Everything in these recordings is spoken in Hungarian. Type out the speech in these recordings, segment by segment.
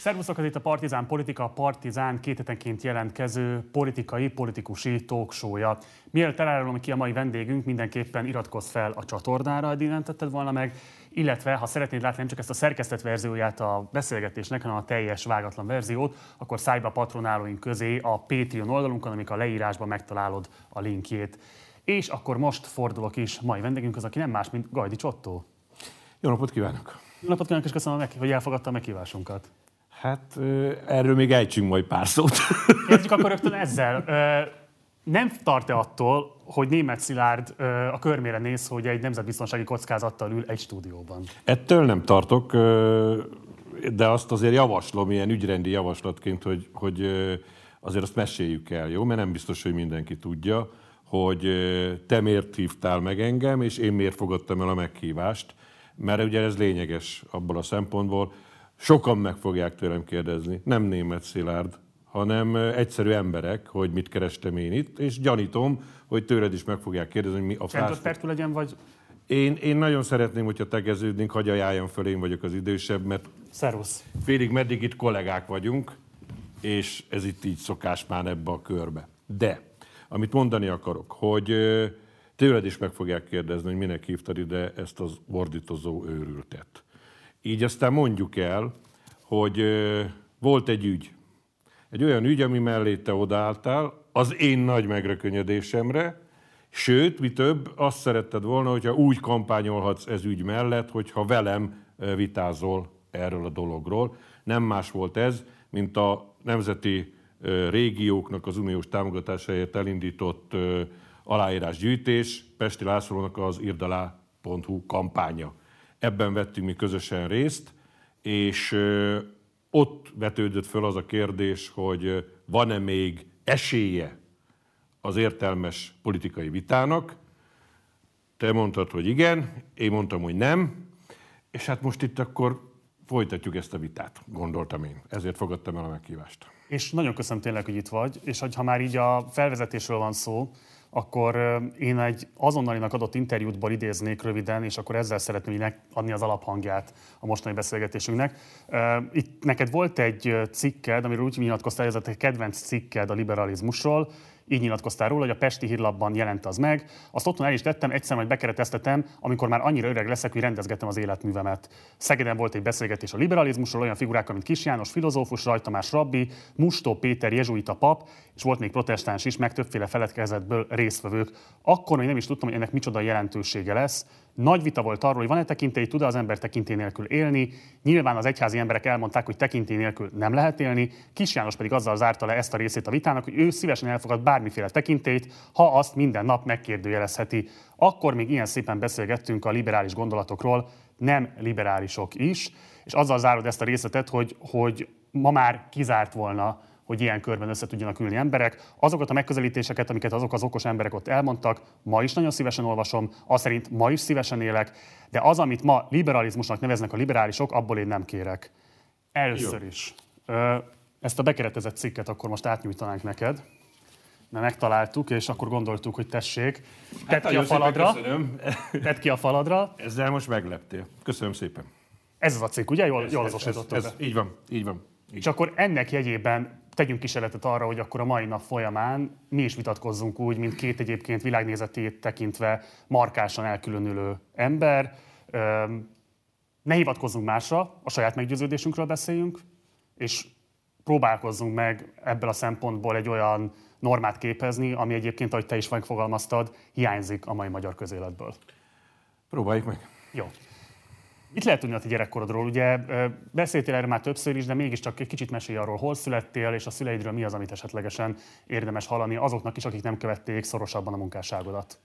Szervuszok, ez itt a Partizán Politika, a Partizán kétetenként jelentkező politikai, politikusi talkshow-ja. Mielőtt elárulom ki a mai vendégünk, mindenképpen iratkozz fel a csatornára, eddig nem tetted volna meg, illetve ha szeretnéd látni nem csak ezt a szerkesztett verzióját a beszélgetésnek, hanem a teljes vágatlan verziót, akkor szállj be a patronálóink közé a Patreon oldalunkon, amik a leírásban megtalálod a linkjét. És akkor most fordulok is mai vendégünk, aki nem más, mint Gajdi Csottó. Jó napot kívánok! Jó napot kívánok, és köszönöm, hogy elfogadta a meghívásunkat. Hát erről még ejtsünk majd pár szót. Kezdjük akkor rögtön ezzel. Nem tart-e attól, hogy német Szilárd a körmére néz, hogy egy nemzetbiztonsági kockázattal ül egy stúdióban? Ettől nem tartok, de azt azért javaslom, ilyen ügyrendi javaslatként, hogy, hogy azért azt meséljük el, jó? Mert nem biztos, hogy mindenki tudja, hogy te miért hívtál meg engem, és én miért fogadtam el a meghívást, mert ugye ez lényeges abból a szempontból, sokan meg fogják tőlem kérdezni, nem német Szilárd, hanem egyszerű emberek, hogy mit kerestem én itt, és gyanítom, hogy tőled is meg fogják kérdezni, hogy mi a fász... percű legyen, vagy... Én, én nagyon szeretném, hogyha tegeződnénk, hagyj ajánljam föl, én vagyok az idősebb, mert Szervusz. félig meddig itt kollégák vagyunk, és ez itt így szokás már ebbe a körbe. De, amit mondani akarok, hogy tőled is meg fogják kérdezni, hogy minek hívtad ide ezt az ordítozó őrültet. Így aztán mondjuk el, hogy volt egy ügy. Egy olyan ügy, ami mellé te odaálltál, az én nagy megrökönyödésemre, sőt, mi több, azt szeretted volna, hogyha úgy kampányolhatsz ez ügy mellett, hogyha velem vitázol erről a dologról. Nem más volt ez, mint a nemzeti régióknak az uniós támogatásáért elindított aláírásgyűjtés, Pesti Lászlónak az irdalá.hu kampánya. Ebben vettünk mi közösen részt, és ott vetődött föl az a kérdés, hogy van-e még esélye az értelmes politikai vitának. Te mondtad, hogy igen, én mondtam, hogy nem, és hát most itt akkor folytatjuk ezt a vitát, gondoltam én. Ezért fogadtam el a meghívást. És nagyon köszönöm tényleg, hogy itt vagy, és ha már így a felvezetésről van szó, akkor én egy azonnalinak adott interjútból idéznék röviden, és akkor ezzel szeretném adni az alaphangját a mostani beszélgetésünknek. Itt neked volt egy cikked, amiről úgy nyilatkoztál, ez a kedvenc cikked a liberalizmusról, így nyilatkoztál róla, hogy a Pesti hírlapban jelent az meg. Azt otthon el is tettem, egyszer majd bekereteztetem, amikor már annyira öreg leszek, hogy rendezgetem az életművemet. Szegeden volt egy beszélgetés a liberalizmusról, olyan figurákkal, mint Kis János filozófus, Rajtamás rabbi, Mustó Péter jezsuita pap, és volt még protestáns is, meg többféle feledkezetből résztvevők. Akkor még nem is tudtam, hogy ennek micsoda jelentősége lesz. Nagy vita volt arról, hogy van-e tekintély, tud az ember tekintély nélkül élni. Nyilván az egyházi emberek elmondták, hogy tekintély nélkül nem lehet élni. Kis János pedig azzal zárta le ezt a részét a vitának, hogy ő szívesen elfogad bármiféle tekintélyt, ha azt minden nap megkérdőjelezheti. Akkor még ilyen szépen beszélgettünk a liberális gondolatokról, nem liberálisok is, és azzal zárod ezt a részletet, hogy, hogy ma már kizárt volna hogy ilyen körben össze tudjanak ülni emberek. Azokat a megközelítéseket, amiket azok az okos emberek ott elmondtak, ma is nagyon szívesen olvasom, az szerint ma is szívesen élek, de az, amit ma liberalizmusnak neveznek a liberálisok, abból én nem kérek. Először Jó. is. Ezt a bekeretezett cikket akkor most átnyújtanánk neked mert megtaláltuk, és akkor gondoltuk, hogy tessék, tedd hát, ki a faladra. Tedd ki a faladra. Ezzel most megleptél. Köszönöm szépen. Ez az a cikk, ugye? Jól, ez, jól ez, ez, ez, Így van, így van. Így. És akkor ennek jegyében tegyünk kísérletet arra, hogy akkor a mai nap folyamán mi is vitatkozzunk úgy, mint két egyébként világnézetét tekintve markásan elkülönülő ember. Ne hivatkozzunk másra, a saját meggyőződésünkről beszéljünk, és próbálkozzunk meg ebből a szempontból egy olyan normát képezni, ami egyébként, ahogy te is megfogalmaztad, hiányzik a mai magyar közéletből. Próbáljuk meg. Jó. Mit lehet tudni a gyerekkorodról? Ugye beszéltél erről már többször is, de mégiscsak egy kicsit mesélj arról, hol születtél, és a szüleidről mi az, amit esetlegesen érdemes hallani azoknak is, akik nem követték szorosabban a munkásságodat.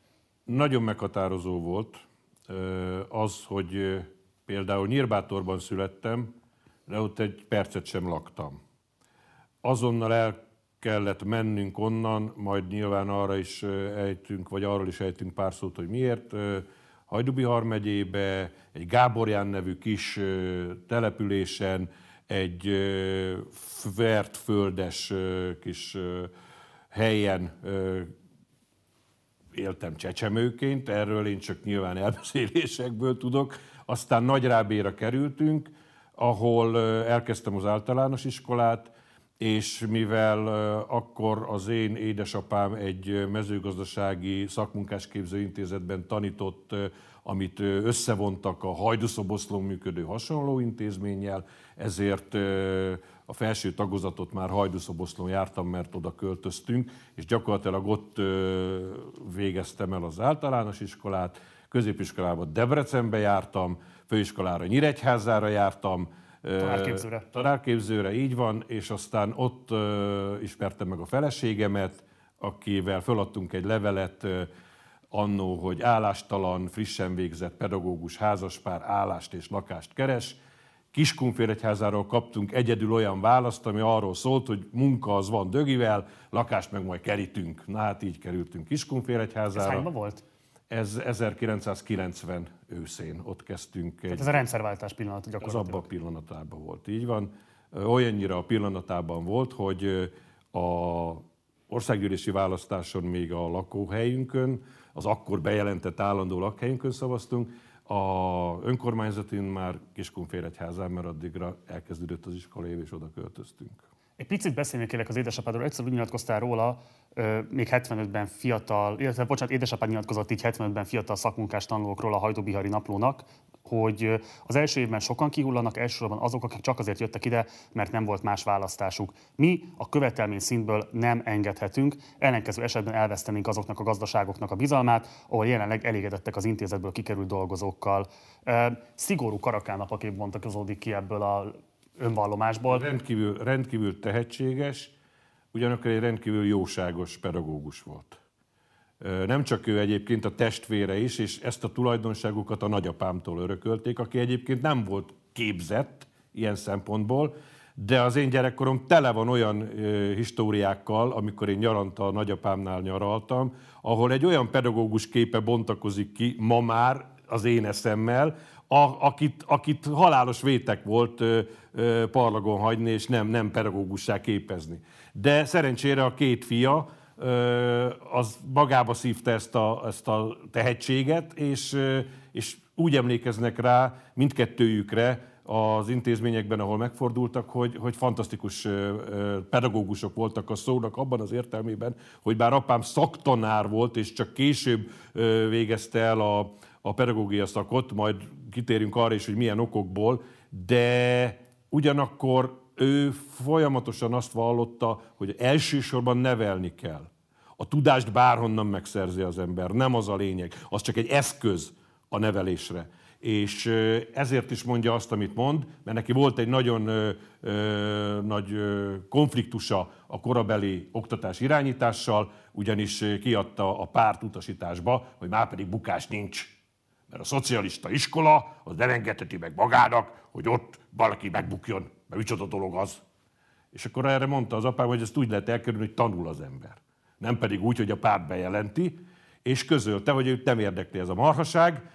Nagyon meghatározó volt az, hogy például Nyírbátorban születtem, de ott egy percet sem laktam. Azonnal el kellett mennünk onnan, majd nyilván arra is ejtünk, vagy arról is ejtünk pár szót, hogy miért Hajdubihar megyébe, egy Gáborján nevű kis településen, egy vert földes kis helyen éltem csecsemőként, erről én csak nyilván elbeszélésekből tudok. Aztán Nagyrábéra kerültünk, ahol elkezdtem az általános iskolát, és mivel akkor az én édesapám egy mezőgazdasági szakmunkásképző intézetben tanított, amit összevontak a Hajduszoboszlón működő hasonló intézménnyel, ezért a felső tagozatot már Hajduszoboszlón jártam, mert oda költöztünk, és gyakorlatilag ott végeztem el az általános iskolát, középiskolában Debrecenbe jártam, főiskolára Nyíregyházára jártam, Tanárképzőre. Tanárképzőre, így van, és aztán ott ismertem meg a feleségemet, akivel feladtunk egy levelet annó, hogy állástalan, frissen végzett pedagógus házaspár állást és lakást keres. Kiskunfélegyházáról kaptunk egyedül olyan választ, ami arról szólt, hogy munka az van dögivel, lakást meg majd kerítünk. Na hát így kerültünk Kiskunfélegyházára. Ez hányban volt? Ez 1990 őszén, ott kezdtünk. Egy, Tehát ez a rendszerváltás pillanat gyakorlatilag. Az abban a pillanatában volt, így van. Olyannyira a pillanatában volt, hogy a országgyűlési választáson még a lakóhelyünkön, az akkor bejelentett állandó lakhelyünkön szavaztunk, a önkormányzatin már Kiskunfélegyházán, mert addigra elkezdődött az iskola év, és oda költöztünk. Egy picit beszélni kérlek az édesapádról. Egyszer úgy nyilatkoztál róla, még 75-ben fiatal, illetve bocsánat, édesapád nyilatkozott így 75-ben fiatal szakmunkás tanulókról a Hajdubihari naplónak, hogy az első évben sokan kihullanak, elsősorban azok, akik csak azért jöttek ide, mert nem volt más választásuk. Mi a követelmény szintből nem engedhetünk, ellenkező esetben elvesztenénk azoknak a gazdaságoknak a bizalmát, ahol jelenleg elégedettek az intézetből kikerült dolgozókkal. Szigorú karakánapaképp bontakozódik ki ebből a önvallomásból. Rendkívül, rendkívül tehetséges, ugyanakkor egy rendkívül jóságos pedagógus volt. Nem csak ő egyébként, a testvére is, és ezt a tulajdonságukat a nagyapámtól örökölték, aki egyébként nem volt képzett ilyen szempontból, de az én gyerekkorom tele van olyan históriákkal, amikor én nyaranta a nagyapámnál nyaraltam, ahol egy olyan pedagógus képe bontakozik ki ma már az én eszemmel, a, akit, akit halálos vétek volt ö, ö, parlagon hagyni, és nem, nem pedagógussá képezni. De szerencsére a két fia, az magába szívta ezt a, ezt a tehetséget, és, és úgy emlékeznek rá mindkettőjükre, az intézményekben, ahol megfordultak, hogy, hogy fantasztikus pedagógusok voltak a szónak abban az értelmében, hogy bár apám szaktanár volt, és csak később végezte el a, a pedagógia szakot, majd kitérünk arra is, hogy milyen okokból, de ugyanakkor ő folyamatosan azt vallotta, hogy elsősorban nevelni kell. A tudást bárhonnan megszerzi az ember, nem az a lényeg, az csak egy eszköz a nevelésre. És ezért is mondja azt, amit mond, mert neki volt egy nagyon ö, ö, nagy konfliktusa a korabeli oktatás irányítással, ugyanis kiadta a párt utasításba, hogy már pedig bukás nincs mert a szocialista iskola az nem engedheti meg magának, hogy ott valaki megbukjon, micsoda dolog az. És akkor erre mondta az apám, hogy ezt úgy lehet elkerülni, hogy tanul az ember. Nem pedig úgy, hogy a párt bejelenti, és közölte, hogy őt nem érdekli ez a marhaság,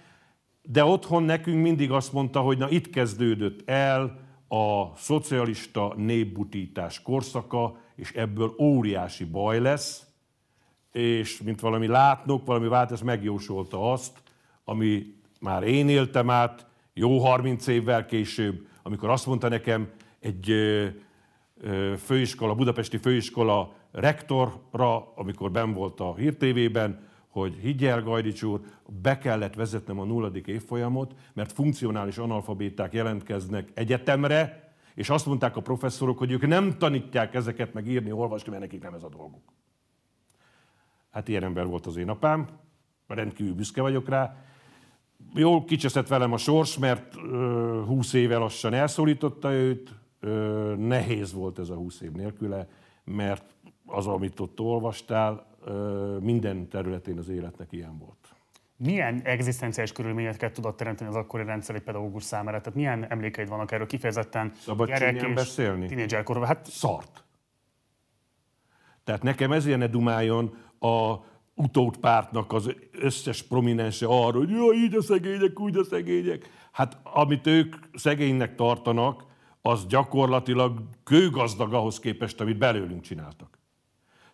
de otthon nekünk mindig azt mondta, hogy na itt kezdődött el a szocialista népbutítás korszaka, és ebből óriási baj lesz, és mint valami látnok, valami vált, ez megjósolta azt, ami már én éltem át, jó 30 évvel később, amikor azt mondta nekem egy főiskola, budapesti főiskola rektorra, amikor ben volt a Hír TV-ben, hogy higgyel, Gajdics úr, be kellett vezetnem a nulladik évfolyamot, mert funkcionális analfabéták jelentkeznek egyetemre, és azt mondták a professzorok, hogy ők nem tanítják ezeket meg írni, olvasni, mert nekik nem ez a dolguk. Hát ilyen ember volt az én apám, rendkívül büszke vagyok rá, jól kicseszett velem a sors, mert 20 éve lassan elszólította őt, ö, nehéz volt ez a 20 év nélküle, mert az, amit ott olvastál, ö, minden területén az életnek ilyen volt. Milyen egzisztenciális körülményeket tudott teremteni az akkori rendszer egy pedagógus számára? Tehát milyen emlékeid vannak erről kifejezetten Szabad gyerek és beszélni? tínédzserkorban? Hát... Szart. Tehát nekem ez ilyen dumáljon a utót pártnak az összes prominense arra, hogy ja, így a szegények, úgy a szegények. Hát amit ők szegénynek tartanak, az gyakorlatilag kőgazdag ahhoz képest, amit belőlünk csináltak.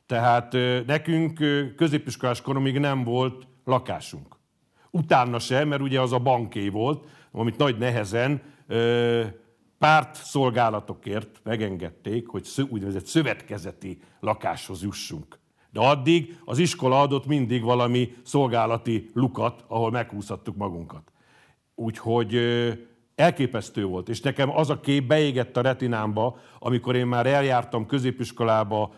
Tehát nekünk középiskolás koromig nem volt lakásunk. Utána sem, mert ugye az a banké volt, amit nagy nehezen párt szolgálatokért megengedték, hogy úgynevezett szövetkezeti lakáshoz jussunk. De addig az iskola adott mindig valami szolgálati lukat, ahol meghúzhattuk magunkat. Úgyhogy elképesztő volt. És nekem az a kép beégett a retinámba, amikor én már eljártam középiskolába,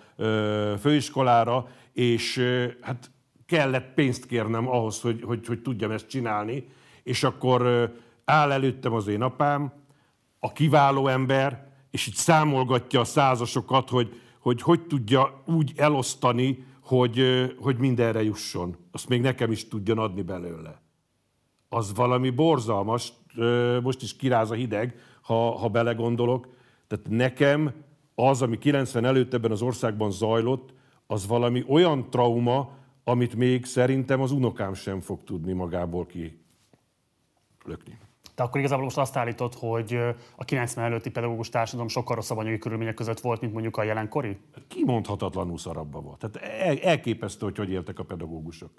főiskolára, és hát kellett pénzt kérnem ahhoz, hogy, hogy, hogy tudjam ezt csinálni. És akkor áll előttem az én apám, a kiváló ember, és így számolgatja a százasokat, hogy hogy, hogy tudja úgy elosztani, hogy, hogy mindenre jusson. Azt még nekem is tudjon adni belőle. Az valami borzalmas, most is kiráz a hideg, ha, ha belegondolok. Tehát nekem az, ami 90 előtt ebben az országban zajlott, az valami olyan trauma, amit még szerintem az unokám sem fog tudni magából ki lökni. De akkor igazából most azt állított, hogy a 90 előtti pedagógus társadalom sokkal rosszabb anyagi körülmények között volt, mint mondjuk a jelenkori? Kimondhatatlanul szarabba volt. Tehát elképesztő, hogy hogy éltek a pedagógusok.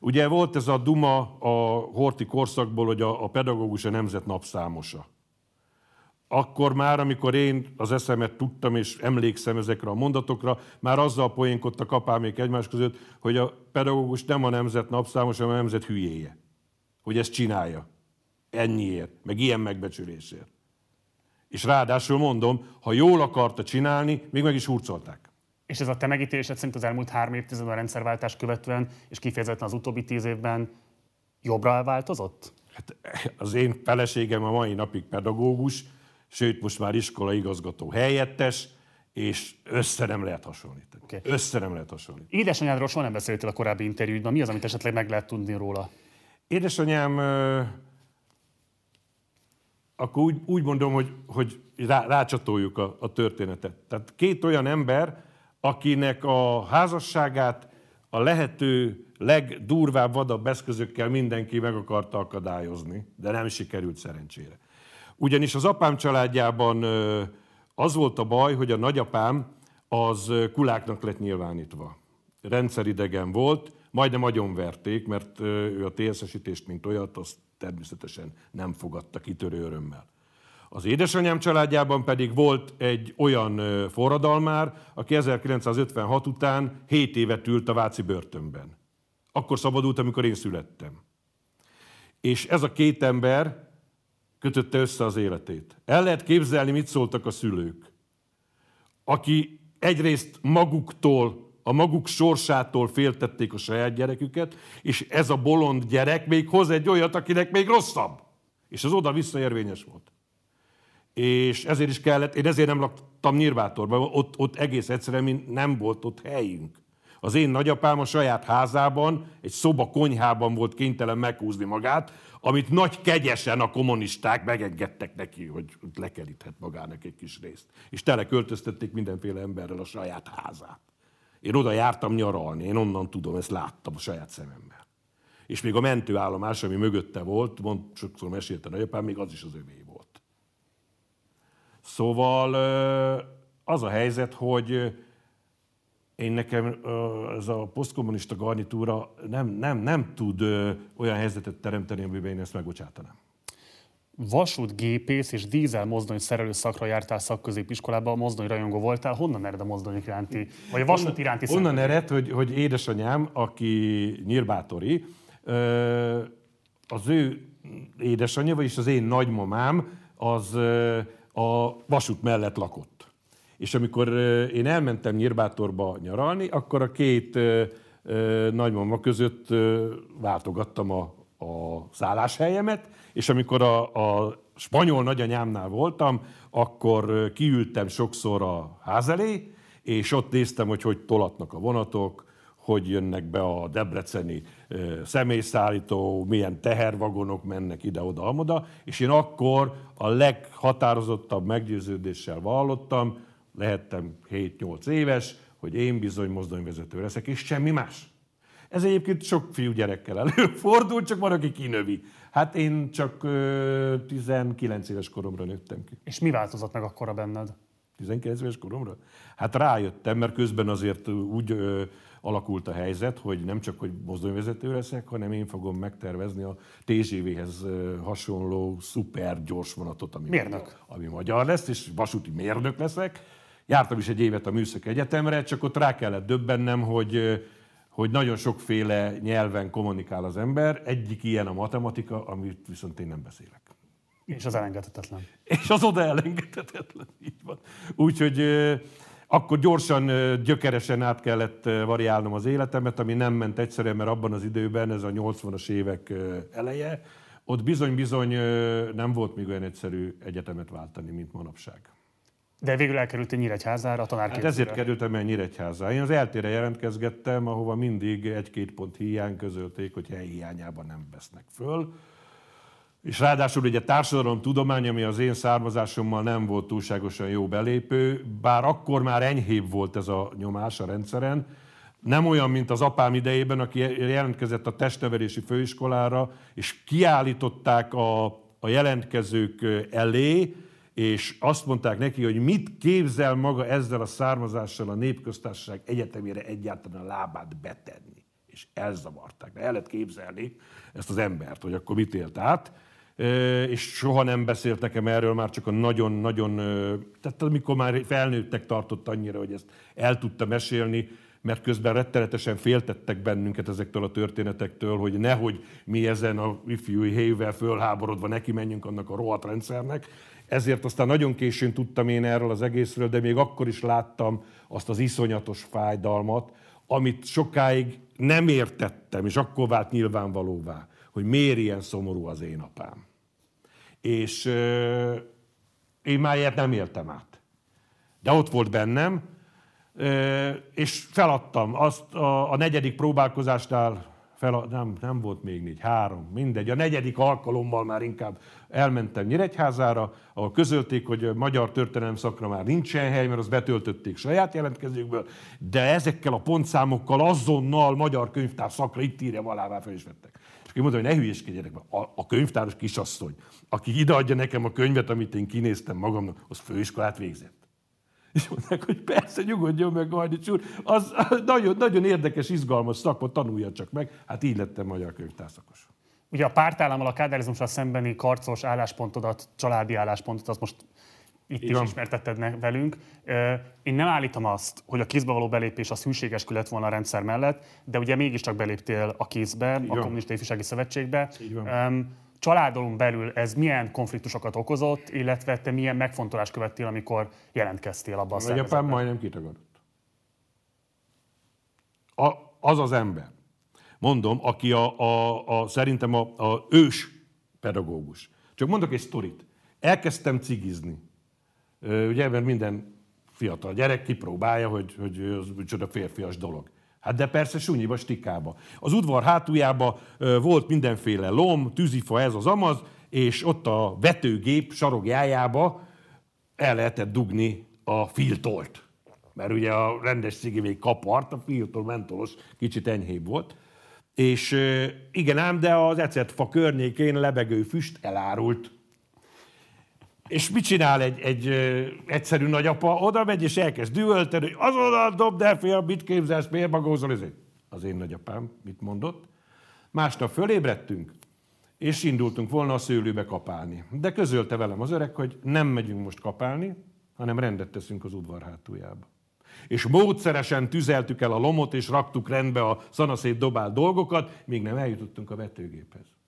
Ugye volt ez a duma a Horti korszakból, hogy a, a pedagógus a nemzet napszámosa. Akkor már, amikor én az eszemet tudtam, és emlékszem ezekre a mondatokra, már azzal poénkodtak apámék egymás között, hogy a pedagógus nem a nemzet napszámosa, hanem a nemzet hülyéje. Hogy ezt csinálja. Ennyiért, meg ilyen megbecsülésért. És ráadásul mondom, ha jól akarta csinálni, még meg is hurcolták. És ez a te megítélésed szerint az elmúlt három évtizedben a rendszerváltás követően, és kifejezetten az utóbbi tíz évben jobbra elváltozott? Hát az én feleségem a mai napig pedagógus, sőt most már iskola igazgató helyettes, és össze nem lehet hasonlítani. Okay. Össze nem lehet hasonlítani. Édesanyádról soha nem beszéltél a korábbi interjúdban. Mi az, amit esetleg meg lehet tudni róla? Édesanyám, akkor úgy, úgy mondom, hogy, hogy rá, rácsatoljuk a, a történetet. Tehát két olyan ember, akinek a házasságát a lehető legdurvább, vadabb eszközökkel mindenki meg akarta akadályozni, de nem sikerült szerencsére. Ugyanis az apám családjában az volt a baj, hogy a nagyapám az kuláknak lett nyilvánítva. Rendszeridegen volt, majdnem agyonverték, mert ő a TSZ-esítést, mint olyat, azt természetesen nem fogadta kitörő örömmel. Az édesanyám családjában pedig volt egy olyan forradalmár, aki 1956 után 7 évet ült a Váci börtönben. Akkor szabadult, amikor én születtem. És ez a két ember kötötte össze az életét. El lehet képzelni, mit szóltak a szülők. Aki egyrészt maguktól, a maguk sorsától féltették a saját gyereküket, és ez a bolond gyerek még hoz egy olyat, akinek még rosszabb. És az oda-vissza volt és ezért is kellett, én ezért nem laktam Nyírvátorban, ott, ott egész egyszerűen nem volt ott helyünk. Az én nagyapám a saját házában, egy szoba konyhában volt kénytelen meghúzni magát, amit nagy kegyesen a kommunisták megengedtek neki, hogy lekeríthet magának egy kis részt. És tele költöztették mindenféle emberrel a saját házát. Én oda jártam nyaralni, én onnan tudom, ezt láttam a saját szememmel. És még a mentőállomás, ami mögötte volt, mond, sokszor mesélte nagyapám, még az is az övé. Szóval az a helyzet, hogy én nekem ez a posztkommunista garnitúra nem, nem, nem tud olyan helyzetet teremteni, amiben én ezt megbocsátanám. Vasútgépész és dízel mozdony szerelő szakra jártál szakközépiskolába, mozdony rajongó voltál. Honnan ered a mozdonyok iránti, vagy a vasút iránti Onnan ered, hogy, hogy édesanyám, aki nyírbátori, az ő édesanyja, vagyis az én nagymamám, az a vasút mellett lakott. És amikor én elmentem Nyírbátorba nyaralni, akkor a két nagymama között váltogattam a, a szálláshelyemet, és amikor a, a spanyol nagyanyámnál voltam, akkor kiültem sokszor a ház elé, és ott néztem, hogy hogy tolatnak a vonatok, hogy jönnek be a debreceni személyszállító, milyen tehervagonok mennek ide-oda, amoda, és én akkor a leghatározottabb meggyőződéssel vallottam, lehettem 7-8 éves, hogy én bizony mozdonyvezető leszek, és semmi más. Ez egyébként sok fiú gyerekkel előfordul, csak van, aki kinövi. Hát én csak ö, 19 éves koromra nőttem ki. És mi változott meg akkor a benned? 19 éves koromra? Hát rájöttem, mert közben azért úgy ö, alakult a helyzet, hogy nem csak, hogy mozdonyvezető leszek, hanem én fogom megtervezni a TGV-hez hasonló szuper gyors vonatot, ami, mérnök. ami magyar lesz, és vasúti mérnök leszek. Jártam is egy évet a Műszaki Egyetemre, csak ott rá kellett döbbennem, hogy hogy nagyon sokféle nyelven kommunikál az ember, egyik ilyen a matematika, amit viszont én nem beszélek. És az elengedhetetlen. És az oda elengedhetetlen, így van. Úgyhogy akkor gyorsan, gyökeresen át kellett variálnom az életemet, ami nem ment egyszerűen, mert abban az időben, ez a 80-as évek eleje, ott bizony-bizony nem volt még olyan egyszerű egyetemet váltani, mint manapság. De végül elkerült Nyíregyházára, a tanárképzőre. Hát ezért kerültem el Nyíregyházára. Én az eltére jelentkezgettem, ahova mindig egy-két pont hiány közölték, hogy hely hiányában nem vesznek föl. És ráadásul ugye tudomány, ami az én származásommal nem volt túlságosan jó belépő, bár akkor már enyhébb volt ez a nyomás a rendszeren, nem olyan, mint az apám idejében, aki jelentkezett a testnevelési főiskolára, és kiállították a, a jelentkezők elé, és azt mondták neki, hogy mit képzel maga ezzel a származással a népköztársaság egyetemére egyáltalán a lábát betenni. És elzavarták. De el lehet képzelni ezt az embert, hogy akkor mit élt át és soha nem beszélt nekem erről, már csak a nagyon-nagyon, tehát amikor már felnőttek tartott annyira, hogy ezt el tudta mesélni, mert közben rettenetesen féltettek bennünket ezektől a történetektől, hogy nehogy mi ezen a ifjúi hévvel fölháborodva neki menjünk annak a rohadt rendszernek. Ezért aztán nagyon későn tudtam én erről az egészről, de még akkor is láttam azt az iszonyatos fájdalmat, amit sokáig nem értettem, és akkor vált nyilvánvalóvá, hogy miért ilyen szomorú az én apám. És euh, én már ilyet nem éltem át. De ott volt bennem, euh, és feladtam. Azt a, a negyedik próbálkozásnál fel, nem, nem volt még négy, három, mindegy. A negyedik alkalommal már inkább elmentem Nyíregyházára, ahol közölték, hogy magyar történelem szakra már nincsen hely, mert azt betöltötték saját jelentkezőkből, de ezekkel a pontszámokkal azonnal magyar könyvtár szakra itt írja alá, fel is vettek. És én mondom, hogy ne hülyéskedjenek, a, a könyvtáros kisasszony, aki ideadja nekem a könyvet, amit én kinéztem magamnak, az főiskolát végzett. És mondták, hogy persze, nyugodjon meg, Gajdics úr, az nagyon, nagyon érdekes, izgalmas szakma, tanulja csak meg. Hát így lettem magyar könyvtárszakos. Ugye a pártállammal, a kádárizmussal szembeni karcos álláspontodat, családi álláspontot, azt most itt is ismertetted velünk. Én nem állítom azt, hogy a kézbe való belépés az hűséges lett volna a rendszer mellett, de ugye mégiscsak beléptél a kézbe, a Kommunista Ifjúsági Szövetségbe. Családon belül ez milyen konfliktusokat okozott, illetve te milyen megfontolást követtél, amikor jelentkeztél abba a szervezetbe? Apám majdnem kitagadott. A, az az ember, mondom, aki a, a, a, szerintem a, a ős pedagógus. Csak mondok egy sztorit. Elkezdtem cigizni Ugye, mert minden fiatal gyerek kipróbálja, hogy, hogy az micsoda férfias dolog. Hát de persze sunyiba, stikába. Az udvar hátuljába volt mindenféle lom, tűzifa, ez az amaz, és ott a vetőgép sarogjájába el lehetett dugni a filtolt. Mert ugye a rendes cigi még kapart, a filtol mentolos kicsit enyhébb volt. És igen ám, de az ecetfa környékén lebegő füst elárult és mit csinál egy, egy egyszerű nagyapa? Oda megy és elkezd dühölteni, hogy azonnal dobd el, fiam, mit képzelsz, miért magózol? Ez az én nagyapám mit mondott. Másnap fölébredtünk, és indultunk volna a szőlőbe kapálni. De közölte velem az öreg, hogy nem megyünk most kapálni, hanem rendet teszünk az udvar hátuljába. És módszeresen tüzeltük el a lomot, és raktuk rendbe a szanaszét dobált dolgokat, míg nem eljutottunk a vetőgéphez.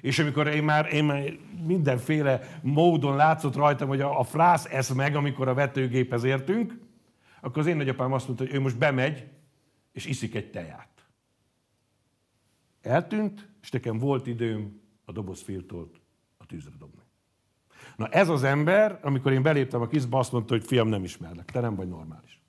És amikor én már, én már mindenféle módon látszott rajtam, hogy a, a frász esz meg, amikor a vetőgéphez értünk, akkor az én nagyapám azt mondta, hogy ő most bemegy, és iszik egy teját. Eltűnt, és nekem volt időm a dobozfiltolt a tűzre dobni. Na ez az ember, amikor én beléptem a kizba, azt mondta, hogy fiam, nem ismerlek, te nem vagy normális.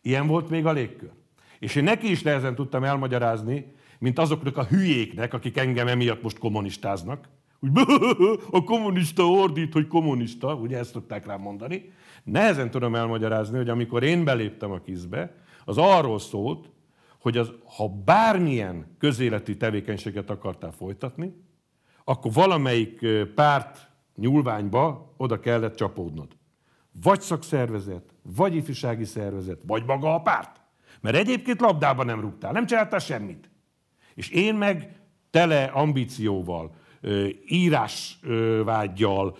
Ilyen volt még a légkör. És én neki is nehezen tudtam elmagyarázni, mint azoknak a hülyéknek, akik engem emiatt most kommunistáznak. Úgy, a kommunista ordít, hogy kommunista, ugye ezt tudták rám mondani. Nehezen tudom elmagyarázni, hogy amikor én beléptem a kizbe, az arról szólt, hogy az, ha bármilyen közéleti tevékenységet akartál folytatni, akkor valamelyik párt nyúlványba oda kellett csapódnod. Vagy szakszervezet, vagy ifjúsági szervezet, vagy maga a párt. Mert egyébként labdában nem rúgtál, nem csináltál semmit. És én meg tele ambícióval, írásvágyjal,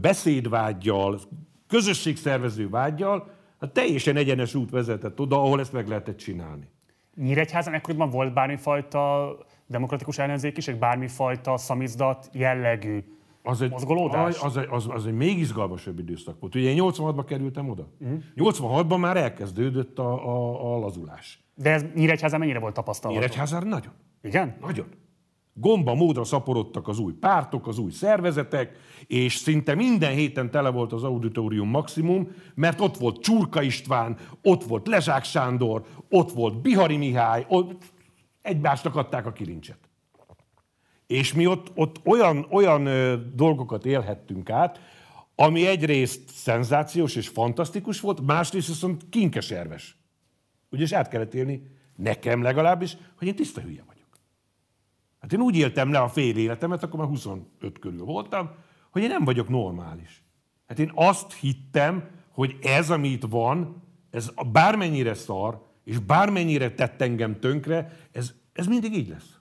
beszédvágyjal, közösségszervező vágyjal, hát teljesen egyenes út vezetett oda, ahol ezt meg lehetett csinálni. Nyíregyházan ekkoriban volt bármifajta demokratikus ellenzékiség, bármifajta szamizdat jellegű az egy, mozgolódás? Az, az, az, az egy még izgalmasabb időszak volt. Ugye én 86-ban kerültem oda. Mhm. 86-ban már elkezdődött a, a, a lazulás. De ez Nyíregyházán mennyire volt tapasztalat? Nyíregyházán nagyon. Igen? Nagyon. Gomba módra szaporodtak az új pártok, az új szervezetek, és szinte minden héten tele volt az auditorium maximum, mert ott volt Csurka István, ott volt Lezsák Sándor, ott volt Bihari Mihály, ott egymásnak adták a kilincset. És mi ott, ott olyan, olyan ö, dolgokat élhettünk át, ami egyrészt szenzációs és fantasztikus volt, másrészt viszont kinkeserves. Ugyanis át kellett élni, nekem legalábbis, hogy én tiszta hülye vagyok. Hát én úgy éltem le a fél életemet, akkor már 25 körül voltam, hogy én nem vagyok normális. Hát én azt hittem, hogy ez, amit van, ez bármennyire szar, és bármennyire tett engem tönkre, ez, ez mindig így lesz.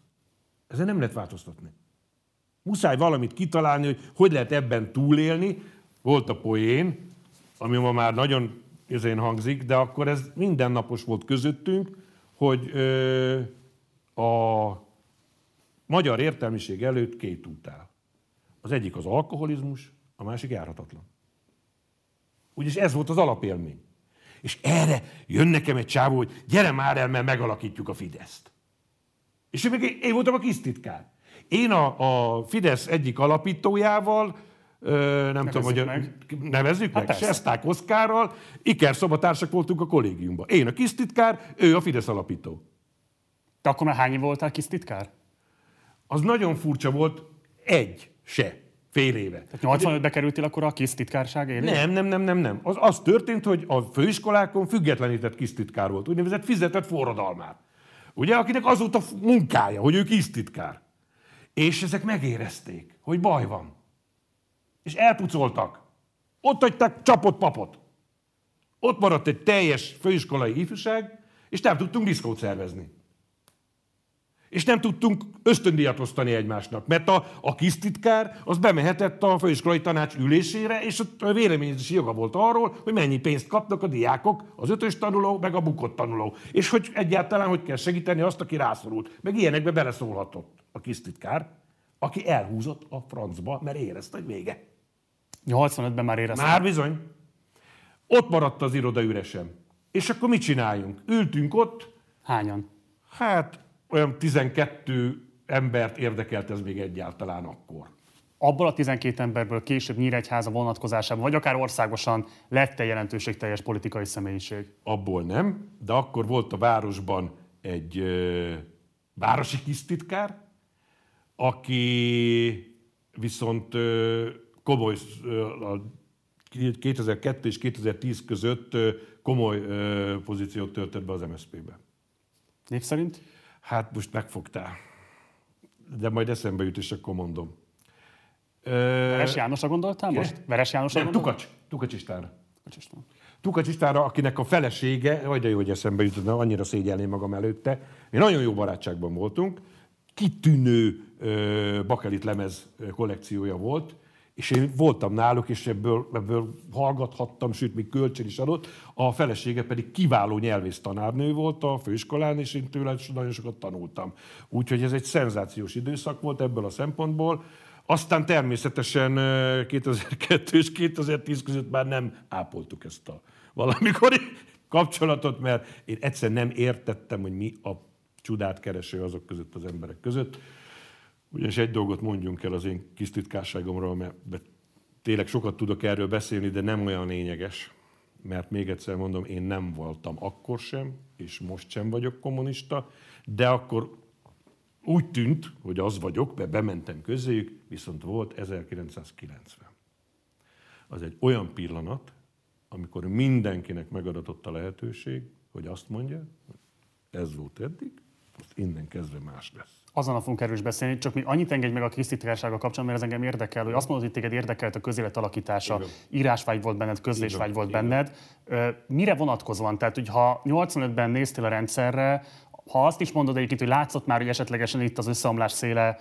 Ezen nem lehet változtatni. Muszáj valamit kitalálni, hogy hogy lehet ebben túlélni. Volt a poén, ami ma már nagyon ezén hangzik, de akkor ez mindennapos volt közöttünk, hogy ö, a magyar értelmiség előtt két út áll. Az egyik az alkoholizmus, a másik járhatatlan. Úgyis ez volt az alapélmény. És erre jön nekem egy csávó, hogy gyere már el, mert megalakítjuk a Fideszt. És én, meg én voltam a kis titkár. Én a, a Fidesz egyik alapítójával, ö, nem nevezzük tudom, hogy meg. nevezzük hát meg, Sesták Oszkárral, Iker szobatársak voltunk a kollégiumban. Én a kis titkár, ő a Fidesz alapító. Te akkor már hány voltál kis titkár? Az nagyon furcsa volt, egy se. Fél éve. Tehát 85-be kerültél akkor a kis titkárság élén? Nem, nem, nem, nem, nem. Az, az történt, hogy a főiskolákon függetlenített kis titkár volt, úgynevezett fizetett forradalmár. Ugye, akinek az volt a munkája, hogy ő titkár. És ezek megérezték, hogy baj van. És elpucoltak. Ott hagyták csapott papot. Ott maradt egy teljes főiskolai ifjúság, és nem tudtunk diszkót szervezni. És nem tudtunk ösztöndíjat osztani egymásnak, mert a, a kis titkár az bemehetett a főiskolai tanács ülésére, és ott véleményezési joga volt arról, hogy mennyi pénzt kapnak a diákok, az ötös tanuló, meg a bukott tanuló. És hogy egyáltalán hogy kell segíteni azt, aki rászorult. Meg ilyenekbe beleszólhatott a kis titkár, aki elhúzott a francba, mert érezte, hogy vége. 85-ben már érezte. Már bizony. Ott maradt az iroda üresen. És akkor mit csináljunk? Ültünk ott. Hányan? Hát olyan 12 embert érdekelt ez még egyáltalán akkor. Abból a 12 emberből később Nyíregyháza vonatkozásában, vagy akár országosan lett-e jelentőségteljes politikai személyiség? Abból nem, de akkor volt a városban egy ö, városi kisztitkár, aki viszont ö, komoly, ö, a 2002 és 2010 között komoly pozíciót töltött be az MSZP-be. Név szerint? Hát most megfogtál. De majd eszembe jut, és akkor mondom. Veres Jánosra gondoltál most? Veres Jánosra Nem, Tukacs. Tukacs Istvánra. Tukacs István. Tukacs Istvánra, akinek a felesége, vagy de jó, hogy eszembe jutott, annyira szégyelném magam előtte. Mi nagyon jó barátságban voltunk. Kitűnő bakelit lemez kollekciója volt, és én voltam náluk, és ebből, ebből hallgathattam, sőt, még kölcsön is adott. A felesége pedig kiváló nyelvész tanárnő volt a főiskolán, és én tőle nagyon sokat tanultam. Úgyhogy ez egy szenzációs időszak volt ebből a szempontból. Aztán természetesen 2002 és 2010 között már nem ápoltuk ezt a valamikori kapcsolatot, mert én egyszer nem értettem, hogy mi a csodát kereső azok között az emberek között. Ugyanis egy dolgot mondjunk el az én kis titkárságomról, mert tényleg sokat tudok erről beszélni, de nem olyan lényeges, mert még egyszer mondom, én nem voltam akkor sem, és most sem vagyok kommunista, de akkor úgy tűnt, hogy az vagyok, mert bementem közéjük, viszont volt 1990. Az egy olyan pillanat, amikor mindenkinek megadatott a lehetőség, hogy azt mondja, hogy ez volt eddig, most innen kezdve más lesz. Azon a fogunk erről is beszélni, csak még annyit engedj meg a krisztitkársága kapcsolatban, mert ez engem érdekel, hogy azt mondod, hogy téged érdekelt a közélet alakítása, Igen. írásvágy volt benned, közlésvágy volt Igen. benned. Mire vonatkozóan? Tehát, hogy ha 85-ben néztél a rendszerre, ha azt is mondod egyébként, hogy látszott már, hogy esetlegesen itt az összeomlás széle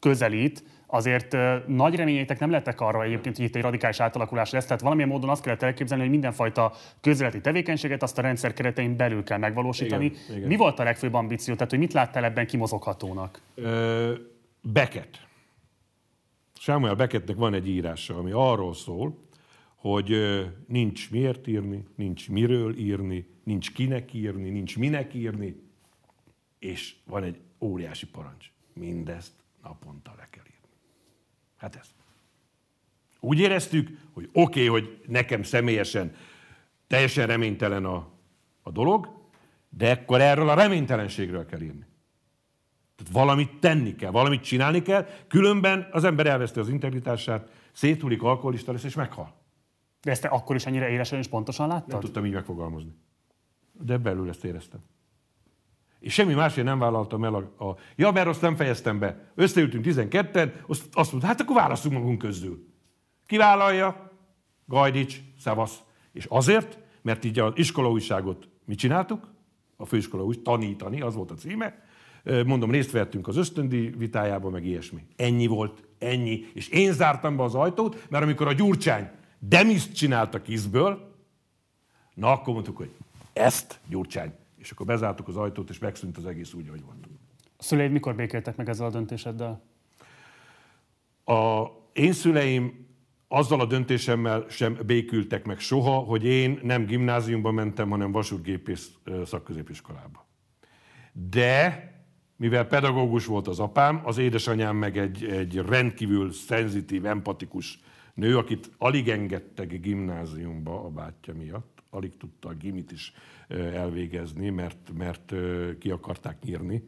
közelít, azért nagy reményeitek nem lettek arra egyébként, hogy itt egy radikális átalakulás lesz. Tehát valamilyen módon azt kellett elképzelni, hogy mindenfajta közéleti tevékenységet azt a rendszer keretein belül kell megvalósítani. Igen, igen. Mi volt a legfőbb ambíció? Tehát, hogy mit láttál ebben kimozoghatónak? Ö, Beckett. Samuel Beckettnek van egy írása, ami arról szól, hogy nincs miért írni, nincs miről írni, nincs kinek írni, nincs minek írni, és van egy óriási parancs. Mindezt naponta le kell írni. Hát ez. Úgy éreztük, hogy oké, okay, hogy nekem személyesen teljesen reménytelen a, a dolog, de akkor erről a reménytelenségről kell írni. Tehát valamit tenni kell, valamit csinálni kell, különben az ember elveszti az integritását, széthulik, alkoholista lesz és meghal. De ezt te akkor is ennyire élesen és pontosan láttad? Nem tudtam így megfogalmazni. De belül ezt éreztem. És semmi másért nem vállaltam el a, a... Ja, mert azt nem fejeztem be. Összeültünk 12-en, azt, azt mondta, hát akkor választunk magunk közül. Ki vállalja? Gajdics, Szevasz. És azért, mert így az iskolaújságot mi csináltuk? A főiskola úgy tanítani, az volt a címe. Mondom, részt vettünk az ösztöndi vitájában, meg ilyesmi. Ennyi volt, ennyi. És én zártam be az ajtót, mert amikor a Gyurcsány demiszt csinált a kizből, na akkor mondtuk, hogy ezt, Gyurcsány, és akkor bezártuk az ajtót, és megszűnt az egész úgy, ahogy volt. A szüleid mikor békéltek meg ezzel a döntéseddel? A én szüleim azzal a döntésemmel sem békültek meg soha, hogy én nem gimnáziumba mentem, hanem vasútgépész szakközépiskolába. De mivel pedagógus volt az apám, az édesanyám meg egy, egy rendkívül szenzitív, empatikus nő, akit alig engedtek gimnáziumba a bátyja miatt, alig tudta a gimit is elvégezni, mert, mert ki akarták nyírni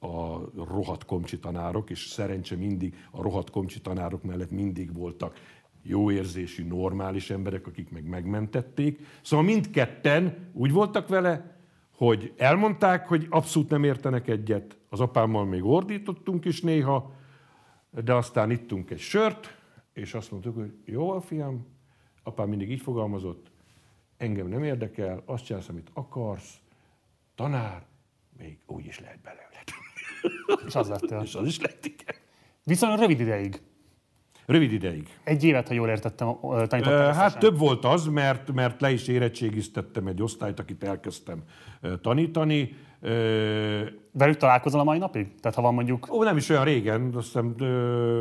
a rohadt komcsi tanárok, és szerencse mindig a rohadt komcsi tanárok mellett mindig voltak jó érzésű, normális emberek, akik meg megmentették. Szóval mindketten úgy voltak vele, hogy elmondták, hogy abszolút nem értenek egyet. Az apámmal még ordítottunk is néha, de aztán ittunk egy sört, és azt mondtuk, hogy jó a fiam, apám mindig így fogalmazott, engem nem érdekel, azt csinálsz, amit akarsz, tanár, még úgy is lehet belőle. És az lettél. És az is lett, igen. Viszonylag rövid ideig. Rövid ideig. Egy évet, ha jól értettem, tanítottál Hát több volt az, mert, mert le is érettségiztettem egy osztályt, akit elkezdtem tanítani. Velük találkozol a mai napig? Tehát ha van mondjuk... Ó, nem is olyan régen, azt hiszem...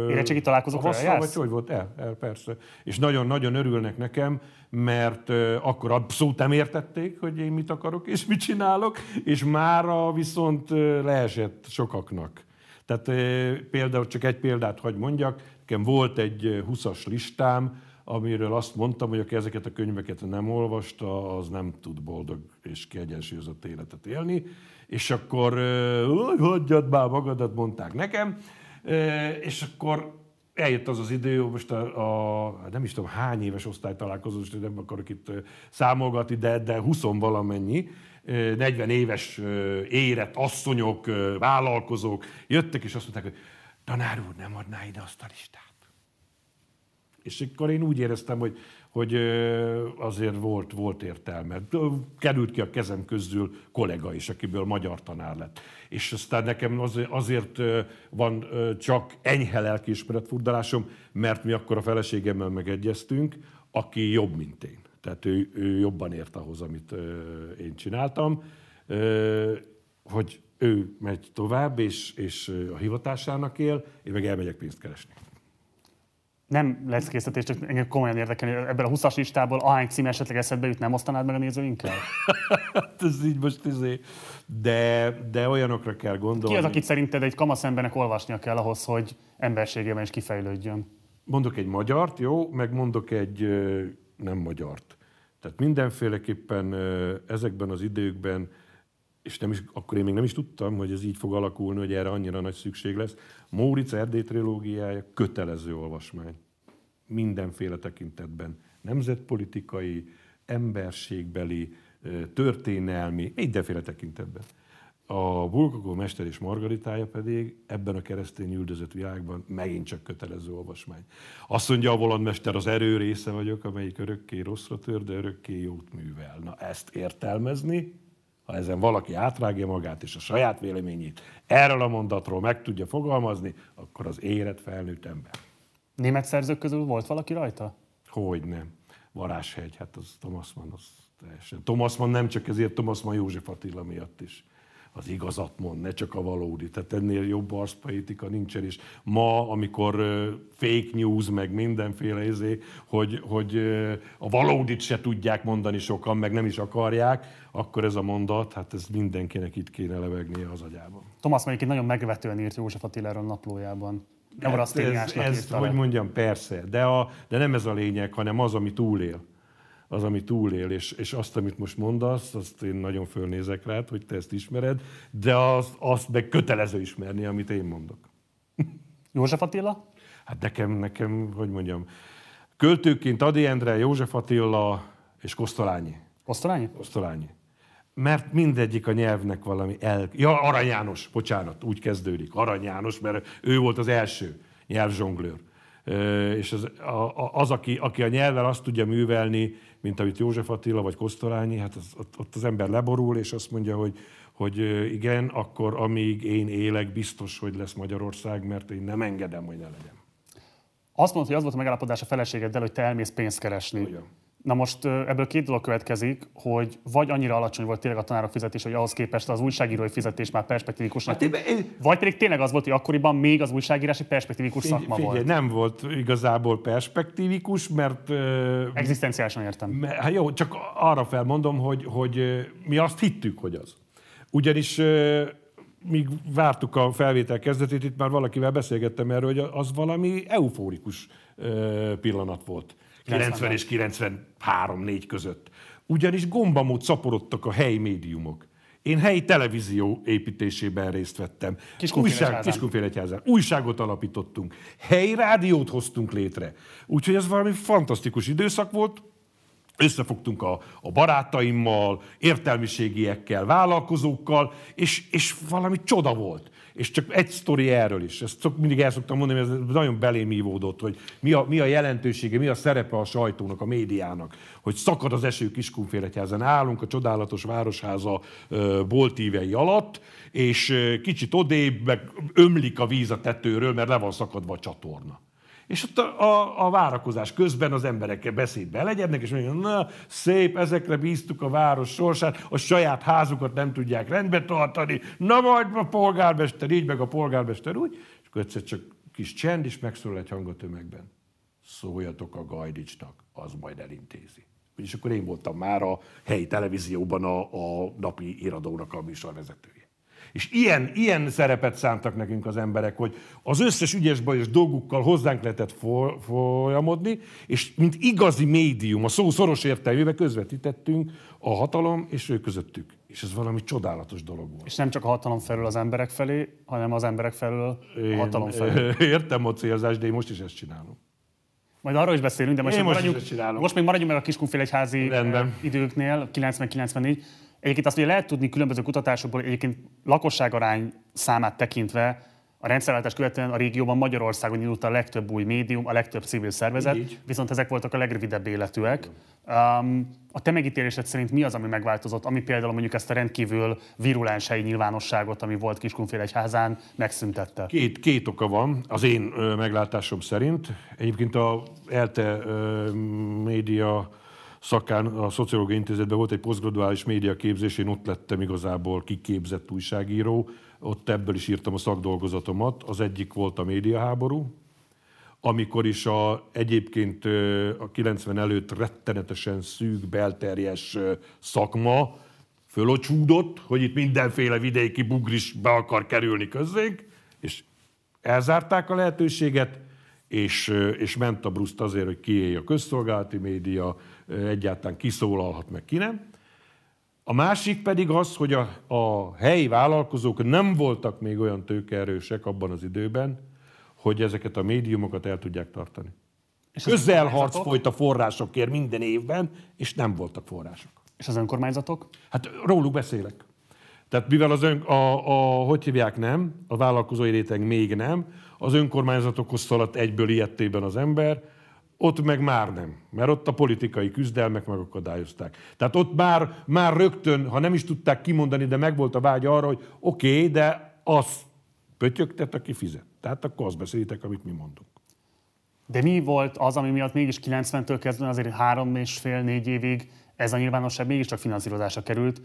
Érettségi találkozókra jársz? Vagy hogy volt? El, el, persze. És nagyon-nagyon örülnek nekem, mert akkor abszolút nem értették, hogy én mit akarok és mit csinálok, és mára viszont leesett sokaknak. Tehát például csak egy példát hogy mondjak, nekem volt egy 20-as listám, amiről azt mondtam, hogy aki ezeket a könyveket nem olvasta, az nem tud boldog és kiegyensúlyozott életet élni. És akkor, hogy hagyjad már magadat, mondták nekem. És akkor eljött az az idő, most a, a nem is tudom hány éves osztálytalálkozó, és nem akarok itt számolgatni, de, de 20 valamennyi, 40 éves érett asszonyok, vállalkozók jöttek, és azt mondták, hogy tanár úr, nem adná ide azt a listát. És akkor én úgy éreztem, hogy, hogy azért volt, volt értelme. Került ki a kezem közül kollega is, akiből magyar tanár lett. És aztán nekem azért van csak enyhe lelkiismeret furdalásom, mert mi akkor a feleségemmel megegyeztünk, aki jobb, mint én. Tehát ő, ő jobban ért ahhoz, amit én csináltam, hogy ő megy tovább, és, és a hivatásának él, én meg elmegyek pénzt keresni nem lesz készítés, csak engem komolyan érdekelni, ebben a 20-as listából ahány cím esetleg eszedbe jut, nem osztanád meg a nézőinkkel? hát ez így most izé, de, de olyanokra kell gondolni. Ki az, akit szerinted egy kamasz embernek olvasnia kell ahhoz, hogy emberségében is kifejlődjön? Mondok egy magyart, jó, meg mondok egy nem magyart. Tehát mindenféleképpen ezekben az időkben és nem is, akkor én még nem is tudtam, hogy ez így fog alakulni, hogy erre annyira nagy szükség lesz. Móricz Erdély trilógiája kötelező olvasmány. Mindenféle tekintetben. Nemzetpolitikai, emberségbeli, történelmi, mindenféle tekintetben. A Bulgakó Mester és Margaritája pedig ebben a keresztény üldözött világban megint csak kötelező olvasmány. Azt mondja a volandmester, az erő része vagyok, amelyik örökké rosszra tör, de örökké jót művel. Na ezt értelmezni, ha ezen valaki átrágja magát és a saját véleményét erről a mondatról meg tudja fogalmazni, akkor az élet felnőtt ember. Német szerzők közül volt valaki rajta? Hogy nem. Varázshegy, hát az Thomas Mann, az teljesen. Thomas Mann nem csak ezért, Thomas Mann József Attila miatt is az igazat mond, ne csak a valódi. Tehát ennél jobb arszpoetika nincsen, és ma, amikor fake news, meg mindenféle izé, hogy, hogy a valódit se tudják mondani sokan, meg nem is akarják, akkor ez a mondat, hát ez mindenkinek itt kéne levegnie az agyában. Thomas mondjuk nagyon megvetően írt József Attiláról naplójában. Nem hát ez, ez, ez hogy mondjam, persze, de, a, de nem ez a lényeg, hanem az, ami túlél az, ami túlél, és, és azt, amit most mondasz, azt én nagyon fölnézek rád, hogy te ezt ismered, de azt, azt meg kötelező ismerni, amit én mondok. József Attila? Hát nekem, nekem, hogy mondjam, költőként Adi Endre, József Attila és Kosztolányi. Kosztolányi? Kosztolányi. Mert mindegyik a nyelvnek valami el... Ja, Arany János, bocsánat, úgy kezdődik. Arany János, mert ő volt az első nyelvzsonglőr. És az, az aki, aki a nyelvvel azt tudja művelni, mint amit József Attila vagy Kosztolányi, hát az, ott, ott az ember leborul, és azt mondja, hogy, hogy igen, akkor amíg én élek, biztos, hogy lesz Magyarország, mert én nem engedem, hogy ne legyen. Azt mondta, hogy az volt a megállapodás a feleségeddel, hogy te elmész pénzt keresni. Ugyan. Na most ebből két dolog következik, hogy vagy annyira alacsony volt tényleg a tanárok fizetés, hogy ahhoz képest az újságírói fizetés már perspektívikus hát én... vagy pedig tényleg az volt, hogy akkoriban még az újságírás egy perspektívikus figyelj, szakma figyelj, volt. Nem volt igazából perspektívikus, mert... Egzisztenciálisan értem. Hát jó, csak arra felmondom, hogy, hogy mi azt hittük, hogy az. Ugyanis míg vártuk a felvétel kezdetét, itt már valakivel beszélgettem erről, hogy az valami eufórikus pillanat volt. 90 és 93-4 között. Ugyanis gombamód szaporodtak a helyi médiumok. Én helyi televízió építésében részt vettem. Kiskunfélegyházán. Újságot alapítottunk. Helyi rádiót hoztunk létre. Úgyhogy ez valami fantasztikus időszak volt. Összefogtunk a, a barátaimmal, értelmiségiekkel, vállalkozókkal, és, és valami csoda volt. És csak egy sztori erről is. Ezt szok, mindig el szoktam mondani, ez nagyon belém ívódott, hogy mi a, mi a jelentősége, mi a szerepe a sajtónak, a médiának. Hogy szakad az eső Kiskunfélegyházen. Állunk a csodálatos városháza boltívei alatt, és kicsit odébb, meg ömlik a víz a tetőről, mert le van szakadva a csatorna. És ott a, a, a várakozás közben az emberekkel beszédbe legyednek, és mondják, na, szép, ezekre bíztuk a város sorsát, a saját házukat nem tudják rendbe tartani, na majd a polgármester így, meg a polgármester úgy, és akkor egyszer csak kis csend, és megszólal egy hang a tömegben. Szóljatok a Gajdicsnak, az majd elintézi. És akkor én voltam már a helyi televízióban a, a napi iradónak a műsorvezetője. És ilyen, ilyen szerepet szántak nekünk az emberek, hogy az összes ügyes bajos dolgukkal hozzánk lehetett folyamodni, és mint igazi médium, a szó szoros értelmével közvetítettünk a hatalom és ő közöttük. És ez valami csodálatos dolog volt. És nem csak a hatalom felől az emberek felé, hanem az emberek felől a hatalom felé. Értem a célzást, de én most is ezt csinálom. Majd arról is beszélünk, de most, most, maradjunk, most még maradjunk meg a Kiskunfélegyházi időknél, 90-94. Egyébként azt ugye lehet tudni különböző kutatásokból, egyébként lakosságarány számát tekintve a rendszerváltás követően a régióban Magyarországon indult a legtöbb új médium, a legtöbb civil szervezet, Így. viszont ezek voltak a legrövidebb életűek. Um, a te megítélésed szerint mi az, ami megváltozott, ami például mondjuk ezt a rendkívül virulens helyi nyilvánosságot, ami volt Kiskunfélegyházán, megszüntette? Két, két oka van, az én meglátásom szerint. Egyébként a ELTE média szakán a Szociológiai Intézetben volt egy posztgraduális médiaképzés, én ott lettem igazából kiképzett újságíró, ott ebből is írtam a szakdolgozatomat. Az egyik volt a médiaháború, amikor is a, egyébként a 90 előtt rettenetesen szűk, belterjes szakma fölocsúdott, hogy itt mindenféle vidéki bugris be akar kerülni közénk, és elzárták a lehetőséget, és, és ment a bruszt azért, hogy kiélj a közszolgálati média, egyáltalán kiszólalhat meg, ki nem. A másik pedig az, hogy a, a helyi vállalkozók nem voltak még olyan tőkeerősek abban az időben, hogy ezeket a médiumokat el tudják tartani. És Közelharc folyt a forrásokért minden évben, és nem voltak források. És az önkormányzatok? Hát róluk beszélek. Tehát mivel az ön, a, a, hogy hívják nem, a vállalkozói réteg még nem, az önkormányzatokhoz szaladt egyből ilyettében az ember, ott meg már nem, mert ott a politikai küzdelmek megakadályozták. Tehát ott már, már rögtön, ha nem is tudták kimondani, de megvolt a vágy arra, hogy oké, okay, de az pötyögtet, aki fizet. Tehát akkor azt beszélitek, amit mi mondunk. De mi volt az, ami miatt mégis 90-től kezdve azért három és fél, négy évig ez a nyilvánosság mégiscsak finanszírozásra került.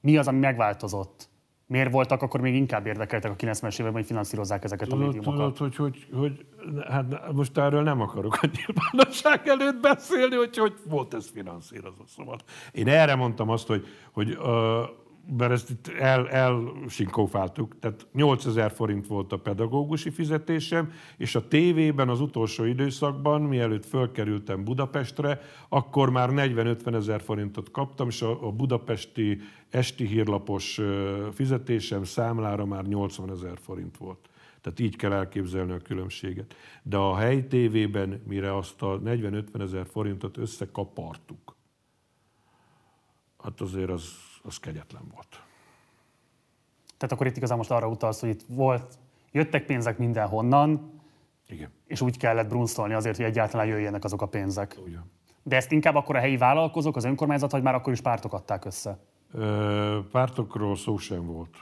Mi az, ami megváltozott? Miért voltak akkor még inkább érdekeltek a 90-es években, hogy finanszírozzák ezeket tudod, a médiumokat? Tudod, hogy, hogy, hogy hát most erről nem akarok a nyilvánosság előtt beszélni, hogy hogy volt ez finanszírozva. Szóval én erre mondtam azt, hogy, hogy uh, mert ezt itt el, elsinkófáltuk, tehát 8000 forint volt a pedagógusi fizetésem, és a tévében az utolsó időszakban, mielőtt fölkerültem Budapestre, akkor már 40-50 ezer forintot kaptam, és a, a budapesti esti hírlapos fizetésem számlára már 80 ezer forint volt. Tehát így kell elképzelni a különbséget. De a helyi tévében, mire azt a 40-50 ezer forintot összekapartuk, hát azért az az kegyetlen volt. Tehát akkor itt igazán most arra utalsz, hogy itt volt, jöttek pénzek mindenhonnan, Igen. és úgy kellett brunszolni azért, hogy egyáltalán jöjjenek azok a pénzek. Ugyan. De ezt inkább akkor a helyi vállalkozók, az önkormányzat, vagy már akkor is pártok adták össze? Ö, pártokról szó sem volt.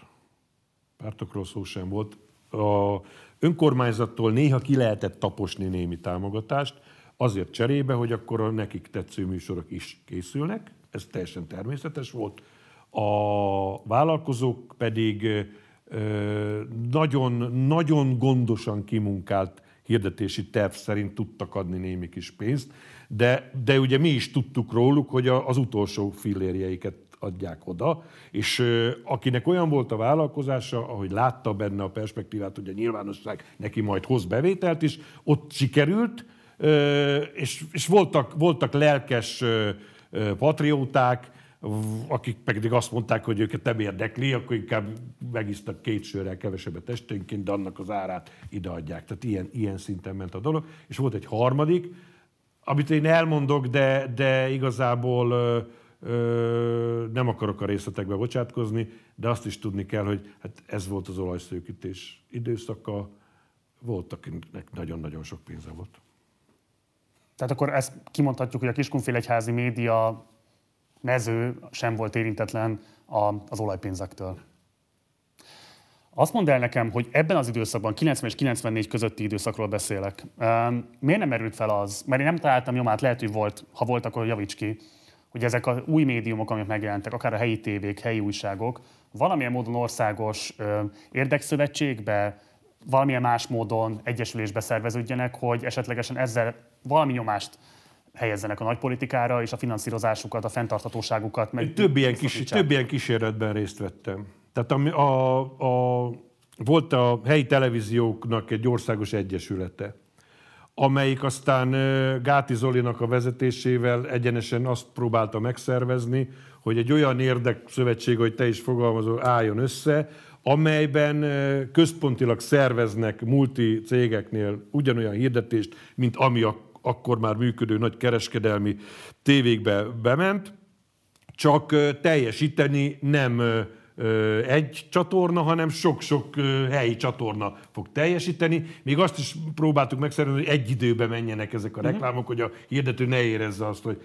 Pártokról szó sem volt. A önkormányzattól néha ki lehetett taposni némi támogatást, azért cserébe, hogy akkor a nekik tetsző műsorok is készülnek. Ez teljesen természetes volt a vállalkozók pedig nagyon, nagyon gondosan kimunkált hirdetési terv szerint tudtak adni némi kis pénzt, de, de ugye mi is tudtuk róluk, hogy az utolsó fillérjeiket adják oda, és akinek olyan volt a vállalkozása, ahogy látta benne a perspektívát, hogy a nyilvánosság neki majd hoz bevételt is, ott sikerült, és, és voltak, voltak lelkes patrióták, akik pedig azt mondták, hogy őket nem érdekli, akkor inkább megisztak két sörrel kevesebbet esténként, de annak az árát ideadják. Tehát ilyen, ilyen szinten ment a dolog. És volt egy harmadik, amit én elmondok, de, de igazából ö, ö, nem akarok a részletekbe bocsátkozni, de azt is tudni kell, hogy hát ez volt az olajszőkítés időszaka, volt, akinek nagyon-nagyon sok pénze volt. Tehát akkor ezt kimondhatjuk, hogy a Kiskunfélegyházi média mező sem volt érintetlen az olajpénzektől. Azt mondd el nekem, hogy ebben az időszakban, 90 és 94 közötti időszakról beszélek, miért nem merült fel az, mert én nem találtam nyomát, lehet, hogy volt, ha volt, akkor javíts ki, hogy ezek az új médiumok, amik megjelentek, akár a helyi tévék, helyi újságok, valamilyen módon országos érdekszövetségbe, valamilyen más módon egyesülésbe szerveződjenek, hogy esetlegesen ezzel valami nyomást helyezzenek a nagypolitikára, és a finanszírozásukat, a fenntarthatóságukat meg... Több ilyen, kis, több ilyen kísérletben részt vettem. Tehát a, a, a, volt a helyi televízióknak egy országos egyesülete, amelyik aztán Gáti Zolinak a vezetésével egyenesen azt próbálta megszervezni, hogy egy olyan érdekszövetség, hogy te is fogalmazol, álljon össze, amelyben központilag szerveznek multi cégeknél ugyanolyan hirdetést, mint ami a akkor már működő nagy kereskedelmi tévékbe bement, csak teljesíteni nem egy csatorna, hanem sok-sok helyi csatorna fog teljesíteni. Még azt is próbáltuk megszervezni, hogy egy időben menjenek ezek a mhm. reklámok, hogy a hirdető ne érezze azt, hogy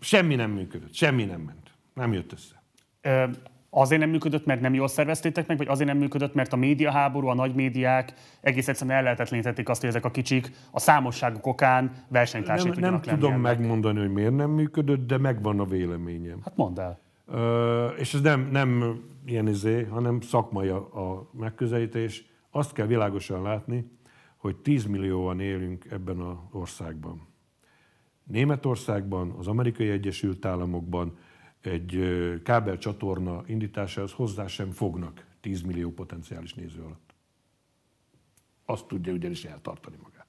semmi nem működött, semmi nem ment. Nem jött össze. Azért nem működött, mert nem jól szerveztétek meg, vagy azért nem működött, mert a médiaháború, a nagy médiák egész egyszerűen ellehetetlenítették azt, hogy ezek a kicsik a számosságuk okán versenytársai Nem, nem tudom ennek. megmondani, hogy miért nem működött, de megvan a véleményem. Hát mondd el. Ö, és ez nem, nem ilyen izé, hanem szakmai a, a megközelítés. Azt kell világosan látni, hogy 10 millióan élünk ebben az országban. Németországban, az Amerikai Egyesült Államokban, egy kábel csatorna indításához hozzá sem fognak 10 millió potenciális néző alatt. Azt tudja ugyanis eltartani magát.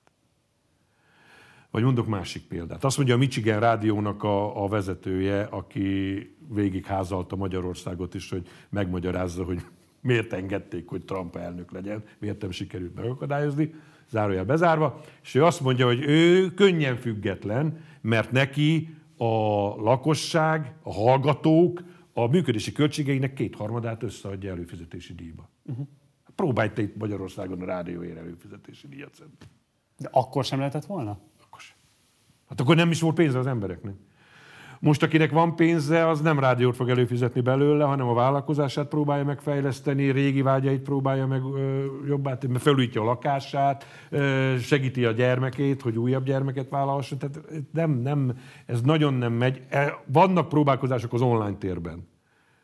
Vagy mondok másik példát. Azt mondja a Michigan rádiónak a, a vezetője, aki végigházalta Magyarországot is, hogy megmagyarázza, hogy miért engedték, hogy Trump elnök legyen, miért nem sikerült megakadályozni, zárójel bezárva, és ő azt mondja, hogy ő könnyen független, mert neki a lakosság, a hallgatók, a, működési költségeinek kétharmadát összeadja előfizetési díjba. Uh-huh. Próbálj te itt Magyarországon a rádióért előfizetési díjat szedni. De akkor sem lehetett volna? Akkor sem. Hát akkor nem is volt pénze az embereknek. Most akinek van pénze, az nem rádiót fog előfizetni belőle, hanem a vállalkozását próbálja megfejleszteni, régi vágyait próbálja meg ö, jobbá tenni, felújítja a lakását, ö, segíti a gyermekét, hogy újabb gyermeket vállalhasson. Tehát nem, nem, ez nagyon nem megy. E, vannak próbálkozások az online térben.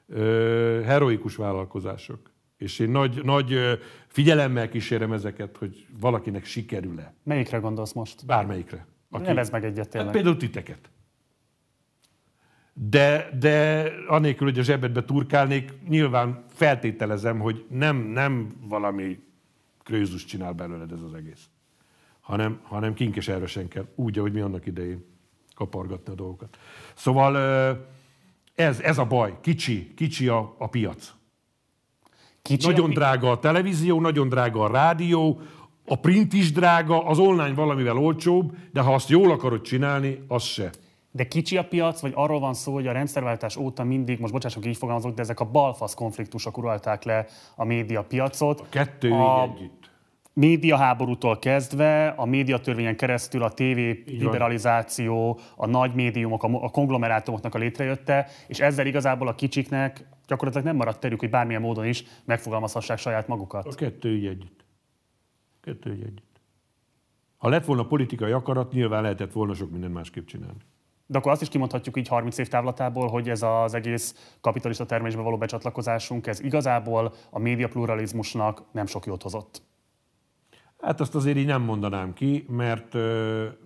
Ö, heroikus vállalkozások. És én nagy, nagy figyelemmel kísérem ezeket, hogy valakinek sikerül-e. Melyikre gondolsz most? Bármelyikre. Aki... Nevezd meg egyet tényleg. Hát például titeket de, de anélkül, hogy a zsebedbe turkálnék, nyilván feltételezem, hogy nem, nem valami krőzus csinál belőled ez az egész, hanem, hanem kinkes erősen kell, úgy, ahogy mi annak idején kapargatni a dolgokat. Szóval ez, ez a baj, kicsi, kicsi a, a piac. Kicsi nagyon a drága a televízió, nagyon drága a rádió, a print is drága, az online valamivel olcsóbb, de ha azt jól akarod csinálni, az se de kicsi a piac, vagy arról van szó, hogy a rendszerváltás óta mindig, most bocsássak, így fogalmazok, de ezek a balfasz konfliktusok uralták le a média piacot. A kettő a együtt. médiaháborútól kezdve, a médiatörvényen keresztül a TV liberalizáció, a nagy médiumok, a konglomerátumoknak a létrejötte, és ezzel igazából a kicsiknek gyakorlatilag nem maradt terük, hogy bármilyen módon is megfogalmazhassák saját magukat. A kettő így együtt. Kettő így együtt. Ha lett volna politikai akarat, nyilván lehetett volna sok minden másképp csinálni. De akkor azt is kimondhatjuk így 30 év távlatából, hogy ez az egész kapitalista termésbe való becsatlakozásunk, ez igazából a média pluralizmusnak nem sok jót hozott. Hát azt azért így nem mondanám ki, mert,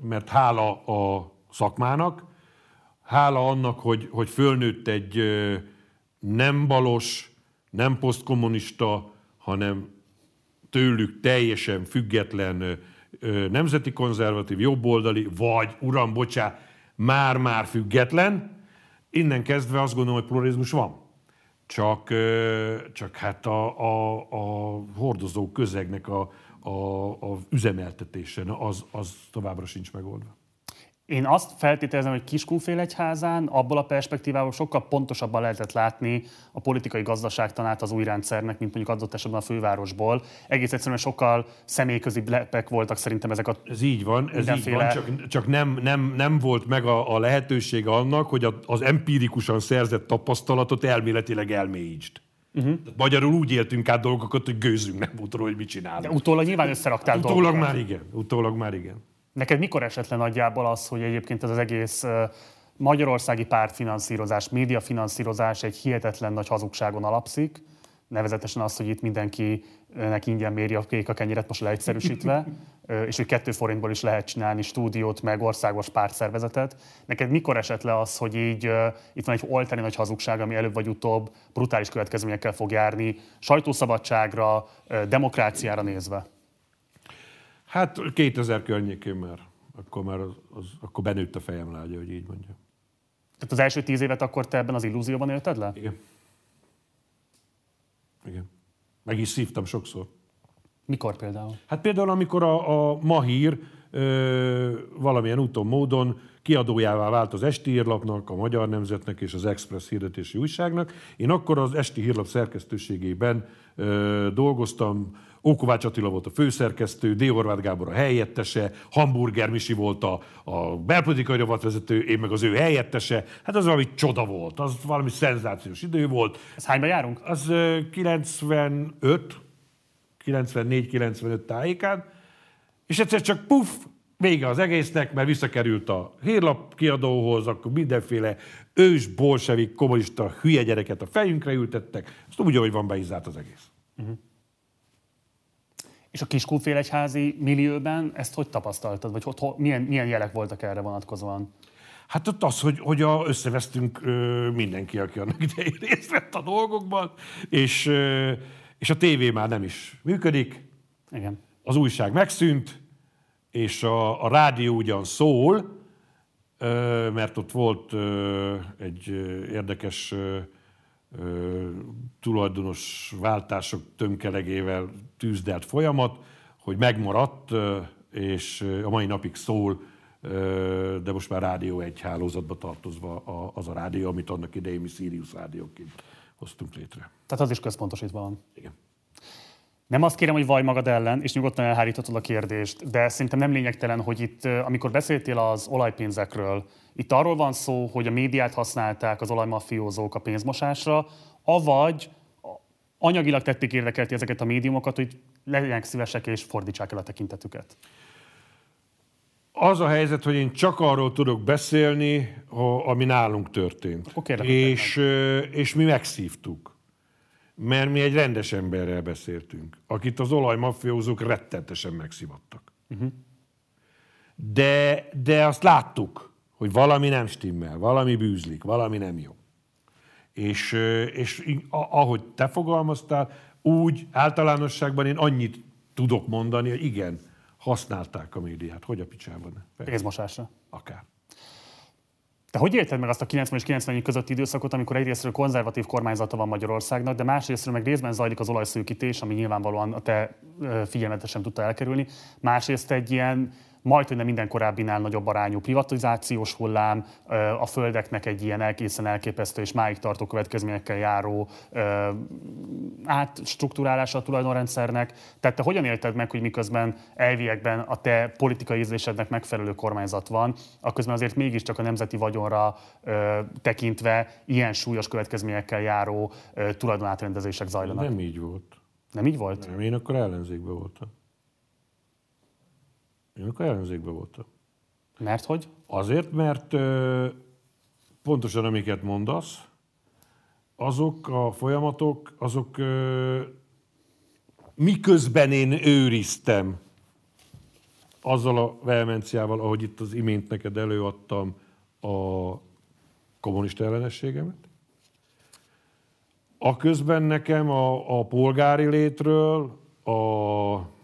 mert hála a szakmának, hála annak, hogy, hogy fölnőtt egy nem balos, nem posztkommunista, hanem tőlük teljesen független nemzeti konzervatív, jobboldali, vagy, uram, bocsá, már-már független, innen kezdve azt gondolom, hogy pluralizmus van. Csak, csak hát a, a, a hordozó közegnek a, a, a üzemeltetése, az, az továbbra sincs megoldva. Én azt feltételezem, hogy Kiskunfélegyházán abból a perspektívából sokkal pontosabban lehetett látni a politikai gazdaságtanát az új rendszernek, mint mondjuk adott esetben a fővárosból. Egész egyszerűen sokkal személyközi lepek voltak szerintem ezek a Ez így van, ez így van, csak, csak nem, nem, nem volt meg a, a lehetőség annak, hogy az empirikusan szerzett tapasztalatot elméletileg elmélyítsd. Uh-huh. magyarul úgy éltünk át dolgokat, hogy gőzünk nem volt hogy mit csinálunk. De utólag nyilván összeraktál Utólag dolgokat. már igen. Utólag már igen. Neked mikor esett le nagyjából az, hogy egyébként ez az egész magyarországi pártfinanszírozás, médiafinanszírozás egy hihetetlen nagy hazugságon alapszik, nevezetesen az, hogy itt mindenkinek ingyen méri a kék a kenyeret, most leegyszerűsítve, és hogy kettő forintból is lehet csinálni stúdiót, meg országos pártszervezetet. Neked mikor esett le az, hogy így itt van egy oltani nagy hazugság, ami előbb vagy utóbb brutális következményekkel fog járni sajtószabadságra, demokráciára nézve? Hát 2000 környékén már. Akkor már az, az, akkor benőtt a fejem lágya, hogy így mondja. Tehát az első tíz évet akkor te ebben az illúzióban élted le? Igen. Igen. Meg is szívtam sokszor. Mikor például? Hát például, amikor a, a Mahír ö, valamilyen úton, módon kiadójává vált az Esti Hírlapnak, a Magyar Nemzetnek és az Express hirdetési újságnak. Én akkor az Esti Hírlap szerkesztőségében ö, dolgoztam, Ókovács Attila volt a főszerkesztő, D. Horváth Gábor a helyettese, Hamburger Misi volt a, a belpolitikai rovatvezető, én meg az ő helyettese. Hát az valami csoda volt, az valami szenzációs idő volt. Ez hányba járunk? Az 95, 94-95 tájékán, és egyszer csak puff, vége az egésznek, mert visszakerült a hírlap kiadóhoz, akkor mindenféle ős, bolsevik, kommunista hülye gyereket a fejünkre ültettek, azt úgy, ahogy van beizzált az egész. Uh-huh. És a Kiskunfélegyházi millióben ezt hogy tapasztaltad? Vagy hogy, milyen, milyen jelek voltak erre vonatkozóan? Hát ott az, hogy, hogy a, összevesztünk ö, mindenki, aki annak idején részt vett a dolgokban, és, ö, és a tévé már nem is működik. Igen. Az újság megszűnt, és a, a rádió ugyan szól, mert ott volt egy érdekes tulajdonos váltások tömkelegével tűzdelt folyamat, hogy megmaradt, és a mai napig szól de most már Rádió egy hálózatba tartozva az a rádió, amit annak idején mi Sirius rádióként hoztunk létre. Tehát az is központosítva van. Igen. Nem azt kérem, hogy vaj magad ellen, és nyugodtan elháríthatod a kérdést, de szerintem nem lényegtelen, hogy itt, amikor beszéltél az olajpénzekről, itt arról van szó, hogy a médiát használták az olajmafiózók a pénzmosásra, avagy anyagilag tették érdekelti ezeket a médiumokat, hogy legyenek szívesek és fordítsák el a tekintetüket. Az a helyzet, hogy én csak arról tudok beszélni, ami nálunk történt. Kérlek, és, és mi megszívtuk. Mert mi egy rendes emberrel beszéltünk, akit az olajmafiózók rettentesen megszivattak. Uh-huh. De, de azt láttuk, hogy valami nem stimmel, valami bűzlik, valami nem jó. És, és ahogy te fogalmaztál, úgy általánosságban én annyit tudok mondani, hogy igen, használták a médiát. Hogy a picsában? Pénzmosásra. Akár. Te hogy élted meg azt a 90 és 90 közötti időszakot, amikor egyrésztről konzervatív kormányzata van Magyarországnak, de másrésztről meg részben zajlik az olajszűkítés, ami nyilvánvalóan a te figyelmetet sem tudta elkerülni. Másrészt egy ilyen majd, hogy nem minden korábbinál nagyobb arányú privatizációs hullám, a földeknek egy ilyen egészen elképesztő és máig tartó következményekkel járó átstruktúrálása a tulajdonrendszernek. Tehát te hogyan élted meg, hogy miközben elviekben a te politikai ízlésednek megfelelő kormányzat van, akközben azért mégiscsak a nemzeti vagyonra tekintve ilyen súlyos következményekkel járó tulajdonátrendezések zajlanak? Nem így volt. Nem így volt? Nem, én akkor ellenzékben voltam. Én akkor ellenzékben voltam. Mert hogy? Azért, mert pontosan amiket mondasz, azok a folyamatok, azok miközben én őriztem azzal a vehemenciával, ahogy itt az imént neked előadtam a kommunista ellenességemet, a közben nekem a, a polgári létről, a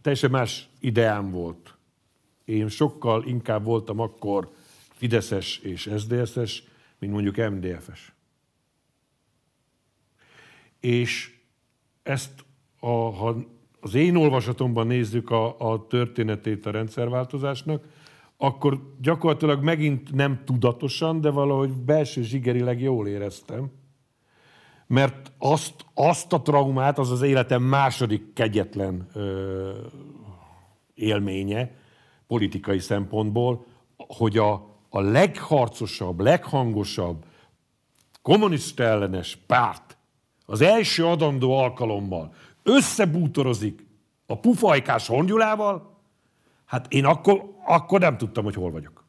teljesen más ideám volt. Én sokkal inkább voltam akkor Fideszes és SZDSZ-es, mint mondjuk MDF-es. És ezt, a, ha az én olvasatomban nézzük a, a történetét a rendszerváltozásnak, akkor gyakorlatilag megint nem tudatosan, de valahogy belső zsigerileg jól éreztem, mert azt, azt a traumát, az az életem második kegyetlen ö, élménye politikai szempontból, hogy a, a legharcosabb, leghangosabb kommunista ellenes párt az első adandó alkalommal összebútorozik a pufajkás hongyulával, hát én akkor, akkor nem tudtam, hogy hol vagyok.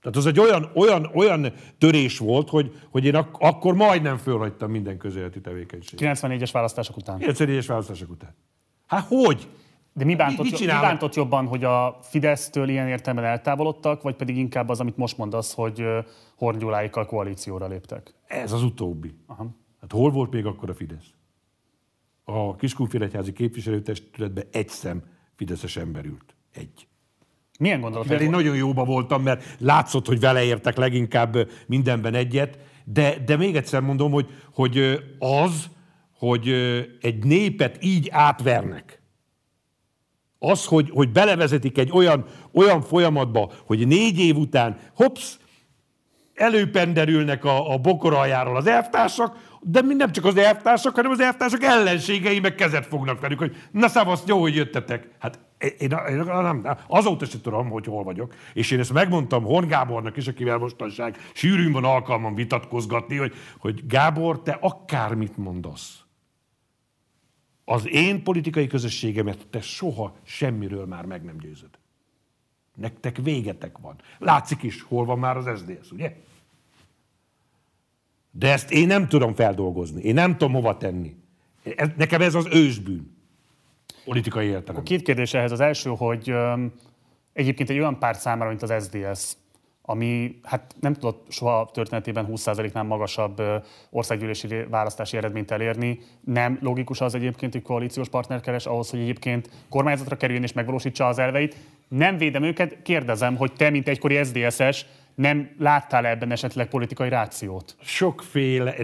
Tehát az egy olyan, olyan, olyan törés volt, hogy, hogy én ak- akkor majdnem fölhagytam minden közéleti tevékenységet. 94-es választások után. 94-es választások után. Hát hogy? De mi bántott, mi, mi bántott jobban, hogy a Fidesztől ilyen értelemben eltávolodtak, vagy pedig inkább az, amit most mondasz, hogy Horn koalícióra léptek? Ez az utóbbi. Aha. Hát hol volt még akkor a Fidesz? A Kiskunfélegyházi képviselőtestületben egy szem Fideszes ember ült. Egy. Milyen gondolat? Én nagyon jóba voltam, mert látszott, hogy vele értek leginkább mindenben egyet, de, de még egyszer mondom, hogy, hogy az, hogy egy népet így átvernek, az, hogy, hogy belevezetik egy olyan, olyan folyamatba, hogy négy év után, hops, előpenderülnek a, a bokoraljáról az elvtársak, de nem csak az elvtársak, hanem az elvtársak ellenségei meg kezet fognak velük, hogy na szavasz, jó, hogy jöttetek. Hát én, én nem, azóta sem tudom, hogy hol vagyok. És én ezt megmondtam Horn Gábornak is, akivel mostanság sűrűn van alkalmam vitatkozgatni, hogy, hogy Gábor, te akármit mondasz, az én politikai közösségemet te soha semmiről már meg nem győzöd. Nektek végetek van. Látszik is, hol van már az SZDSZ, ugye? De ezt én nem tudom feldolgozni. Én nem tudom hova tenni. Nekem ez az ősbűn. Politikai értelemben. Két kérdés ehhez. Az első, hogy um, egyébként egy olyan párt számára, mint az SDS, ami hát nem tudott soha történetében 20%-nál magasabb országgyűlési választási eredményt elérni. Nem logikus az egyébként, hogy koalíciós partner keres ahhoz, hogy egyébként kormányzatra kerüljön és megvalósítsa az elveit. Nem védem őket, kérdezem, hogy te, mint egykori SZDSZ-es, nem láttál ebben esetleg politikai rációt? Sokféle,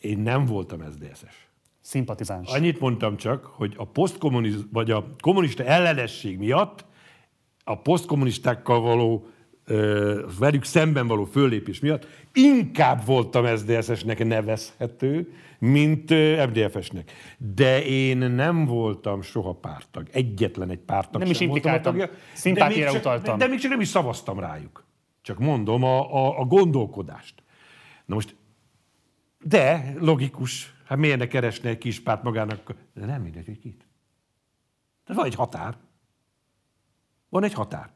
én nem voltam SZDSZ-es. Szimpatizáns. Annyit mondtam csak, hogy a posztkommunizmus, vagy a kommunista ellenesség miatt a posztkommunistákkal való, velük szemben való föllépés miatt inkább voltam SZDSZ-esnek nevezhető, mint MDF-esnek. De én nem voltam soha pártag. Egyetlen egy pártag Nem is implikáltam. Szimpátiára utaltam. De még csak nem is szavaztam rájuk. Csak mondom a, a, a gondolkodást. Na most, de logikus. Hát miért ne keresne egy kis párt magának? De nem mindegy, hogy kit. De van egy határ. Van egy határ.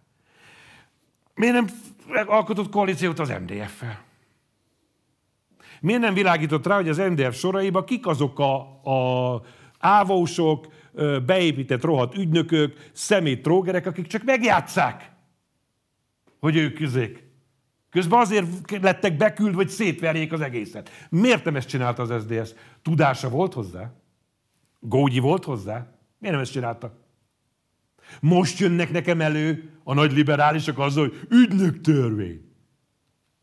Miért nem alkotott koalíciót az MDF-fel? Miért nem világított rá, hogy az MDF soraiba kik azok a, a ávósok, beépített rohadt ügynökök, szemét trógerek, akik csak megjátszák, hogy ők üzék. Közben azért lettek beküldve, hogy szétverjék az egészet. Miért nem ezt csinálta az SDS? Tudása volt hozzá? Gógyi volt hozzá? Miért nem ezt csinálta? Most jönnek nekem elő a nagy liberálisok azzal, hogy ügynök törvény.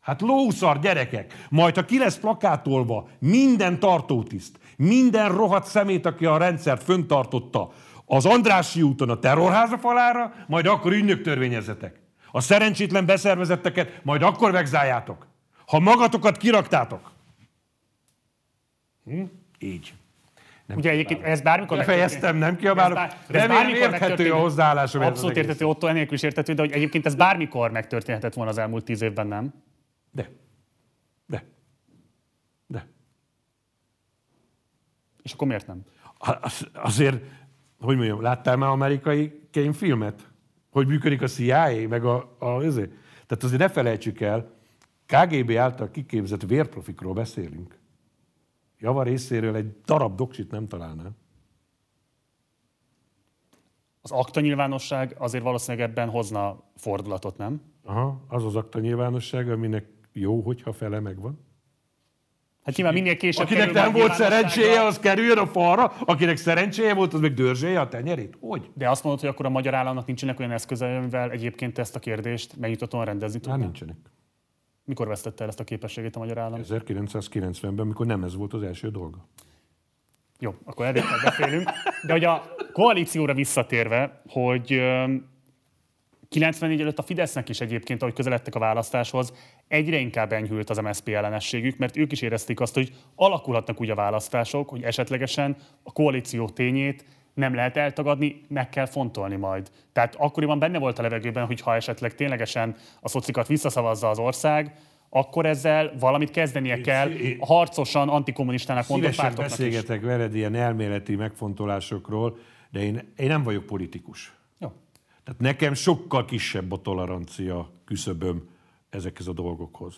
Hát lószar gyerekek, majd ha ki lesz plakátolva minden tartótiszt, minden rohadt szemét, aki a rendszert föntartotta az Andrássy úton a terrorháza falára, majd akkor ügynök törvényezzetek. A szerencsétlen beszervezetteket majd akkor vegzáljátok. Ha magatokat kiraktátok. Hm? Így. Nem Ugye egyébként ez bármikor Befejeztem, nem kiabálok. Ez bár- de ez Remélem bármikor érthető a hozzáállásom. Abszolút értető, Otto enélkül is értető, de hogy egyébként ez bármikor megtörténhetett volna az elmúlt tíz évben, nem? De. De. De. És akkor miért nem? Az, azért, hogy mondjam, láttál már amerikai filmet? Hogy működik a CIA, meg a, a azért. Tehát azért ne felejtsük el, KGB által kiképzett vérprofikról beszélünk. Java részéről egy darab doksit nem találnál. Az akta nyilvánosság azért valószínűleg ebben hozna fordulatot, nem? Aha, az az akta nyilvánosság, aminek jó, hogyha fele megvan. Hát nyilván minél később Akinek nem volt szerencséje, az kerüljön a falra, akinek szerencséje volt, az meg dörzsélje a tenyerét. Hogy? De azt mondod, hogy akkor a magyar államnak nincsenek olyan eszközei, amivel egyébként ezt a kérdést megnyugtatóan rendezni Hát tudná? nincsenek. Mikor vesztette el ezt a képességét a magyar állam? 1990-ben, amikor nem ez volt az első dolga. Jó, akkor erről beszélünk. De hogy a koalícióra visszatérve, hogy öm, 94 előtt a Fidesznek is egyébként, ahogy közeledtek a választáshoz, egyre inkább enyhült az MSZP ellenességük, mert ők is érezték azt, hogy alakulhatnak úgy a választások, hogy esetlegesen a koalíció tényét nem lehet eltagadni, meg kell fontolni majd. Tehát akkoriban benne volt a levegőben, hogy ha esetleg ténylegesen a szocikat visszaszavazza az ország, akkor ezzel valamit kezdenie kell a harcosan antikommunistának mondott pártoknak is. beszélgetek veled ilyen elméleti megfontolásokról, de én, én nem vagyok politikus. Jó. Tehát nekem sokkal kisebb a tolerancia küszöböm ezekhez a dolgokhoz.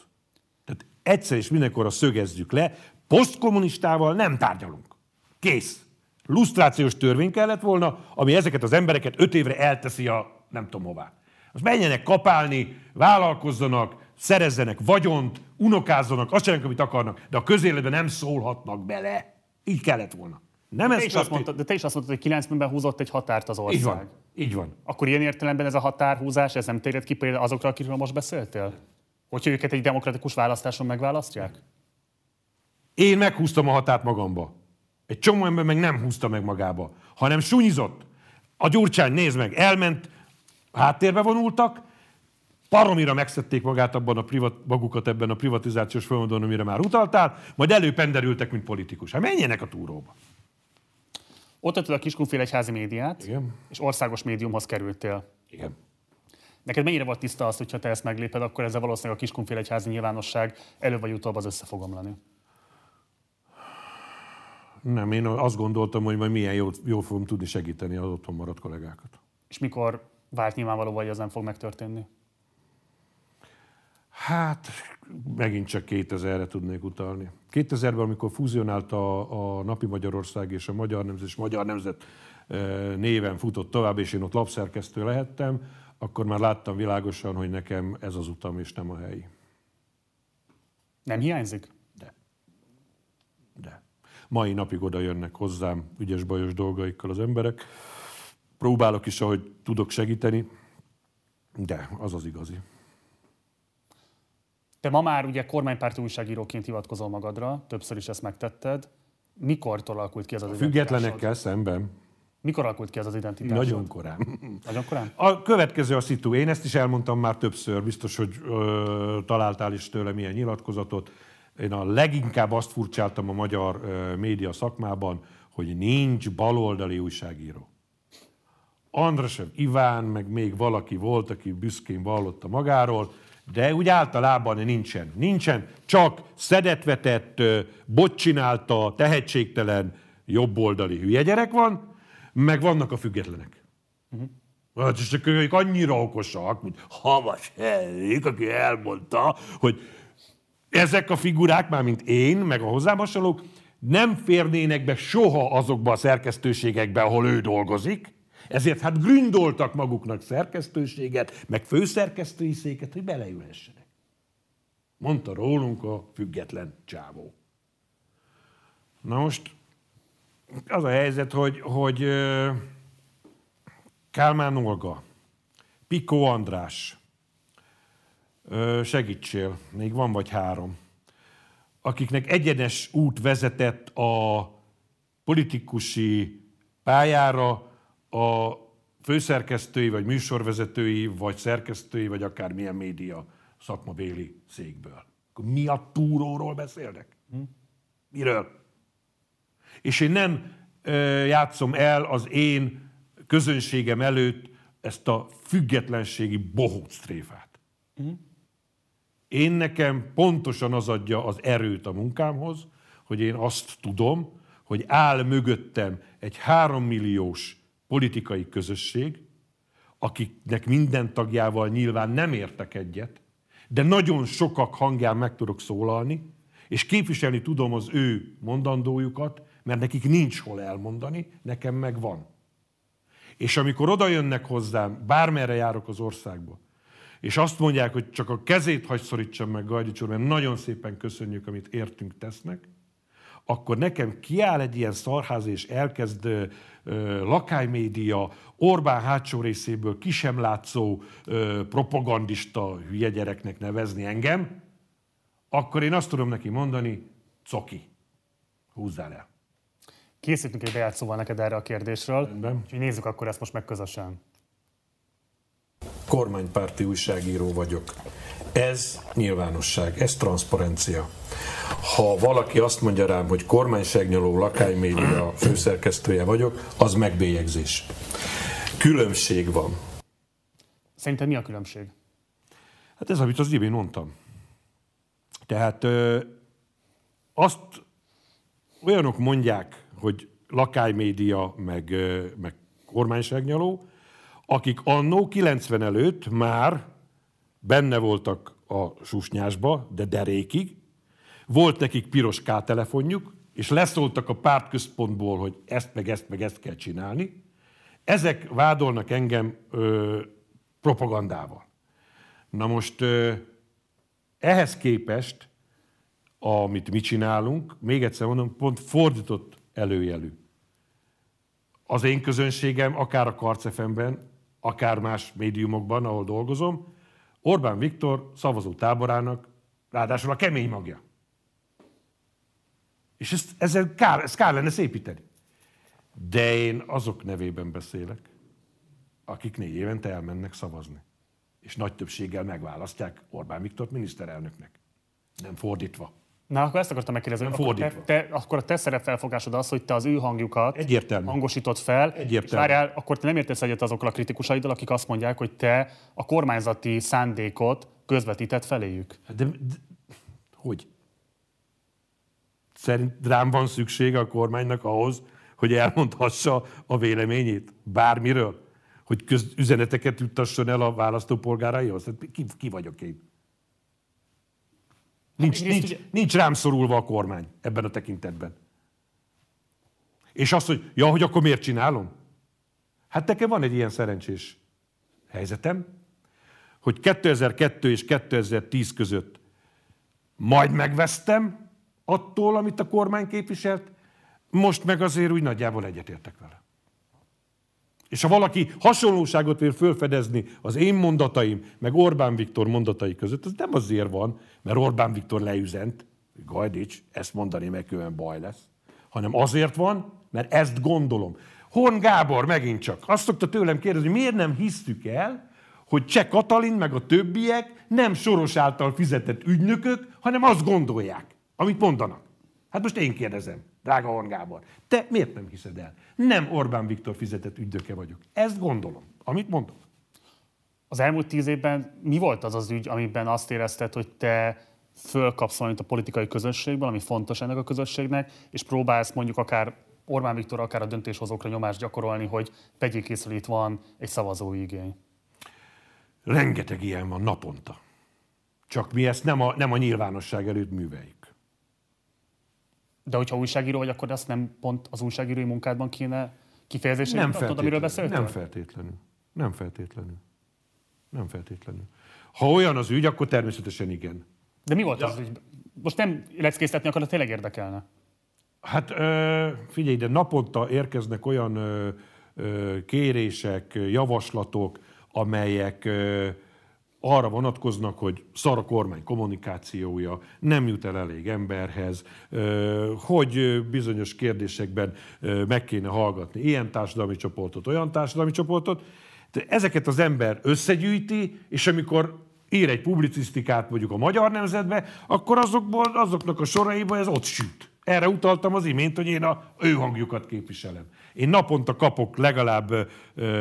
Tehát egyszer és mindenkorra szögezzük le, posztkommunistával nem tárgyalunk. Kész. Lusztrációs törvény kellett volna, ami ezeket az embereket öt évre elteszi a nem tudom hová. Azt menjenek kapálni, vállalkozzanak, szerezzenek vagyont, unokázzanak, azt csinálják, amit akarnak, de a közéletben nem szólhatnak bele. Így kellett volna. Nem ez Te is azt mondtad, de te is azt mondtad, hogy 90-ben húzott egy határt az ország. Így van. Így van. Akkor ilyen értelemben ez a határhúzás, ez nem terjed ki például azokra, akikről most beszéltél? Hogyha őket egy demokratikus választáson megválasztják? Én meghúztam a határt magamba. Egy csomó ember meg nem húzta meg magába, hanem sunyizott. A Gyurcsány, nézd meg, elment, háttérbe vonultak, paromira megszedték magát abban a privat, magukat ebben a privatizációs folyamatban, amire már utaltál, majd előpenderültek, mint politikus. Hát menjenek a túróba. Ott adtad a Kiskunfél egyházi médiát, Igen. és országos médiumhoz kerültél. Igen. Neked mennyire volt tiszta az, hogy ha te ezt megléped, akkor ezzel valószínűleg a Kiskunfél egyházi nyilvánosság előbb vagy utóbb az össze fog omlani? Nem, én azt gondoltam, hogy majd milyen jól, jól fogom tudni segíteni az otthon maradt kollégákat. És mikor vált nyilvánvaló, hogy ez nem fog megtörténni? Hát, megint csak 2000-re tudnék utalni. 2000-ben, amikor fúzionált a, a Napi Magyarország és a Magyar Nemzet, és Magyar Nemzet eh, néven futott tovább, és én ott lapszerkesztő lehettem, akkor már láttam világosan, hogy nekem ez az utam, és nem a helyi. Nem hiányzik? De. De. Mai napig oda jönnek hozzám ügyes-bajos dolgaikkal az emberek. Próbálok is, ahogy tudok segíteni, de az az igazi. Te ma már ugye kormánypárti újságíróként hivatkozol magadra, többször is ezt megtetted. Mikortól alakult ki ez az A függetlenekkel szemben Mikor alakult ki ez az identitás? Nagyon korán. Nagyon korán? A következő a szitu. Én ezt is elmondtam már többször, biztos, hogy ö, találtál is tőlem ilyen nyilatkozatot. Én a leginkább azt furcsáltam a magyar média szakmában, hogy nincs baloldali újságíró. Andrasev Iván, meg még valaki volt, aki büszkén vallotta magáról, de úgy általában nincsen. Nincsen, csak szedetvetett, bot csinálta, tehetségtelen, jobboldali hülye gyerek van, meg vannak a függetlenek. Uh-huh. Hát és ők annyira okosak, mint Havas Henrik, aki elmondta, hogy ezek a figurák, már mint én, meg a hozzám hasonlók, nem férnének be soha azokba a szerkesztőségekbe, ahol ő dolgozik, ezért hát gründoltak maguknak szerkesztőséget, meg főszerkesztői széket, hogy beleülhessenek. Mondta rólunk a független csávó. Na most az a helyzet, hogy, hogy Kálmán Olga, Pikó András, segítsél, még van vagy három, akiknek egyenes út vezetett a politikusi pályára a főszerkesztői, vagy műsorvezetői, vagy szerkesztői, vagy akár milyen média szakmabéli székből. Akkor mi a túróról beszélnek? Hm? Miről? És én nem ö, játszom el az én közönségem előtt ezt a függetlenségi bohóc tréfát. Hm? Én nekem pontosan az adja az erőt a munkámhoz, hogy én azt tudom, hogy áll mögöttem egy hárommilliós politikai közösség, akiknek minden tagjával nyilván nem értek egyet, de nagyon sokak hangján meg tudok szólalni, és képviselni tudom az ő mondandójukat, mert nekik nincs hol elmondani, nekem meg van. És amikor oda jönnek hozzám, bármerre járok az országba, és azt mondják, hogy csak a kezét hagy szorítsam meg Gajdics úr, mert nagyon szépen köszönjük, amit értünk, tesznek, akkor nekem kiáll egy ilyen szarház, és elkezd ö, lakálymédia, Orbán hátsó részéből kisem látszó ö, propagandista hülye gyereknek nevezni engem, akkor én azt tudom neki mondani, coki, húzzál el. Készítünk egy bejátszóval neked erre a kérdésről, úgyhogy nézzük akkor ezt most meg közösen kormánypárti újságíró vagyok. Ez nyilvánosság, ez transzparencia. Ha valaki azt mondja rám, hogy kormányságnyaló lakánymédia főszerkesztője vagyok, az megbélyegzés. Különbség van. Szerintem mi a különbség? Hát ez, amit az imént mondtam. Tehát ö, azt olyanok mondják, hogy lakánymédia, meg, ö, meg kormányságnyaló, akik annó 90 előtt már benne voltak a susnyásba, de derékig, volt nekik piros K-telefonjuk, és leszóltak a pártközpontból, hogy ezt meg ezt meg ezt kell csinálni. Ezek vádolnak engem ö, propagandával. Na most ö, ehhez képest, amit mi csinálunk, még egyszer mondom, pont fordított előjelű. Az én közönségem, akár a Karcefemben, akár más médiumokban, ahol dolgozom, Orbán Viktor szavazó táborának, ráadásul a kemény magja. És ezt, ezzel kár, ezt kár lenne szépíteni. De én azok nevében beszélek, akik négy évente elmennek szavazni. És nagy többséggel megválasztják Orbán Viktort miniszterelnöknek. Nem fordítva. Na, akkor ezt akartam megkérdezni. Akkor, te, te, akkor a te szerepfelfogásod az, hogy te az ő hangjukat Egyértelmű. hangosítod fel. Egyértelmű. És várjál, akkor te nem értesz egyet azokkal a kritikusaiddal, akik azt mondják, hogy te a kormányzati szándékot közvetített feléjük. De, de hogy? Szerint rám van szüksége a kormánynak ahhoz, hogy elmondhassa a véleményét bármiről? Hogy köz, üzeneteket juttasson el a választópolgáraihoz? Hát ki, ki vagyok én? Nincs, nincs, ugye... nincs rám szorulva a kormány ebben a tekintetben. És azt, hogy ja, hogy akkor miért csinálom? Hát nekem van egy ilyen szerencsés helyzetem, hogy 2002 és 2010 között majd megvesztem attól, amit a kormány képviselt, most meg azért úgy nagyjából egyetértek vele. És ha valaki hasonlóságot vér fölfedezni az én mondataim, meg Orbán Viktor mondatai között, az nem azért van, mert Orbán Viktor leüzent, Gajdics, ezt mondani meg különben baj lesz, hanem azért van, mert ezt gondolom. Horn Gábor megint csak. Azt szokta tőlem kérdezni, miért nem hisztük el, hogy Cseh Katalin meg a többiek nem Soros által fizetett ügynökök, hanem azt gondolják, amit mondanak. Hát most én kérdezem, drága Horn Gábor, te miért nem hiszed el? Nem Orbán Viktor fizetett ügynöke vagyok. Ezt gondolom, amit mondok. Az elmúlt tíz évben mi volt az az ügy, amiben azt érezted, hogy te fölkapsz valamit a politikai közösségben, ami fontos ennek a közösségnek, és próbálsz mondjuk akár Orbán Viktor, akár a döntéshozókra nyomást gyakorolni, hogy vegyék észre, hogy itt van egy szavazói igény. Rengeteg ilyen van naponta. Csak mi ezt nem a, nem a nyilvánosság előtt műveljük. De hogyha újságíró vagy, akkor azt nem pont az újságírói munkádban kéne kifejezésre Nem jutatnod, amiről beszéltél? Nem feltétlenül. Nem feltétlenül. Nem feltétlenül. Ha olyan az ügy, akkor természetesen igen. De mi volt ja. az ügy? Most nem leckésztetni akarod, tényleg érdekelne. Hát figyelj, de naponta érkeznek olyan kérések, javaslatok, amelyek arra vonatkoznak, hogy szar a kormány kommunikációja, nem jut el elég emberhez, hogy bizonyos kérdésekben meg kéne hallgatni ilyen társadalmi csoportot, olyan társadalmi csoportot. Ezeket az ember összegyűjti, és amikor ír egy publicisztikát mondjuk a Magyar Nemzetbe, akkor azokból, azoknak a soraiba ez ott süt. Erre utaltam az imént, hogy én a ő hangjukat képviselem. Én naponta kapok legalább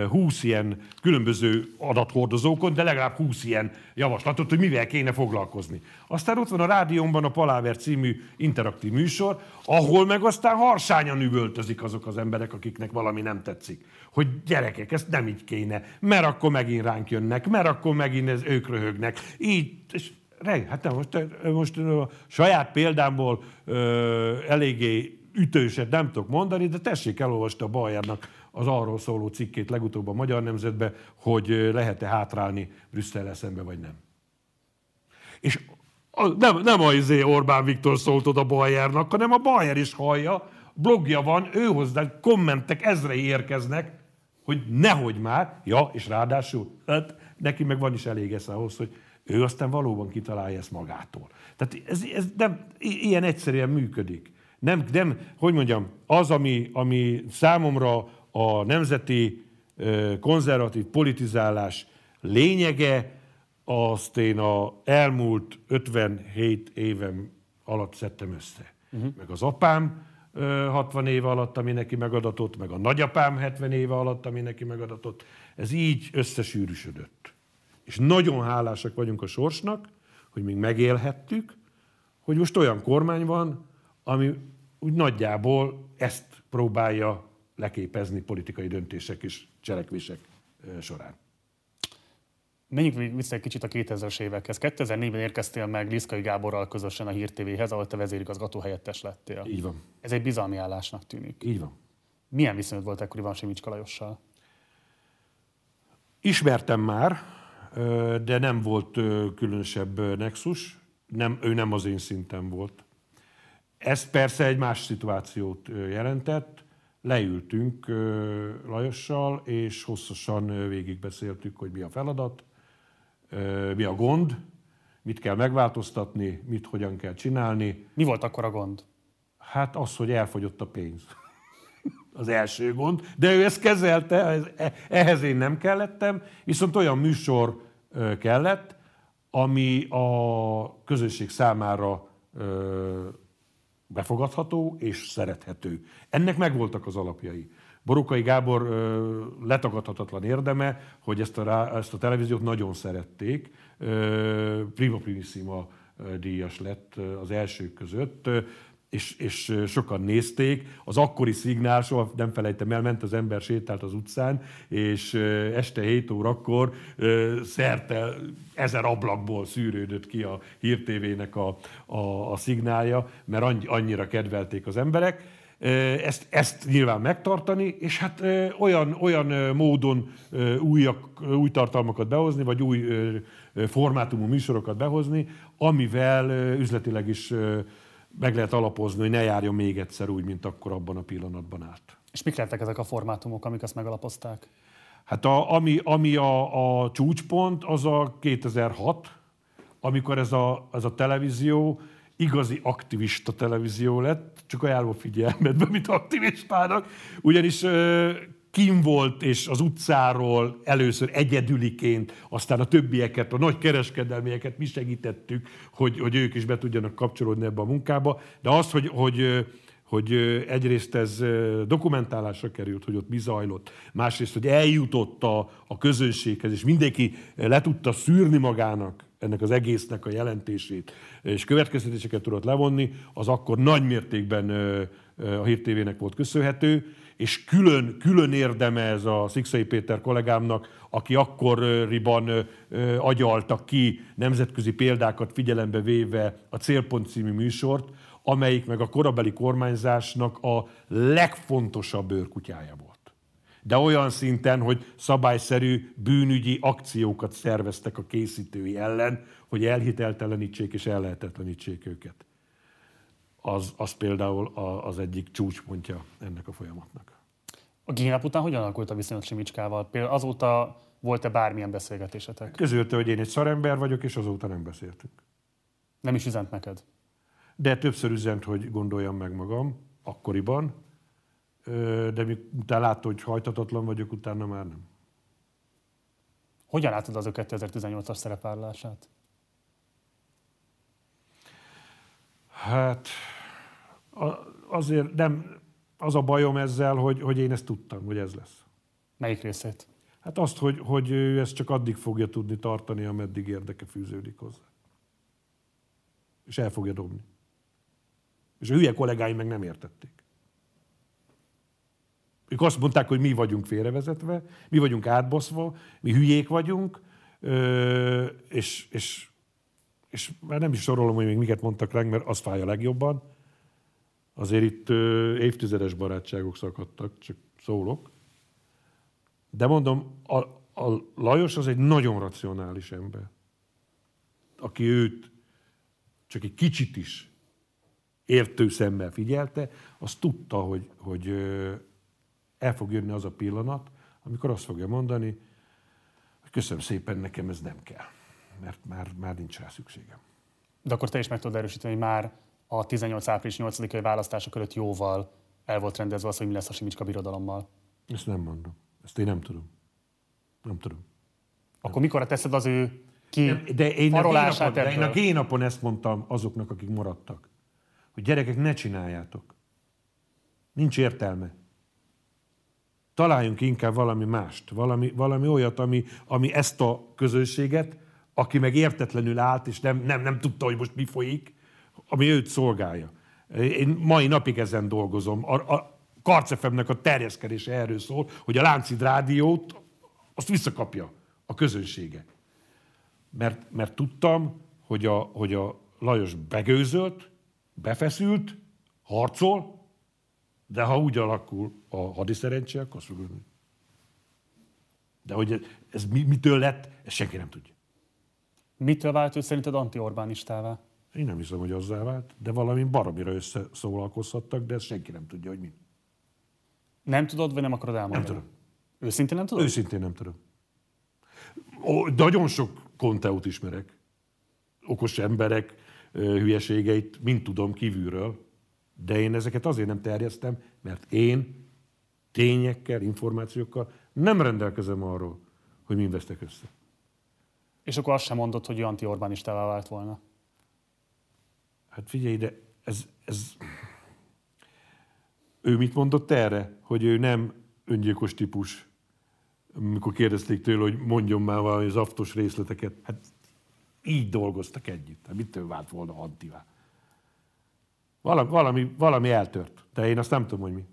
20 ilyen különböző adathordozókon, de legalább 20 ilyen javaslatot, hogy mivel kéne foglalkozni. Aztán ott van a rádiómban a Paláver című interaktív műsor, ahol meg aztán harsányan üvöltözik azok az emberek, akiknek valami nem tetszik. Hogy gyerekek, ezt nem így kéne, mert akkor megint ránk jönnek, mert akkor megint ez ők röhögnek. Így, és Rej, hát nem, most, most a saját példámból ö, eléggé ütőset nem tudok mondani, de tessék elolvasta a Bajernak az arról szóló cikkét legutóbb a Magyar Nemzetbe, hogy lehet-e hátrálni Brüsszel szembe, vagy nem. És nem, nem a izé Orbán Viktor szólt oda Bajernak, hanem a Bajer is hallja, blogja van, ő hozzá kommentek ezrei érkeznek, hogy nehogy már, ja, és ráadásul, hát neki meg van is elég esze ahhoz, hogy ő aztán valóban kitalálja ezt magától. Tehát ez, ez nem, ilyen egyszerűen működik. Nem, nem, hogy mondjam, az, ami, ami számomra a nemzeti konzervatív politizálás lényege, azt én a elmúlt 57 évem alatt szedtem össze. Uh-huh. Meg az apám 60 éve alatt, ami neki megadatott, meg a nagyapám 70 éve alatt, ami neki megadatott. Ez így összesűrűsödött. És nagyon hálásak vagyunk a sorsnak, hogy még megélhettük, hogy most olyan kormány van, ami úgy nagyjából ezt próbálja leképezni politikai döntések és cselekvések során. Menjünk vissza egy kicsit a 2000-es évekhez. 2004-ben érkeztél meg Liszkai Gáborral közösen a Hír TV-hez, ahol te vezérigazgató helyettes lettél. Így van. Ez egy bizalmi állásnak tűnik. Így van. Milyen viszonyod volt ekkoriban Simicska Lajossal? Ismertem már, de nem volt különösebb nexus, nem, ő nem az én szintem volt. Ez persze egy más szituációt jelentett, leültünk Lajossal, és hosszasan végigbeszéltük, hogy mi a feladat, mi a gond, mit kell megváltoztatni, mit hogyan kell csinálni. Mi volt akkor a gond? Hát az, hogy elfogyott a pénz. az első gond, de ő ezt kezelte, e, ehhez én nem kellettem, viszont olyan műsor kellett, ami a közösség számára befogadható és szerethető. Ennek megvoltak az alapjai. Borukai Gábor ö, letagadhatatlan érdeme, hogy ezt a, ezt a televíziót nagyon szerették. Ö, Prima Primissima díjas lett az elsők között és, és sokan nézték. Az akkori szignál, soha nem felejtem el, ment az ember, sétált az utcán, és este 7 órakor szerte ezer ablakból szűrődött ki a hírtévének a, a, a szignálja, mert annyira kedvelték az emberek. Ezt, ezt nyilván megtartani, és hát olyan, olyan módon újak, új tartalmakat behozni, vagy új formátumú műsorokat behozni, amivel üzletileg is meg lehet alapozni, hogy ne járjon még egyszer úgy, mint akkor abban a pillanatban át. És mik lettek ezek a formátumok, amik ezt megalapozták? Hát a, ami, ami a, a csúcspont, az a 2006, amikor ez a, ez a televízió igazi aktivista televízió lett, csak ajánlom figyelmetbe, mint aktivistának, ugyanis kim volt, és az utcáról először egyedüliként, aztán a többieket, a nagy kereskedelmieket mi segítettük, hogy, hogy ők is be tudjanak kapcsolódni ebbe a munkába. De az, hogy, hogy hogy egyrészt ez dokumentálásra került, hogy ott mi zajlott, másrészt, hogy eljutott a, a közönséghez, és mindenki le tudta szűrni magának ennek az egésznek a jelentését, és következtetéseket tudott levonni, az akkor nagy mértékben a Hír TV-nek volt köszönhető, és külön, külön érdeme ez a Szikszai Péter kollégámnak, aki akkoriban agyalta ki nemzetközi példákat figyelembe véve a Célpont című műsort, amelyik meg a korabeli kormányzásnak a legfontosabb bőrkutyája volt. De olyan szinten, hogy szabályszerű bűnügyi akciókat szerveztek a készítői ellen, hogy elhiteltelenítsék és ellehetetlenítsék őket. Az, az például az egyik csúcspontja ennek a folyamatnak. A Gínap után hogyan alakult a viszonyat Simicskával? Például azóta volt-e bármilyen beszélgetésetek? Közölte, hogy én egy szarember vagyok, és azóta nem beszéltünk. Nem is üzent neked? de többször üzent, hogy gondoljam meg magam, akkoriban, de utána látta, hogy hajtatatlan vagyok, utána már nem. Hogyan látod az a 2018-as szerepvállalását? Hát azért nem, az a bajom ezzel, hogy, hogy én ezt tudtam, hogy ez lesz. Melyik részét? Hát azt, hogy, hogy ő ezt csak addig fogja tudni tartani, ameddig érdeke fűződik hozzá. És el fogja dobni. És a hülye kollégáim meg nem értették. Ők azt mondták, hogy mi vagyunk félrevezetve, mi vagyunk átbaszva, mi hülyék vagyunk, és, és, és már nem is sorolom, hogy még miket mondtak ránk, mert az fáj a legjobban. Azért itt évtizedes barátságok szakadtak, csak szólok. De mondom, a, a Lajos az egy nagyon racionális ember, aki őt csak egy kicsit is értő szemmel figyelte, az tudta, hogy, hogy el fog jönni az a pillanat, amikor azt fogja mondani, hogy köszönöm szépen, nekem ez nem kell, mert már, már nincs rá szükségem. De akkor te is meg tudod erősíteni, már a 18 április 8-ai választások előtt jóval el volt rendezve az, hogy mi lesz a Simicska birodalommal. Ezt nem mondom. Ezt én nem tudom. Nem tudom. Akkor nem. mikor teszed az ő ki de én, a génapon, de én a génapon ezt mondtam azoknak, akik maradtak hogy gyerekek, ne csináljátok. Nincs értelme. Találjunk inkább valami mást, valami, valami olyat, ami, ami ezt a közösséget, aki meg értetlenül állt, és nem, nem, nem tudta, hogy most mi folyik, ami őt szolgálja. Én mai napig ezen dolgozom. A, a Karcefemnek a terjeszkedése erről szól, hogy a Láncid rádiót azt visszakapja a közönsége. Mert, mert tudtam, hogy a, hogy a Lajos begőzölt, befeszült, harcol, de ha úgy alakul a hadiszerencse, akkor fog De hogy ez, ez mitől lett, ezt senki nem tudja. Mitől vált ő szerinted anti-Orbánistává? Én nem hiszem, hogy azzá vált, de valami baromira összeszólalkozhattak, de ezt senki nem tudja, hogy mi. Nem tudod, vagy nem akarod elmondani? Nem tudom. Őszintén nem tudod? Őszintén nem tudom. Ó, nagyon sok konteut ismerek. Okos emberek, hülyeségeit mind tudom kívülről, de én ezeket azért nem terjesztem, mert én tényekkel, információkkal nem rendelkezem arról, hogy mind vesztek össze. És akkor azt sem mondod, hogy anti-Orbánistává vált volna? Hát figyelj, de ez, ez... Ő mit mondott erre? Hogy ő nem öngyilkos típus. Mikor kérdezték tőle, hogy mondjon már valami zaftos részleteket. Hát így dolgoztak együtt. Hát mitől vált volna antivá? Valami, valami, valami eltört, de én azt nem tudom, hogy mi.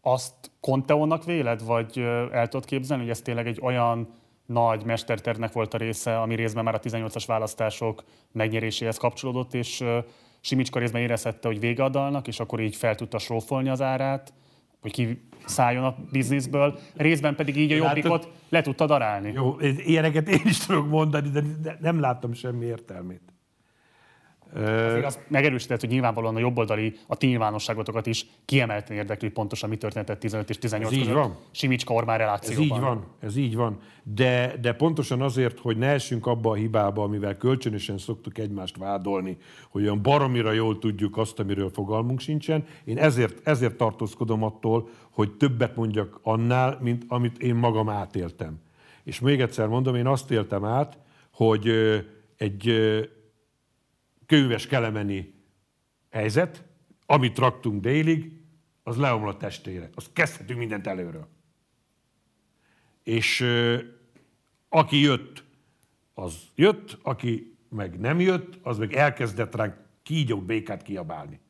Azt Conteónak véled, vagy el tudod képzelni, hogy ez tényleg egy olyan nagy mestertervnek volt a része, ami részben már a 18-as választások megnyeréséhez kapcsolódott, és Simicska részben érezhette, hogy vége a dalnak, és akkor így fel tudta srófolni az árát, hogy ki szálljon a bizniszből, részben pedig így a jobbikot le tudta darálni. Jó, ilyeneket én is tudok mondani, de nem láttam semmi értelmét. Azért azt megerősített, hogy nyilvánvalóan a jobboldali, a ti nyilvánosságotokat is kiemelten érdekli, hogy pontosan mi történt 15 és 18 Ez így között. van. Simicska Orbán Ez relációban. így van, ez így van. De, de pontosan azért, hogy ne essünk abba a hibába, amivel kölcsönösen szoktuk egymást vádolni, hogy olyan baromira jól tudjuk azt, amiről fogalmunk sincsen, én ezért, ezért tartózkodom attól, hogy többet mondjak annál, mint amit én magam átéltem. És még egyszer mondom, én azt éltem át, hogy egy ö, könyves kelemeni helyzet, amit raktunk délig, az leomlott testére. Azt kezdhetünk mindent előről. És ö, aki jött, az jött, aki meg nem jött, az meg elkezdett ránk kígyók békát kiabálni.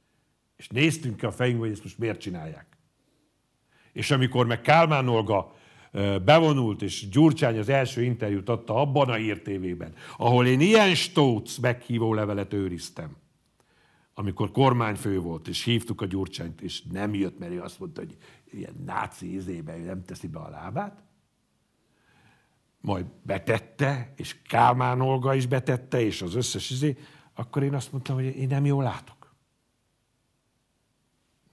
És néztünk ki a fejünkbe, hogy ezt most miért csinálják. És amikor meg Kálmán Olga bevonult, és Gyurcsány az első interjút adta abban a hírtévében, ahol én ilyen stóc meghívó levelet őriztem, amikor kormányfő volt, és hívtuk a Gyurcsányt, és nem jött, mert ő azt mondta, hogy ilyen náci izébe ő nem teszi be a lábát, majd betette, és Kálmán Olga is betette, és az összes izé, akkor én azt mondtam, hogy én nem jól látok.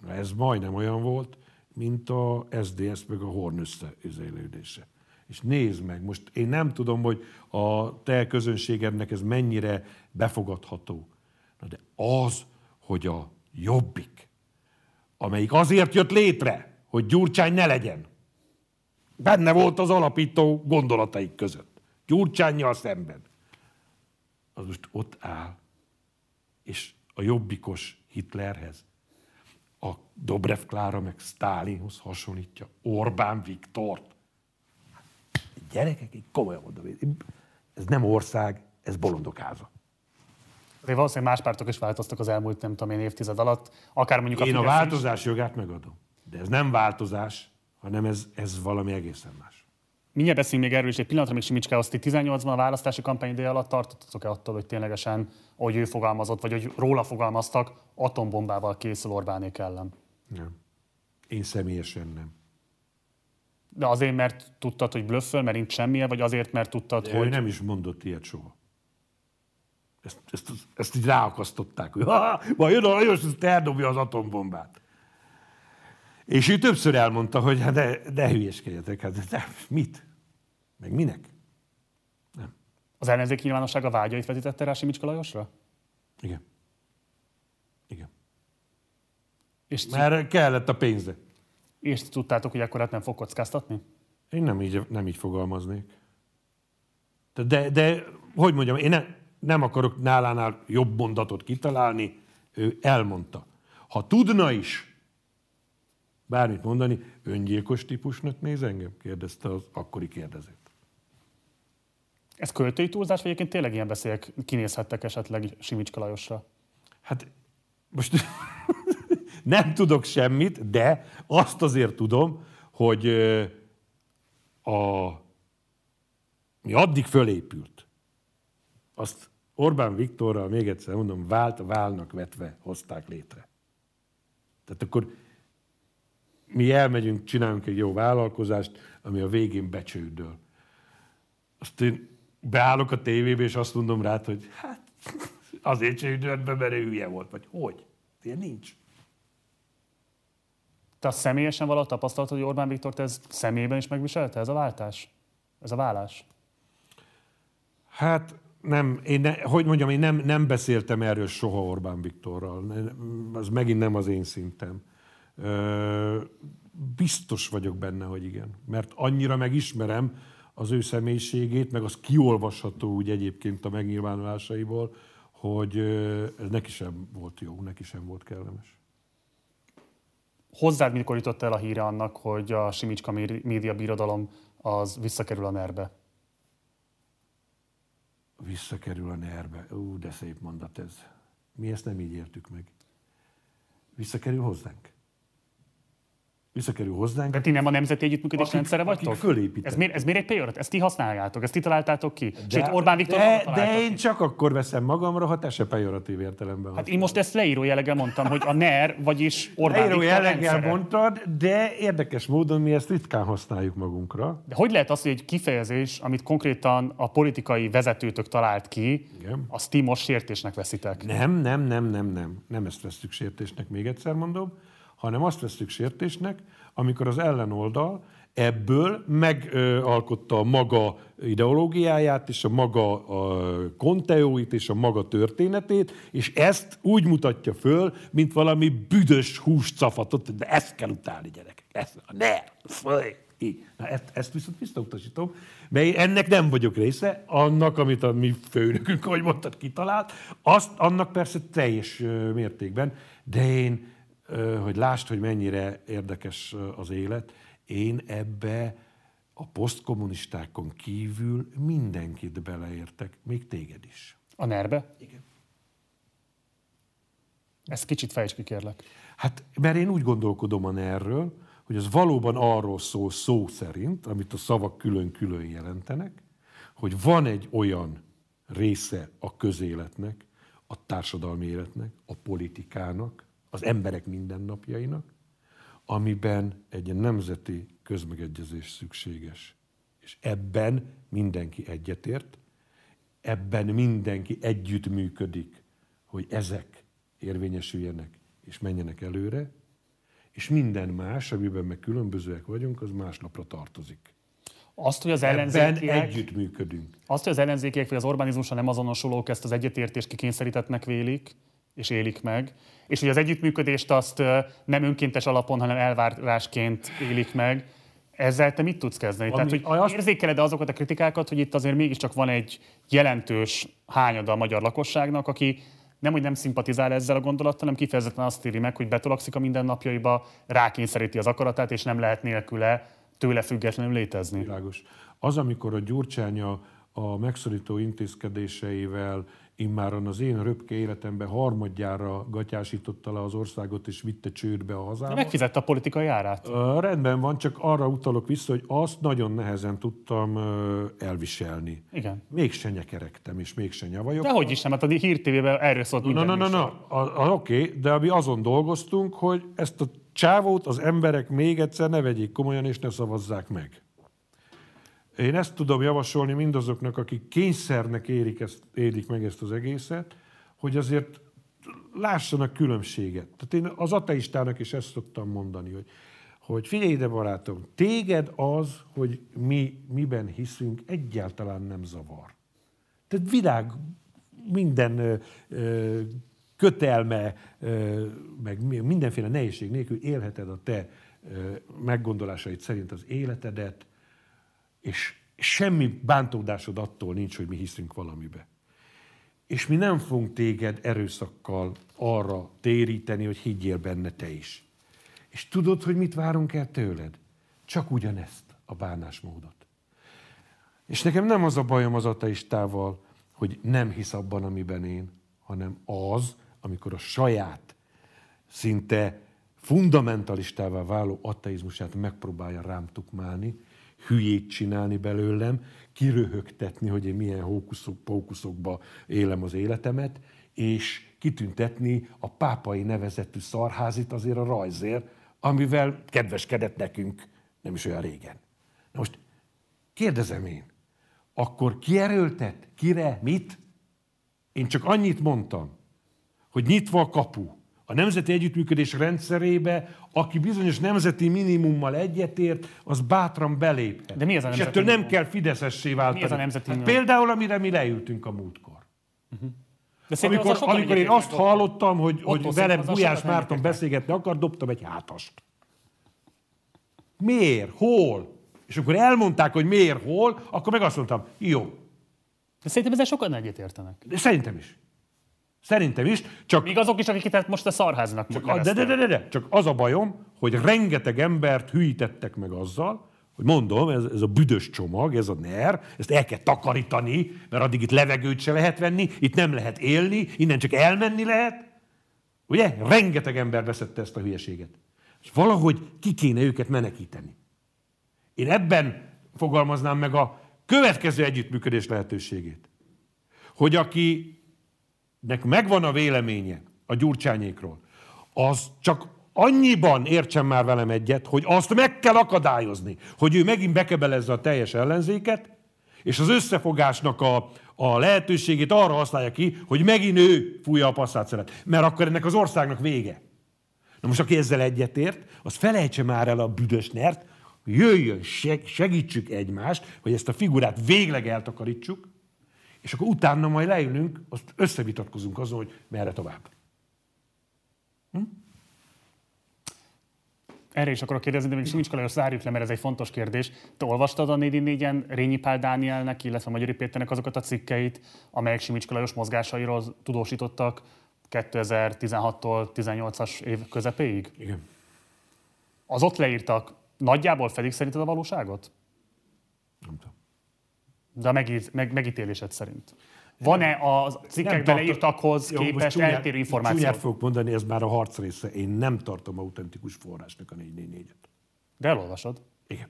Ez majdnem olyan volt, mint a SDS meg a Horn összeizélődése. És nézd meg, most én nem tudom, hogy a te közönségednek ez mennyire befogadható. Na de az, hogy a jobbik, amelyik azért jött létre, hogy Gyurcsány ne legyen, benne volt az alapító gondolataik között. Gyurcsányjal szemben. Az most ott áll, és a jobbikos Hitlerhez, a Dobrev Klára meg Stálinhoz hasonlítja Orbán Viktort. Gyerekek, így komolyan mondom, én- ez nem ország, ez bolondok háza. Azért valószínűleg más pártok is változtak az elmúlt, nem tudom én, évtized alatt. Akár mondjuk a Én a is. változás jogát megadom. De ez nem változás, hanem ez, ez valami egészen más. Mindjárt beszélünk még erről is egy pillanatra, még Simicskához, ti 18-ban a választási kampány ideje alatt tartottatok-e attól, hogy ténylegesen, ahogy ő fogalmazott, vagy hogy róla fogalmaztak, atombombával készül Orbánék ellen? Nem. Én személyesen nem. De azért, mert tudtad, hogy blöfföl, mert nincs semmilyen, vagy azért, mert tudtad, Ő hogy... nem is mondott ilyet soha. Ezt, ezt, ezt így ráakasztották, hogy ha, majd jön a Lajos, ezt eldobja az atombombát. És ő többször elmondta, hogy hát de, de hülyeskedjetek, hát de, mit? Meg minek? Az ellenzék nyilvánossága vágyait vetítette rá Simicska Lajosra? Igen. Igen. És, Mert kellett a pénze. és tudtátok, hogy akkor hát nem fog kockáztatni? Én nem így, nem így fogalmaznék. De, de, de hogy mondjam, én ne, nem akarok nálánál jobb mondatot kitalálni, ő elmondta. Ha tudna is bármit mondani, öngyilkos típusnak néz engem? kérdezte az akkori kérdezőt. Ez költői túlzás, vagy egyébként tényleg ilyen beszélyek kinézhettek esetleg Simicska Lajosra? Hát most nem tudok semmit, de azt azért tudom, hogy a, mi addig fölépült, azt Orbán Viktorral, még egyszer mondom, vált válnak vetve hozták létre. Tehát akkor mi elmegyünk, csinálunk egy jó vállalkozást, ami a végén becsődöl. Azt én beállok a tévébe, és azt mondom rá, hogy hát azért csődölt be, mert ő hülye volt. Vagy hogy? Ilyen nincs. Te személyesen valahogy tapasztaltad, hogy Orbán Viktort ez személyben is megviselte, ez a váltás? Ez a vállás? Hát nem, én ne, hogy mondjam, én nem, nem beszéltem erről soha Orbán Viktorral. Az megint nem az én szintem. Biztos vagyok benne, hogy igen. Mert annyira megismerem az ő személyiségét, meg az kiolvasható úgy egyébként a megnyilvánulásaiból, hogy ez neki sem volt jó, neki sem volt kellemes. Hozzád mikor jutott el a híre annak, hogy a Simicska média birodalom az visszakerül a nerbe? Visszakerül a nerbe. Ú, de szép mondat ez. Mi ezt nem így értük meg. Visszakerül hozzánk. Visszakerül hozzánk. De ti nem a nemzeti együttműködés Akik- rendszere vagytok? fölépítettek. Ez miért, ez miért egy pejorat? Ezt ti használjátok? Ezt ti találtátok ki? De, Sőt, Orbán Viktor de, de én ki. csak akkor veszem magamra, ha te se pejoratív értelemben Hát én most ezt leíró jelleggel mondtam, hogy a NER, vagyis Orbán Leíró Viktor jelleggel rendszere. mondtad, de érdekes módon mi ezt ritkán használjuk magunkra. De hogy lehet az, hogy egy kifejezés, amit konkrétan a politikai vezetőtök talált ki, Igen. azt ti most sértésnek veszitek? Nem, nem, nem, nem, nem. Nem ezt veszük sértésnek, még egyszer mondom, hanem azt veszük sértésnek, amikor az ellenoldal ebből megalkotta a maga ideológiáját, és a maga a konteóit, és a maga történetét, és ezt úgy mutatja föl, mint valami büdös húscafatot, de ezt kell utálni, gyerekek. Ezt, ne. Így. Na, ezt, ezt viszont visszautasítom, mert ennek nem vagyok része, annak, amit a mi főnökünk, ahogy mondtad, kitalált, azt annak persze teljes mértékben, de én, hogy lásd, hogy mennyire érdekes az élet, én ebbe a posztkommunistákon kívül mindenkit beleértek, még téged is. A NER-be? Igen. Ezt kicsit fejtsd ki, kérlek. Hát, mert én úgy gondolkodom erről, hogy ez valóban arról szól szó szerint, amit a szavak külön-külön jelentenek, hogy van egy olyan része a közéletnek, a társadalmi életnek, a politikának, az emberek mindennapjainak, amiben egy nemzeti közmegegyezés szükséges. És ebben mindenki egyetért, ebben mindenki együttműködik, hogy ezek érvényesüljenek és menjenek előre, és minden más, amiben meg különbözőek vagyunk, az másnapra tartozik. Azt, hogy az ellenzékiek, együttműködünk. azt, hogy az ellenzékiek vagy az Orbánizmusra nem azonosulók ezt az egyetértést kikényszerítettnek vélik, és élik meg, és hogy az együttműködést azt nem önkéntes alapon, hanem elvárásként élik meg, ezzel te mit tudsz kezdeni? Ami- Tehát, hogy azt- érzékeled azokat a kritikákat, hogy itt azért mégiscsak van egy jelentős hányada a magyar lakosságnak, aki nem, hogy nem szimpatizál ezzel a gondolattal, hanem kifejezetten azt éri meg, hogy betolakszik a mindennapjaiba, rákényszeríti az akaratát, és nem lehet nélküle tőle függetlenül létezni. Világos. Az, amikor a Gyurcsány a, a megszorító intézkedéseivel immáron az én röpke életemben harmadjára gatyásította le az országot és vitte csődbe a hazába. Megfizette a politikai árát. Ö, rendben van, csak arra utalok vissza, hogy azt nagyon nehezen tudtam ö, elviselni. Igen. Mégse nyekeregtem, és mégse nyavajok. De hogy is nem, hát a Hír TV-ben erről szólt Na, na, na, na. Oké, de mi azon dolgoztunk, hogy ezt a csávót az emberek még egyszer ne vegyék komolyan, és ne szavazzák meg. Én ezt tudom javasolni mindazoknak, akik kényszernek érik, ezt, érik meg ezt az egészet, hogy azért lássanak különbséget. Tehát én az ateistának is ezt szoktam mondani, hogy, hogy figyelj ide barátom, téged az, hogy mi miben hiszünk, egyáltalán nem zavar. Tehát világ minden ö, ö, kötelme, ö, meg mi- mindenféle nehézség nélkül élheted a te meggondolásaid szerint az életedet, és semmi bántódásod attól nincs, hogy mi hiszünk valamibe. És mi nem fogunk téged erőszakkal arra téríteni, hogy higgyél benne te is. És tudod, hogy mit várunk el tőled? Csak ugyanezt, a bánásmódot. És nekem nem az a bajom az ateistával, hogy nem hisz abban, amiben én, hanem az, amikor a saját, szinte fundamentalistává váló ateizmusát megpróbálja rám tukmálni, hülyét csinálni belőlem, kiröhögtetni, hogy én milyen hókuszok, pókuszokba élem az életemet, és kitüntetni a pápai nevezetű szarházit azért a rajzért, amivel kedveskedett nekünk nem is olyan régen. Na most kérdezem én, akkor ki erőltet? Kire? Mit? Én csak annyit mondtam, hogy nyitva a kapu a nemzeti együttműködés rendszerébe, aki bizonyos nemzeti minimummal egyetért, az bátran beléphet. De mi ez a És nemzeti ettől nem minimum? kell fideszessé váltani. Mi ez a nemzeti hát minimum? Például, amire mi leültünk a múltkor. De szerintem Amikor, sokan amikor én azt hallottam, hogy, hogy velem Gulyás Márton beszélgetni akar, dobtam egy hátast. Miért? Hol? És akkor elmondták, hogy miért, hol, akkor meg azt mondtam, jó. De szerintem ezzel sokan egyetértenek. De szerintem is. Szerintem is, csak Még azok is, akiket hát most a szarháznak Csak, a- de, de, de, de, de, csak az a bajom, hogy rengeteg embert hűítettek meg azzal, hogy mondom, ez, ez a büdös csomag, ez a NER, ezt el kell takarítani, mert addig itt levegőt se lehet venni, itt nem lehet élni, innen csak elmenni lehet. Ugye? Rengeteg ember veszette ezt a hülyeséget. És valahogy ki kéne őket menekíteni. Én ebben fogalmaznám meg a következő együttműködés lehetőségét. Hogy akinek megvan a véleménye a gyurcsányékról, az csak annyiban értsen már velem egyet, hogy azt meg kell akadályozni, hogy ő megint bekebelezze a teljes ellenzéket, és az összefogásnak a, a lehetőségét arra használja ki, hogy megint ő fújja a passzát szeret. Mert akkor ennek az országnak vége. Na most aki ezzel egyetért, az felejtse már el a büdös nert, jöjjön, segítsük egymást, hogy ezt a figurát végleg eltakarítsuk, és akkor utána majd leülünk, azt összevitatkozunk azon, hogy merre tovább. Hm? Erre is akarok kérdezni, de még Simics Kalajos zárjuk le, mert ez egy fontos kérdés. Te olvastad a 4 Rényi Pál Dánielnek, illetve Magyari Péternek azokat a cikkeit, amelyek Simics Kalajos mozgásairól tudósítottak 2016-tól 18-as év közepéig? Igen. Az ott leírtak nagyjából fedik szerinted a valóságot? Nem tudom. De a megít, meg, megítélésed szerint. Van-e a cikkekben leírtakhoz képest eltérő információ? Csúnyát fogok mondani, ez már a harc része. Én nem tartom autentikus forrásnak a 444-et. De elolvasod? Igen.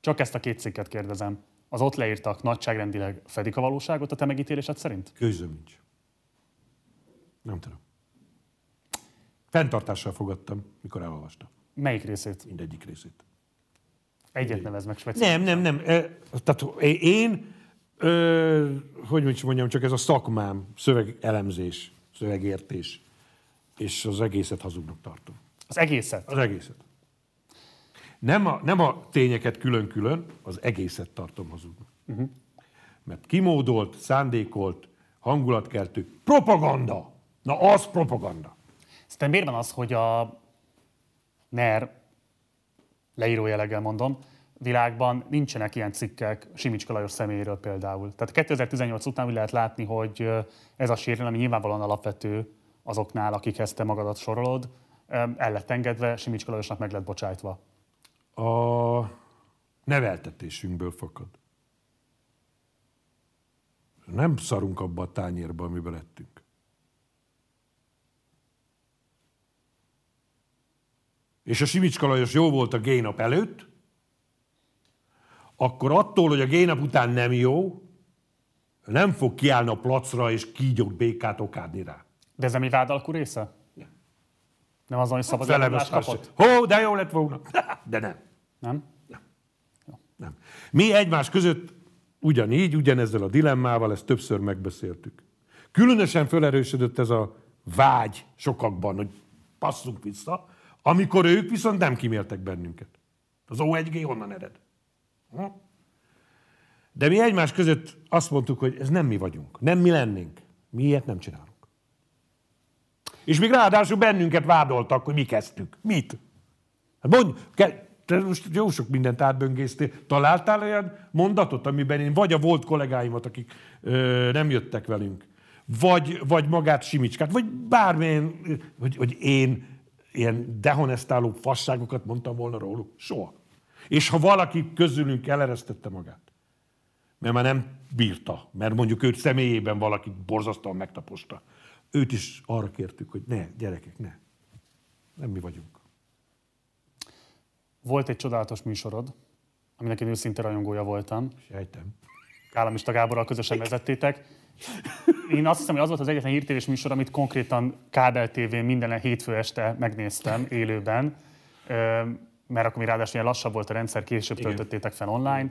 Csak ezt a két cikket kérdezem. Az ott leírtak nagyságrendileg fedik a valóságot a te megítélésed szerint? Közöm nincs. Nem tudom. Fentartással fogadtam, mikor elolvastam. Melyik részét? Mindegyik részét. Egyet nevez meg speciális. Nem, nem, nem. Tehát én, ö, hogy is mondjam, csak ez a szakmám, szövegelemzés, szövegértés, és az egészet hazugnak tartom. Az egészet? Az egészet. Nem a, nem a tényeket külön-külön, az egészet tartom hazugnak. Uh-huh. Mert kimódolt, szándékolt, hangulatkeltő, propaganda. Na, az propaganda. Szerintem miért van az, hogy a NER, leírójeleggel mondom, világban nincsenek ilyen cikkek Simicska Lajos személyéről például. Tehát 2018 után úgy lehet látni, hogy ez a sérülés, ami nyilvánvalóan alapvető azoknál, akikhez te magadat sorolod, el lett engedve, Simicska Lajosnak meg lett bocsájtva. A neveltetésünkből fakad. Nem szarunk abba a tányérba, amiben lettünk. És a Simicska Lajos jó volt a génap előtt, akkor attól, hogy a génap után nem jó, nem fog kiállni a placra és kígyót békát okádni rá. De ez a mi vádalkú része? Nem. Nem azon, hogy szabad hát kapott? Hó, de jó lett volna. De nem. Nem? Nem. nem. Mi egymás között ugyanígy, ugyanezzel a dilemmával, ezt többször megbeszéltük. Különösen felerősödött ez a vágy sokakban, hogy passzunk vissza, amikor ők viszont nem kiméltek bennünket. Az O1G honnan ered? De mi egymás között azt mondtuk, hogy ez nem mi vagyunk, nem mi lennénk. Mi ilyet nem csinálunk. És még ráadásul bennünket vádoltak, hogy mi kezdtük. Mit? Hát mondj, te most jó sok mindent átböngésztél. Találtál olyan mondatot, amiben én vagy a volt kollégáimat, akik ö, nem jöttek velünk, vagy, vagy magát Simicskát, vagy bármilyen, hogy, hogy én ilyen dehonestáló fasságokat mondtam volna róluk. Soha. És ha valaki közülünk eleresztette magát, mert már nem bírta, mert mondjuk őt személyében valaki borzasztóan megtaposta, őt is arra kértük, hogy ne, gyerekek, ne. Nem mi vagyunk. Volt egy csodálatos műsorod, aminek én őszinte rajongója voltam. Sejtem. Államista Gáborral közösen vezettétek. Én azt hiszem, hogy az volt az egyetlen hírtévés műsor, amit konkrétan kábel TV minden hétfő este megnéztem élőben, mert akkor mi ráadásul ilyen lassabb volt a rendszer, később Igen. töltöttétek fel online.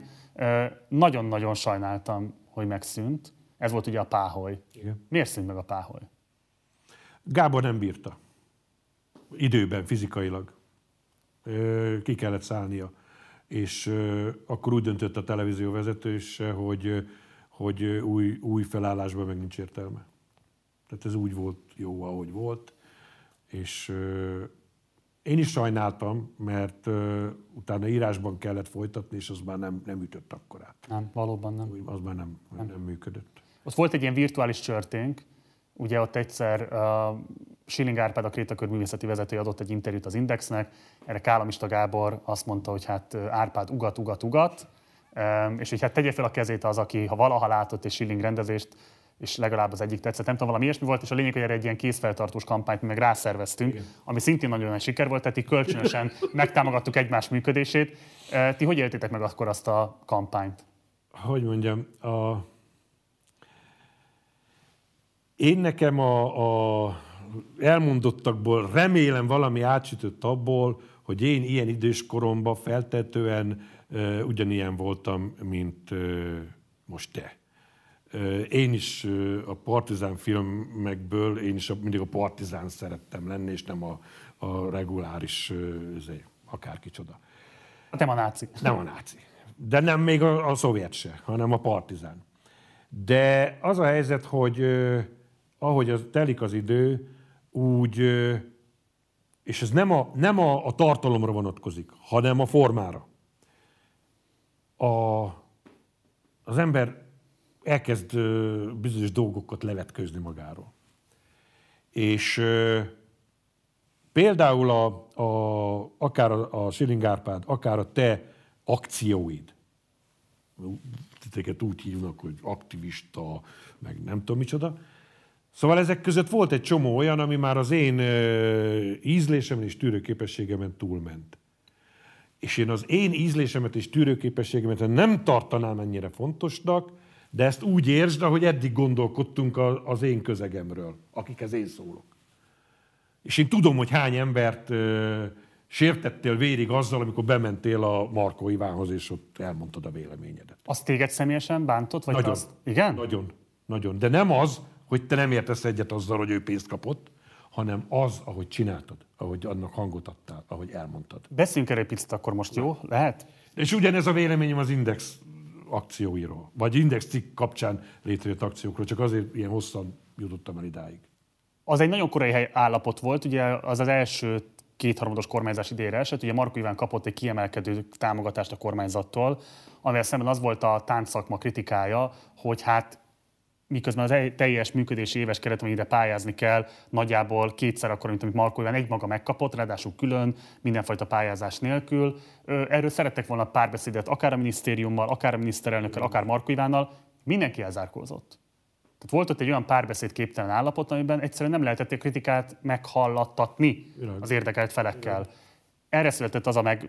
Nagyon-nagyon sajnáltam, hogy megszűnt. Ez volt ugye a páholy. Igen. Miért szűnt meg a páholy? Gábor nem bírta. Időben, fizikailag. Ki kellett szállnia. És akkor úgy döntött a televízió vezetőse, hogy hogy új, új felállásban meg nincs értelme. Tehát ez úgy volt jó, ahogy volt, és euh, én is sajnáltam, mert euh, utána írásban kellett folytatni, és az már nem, nem ütött akkorát. Nem, valóban nem. Az már nem, nem. nem működött. Ott volt egy ilyen virtuális csörténk, ugye ott egyszer uh, Schilling Árpád, a Krétakör művészeti vezető adott egy interjút az Indexnek, erre Kálamista Gábor azt mondta, hogy hát Árpád ugat, ugat, ugat, és hogy hát tegye fel a kezét az, aki ha valaha látott egy Schilling rendezést, és legalább az egyik tetszett, nem tudom, valami ilyesmi volt, és a lényeg, hogy erre egy ilyen készfeltartós kampányt mi meg rászerveztünk, Igen. ami szintén nagyon nagy siker volt, tehát így kölcsönösen megtámogattuk egymás működését. Ti hogy éltétek meg akkor azt a kampányt? Hogy mondjam, a... én nekem a, a elmondottakból remélem valami átsütött abból, hogy én ilyen idős koromban feltetően ugyanilyen voltam, mint most te. Én is a partizán filmekből, én is mindig a partizán szerettem lenni, és nem a, a reguláris, akárkicsoda. Nem a náci. Nem a náci. De nem még a, a szovjet se, hanem a partizán. De az a helyzet, hogy ahogy az, telik az idő, úgy, és ez nem a, nem a, a tartalomra vonatkozik, hanem a formára. A, az ember elkezd bizonyos dolgokat levetkőzni magáról. És például a, a, akár a, a Schilling Árpád, akár a te akcióid, titeket úgy hívnak, hogy aktivista, meg nem tudom micsoda. Szóval ezek között volt egy csomó olyan, ami már az én ízlésemen és tűrőképességemen túlment. És én az én ízlésemet és tűrőképességemet nem tartanám ennyire fontosnak, de ezt úgy értsd, ahogy eddig gondolkodtunk az én közegemről, akikhez én szólok. És én tudom, hogy hány embert ö, sértettél vérig azzal, amikor bementél a Markó Ivánhoz, és ott elmondtad a véleményedet. Azt téged személyesen bántott? Vagy nagyon. Azt... Igen? Nagyon. Nagyon. De nem az, hogy te nem értesz egyet azzal, hogy ő pénzt kapott, hanem az, ahogy csináltad, ahogy annak hangot adtál, ahogy elmondtad. Beszéljünk erre egy picit akkor most, jó? Lehet? És ugyanez a véleményem az Index akcióiról, vagy index cikk kapcsán létrejött akciókról, csak azért ilyen hosszan jutottam el idáig. Az egy nagyon korai állapot volt, ugye az az első kétharmados kormányzás idejére esett, ugye Marko Iván kapott egy kiemelkedő támogatást a kormányzattól, amivel szemben az volt a táncszakma kritikája, hogy hát miközben az teljes működési éves keretményre pályázni kell, nagyjából kétszer akkor, mint amit Marko Iván egymaga megkapott, ráadásul külön, mindenfajta pályázás nélkül. Erről szerettek volna párbeszédet akár a minisztériummal, akár a miniszterelnökkel, akár Marko Ivánnal, mindenki elzárkózott. Tehát volt ott egy olyan párbeszéd képtelen állapot, amiben egyszerűen nem lehetett a kritikát meghallattatni az érdekelt felekkel. Erre született az a meg,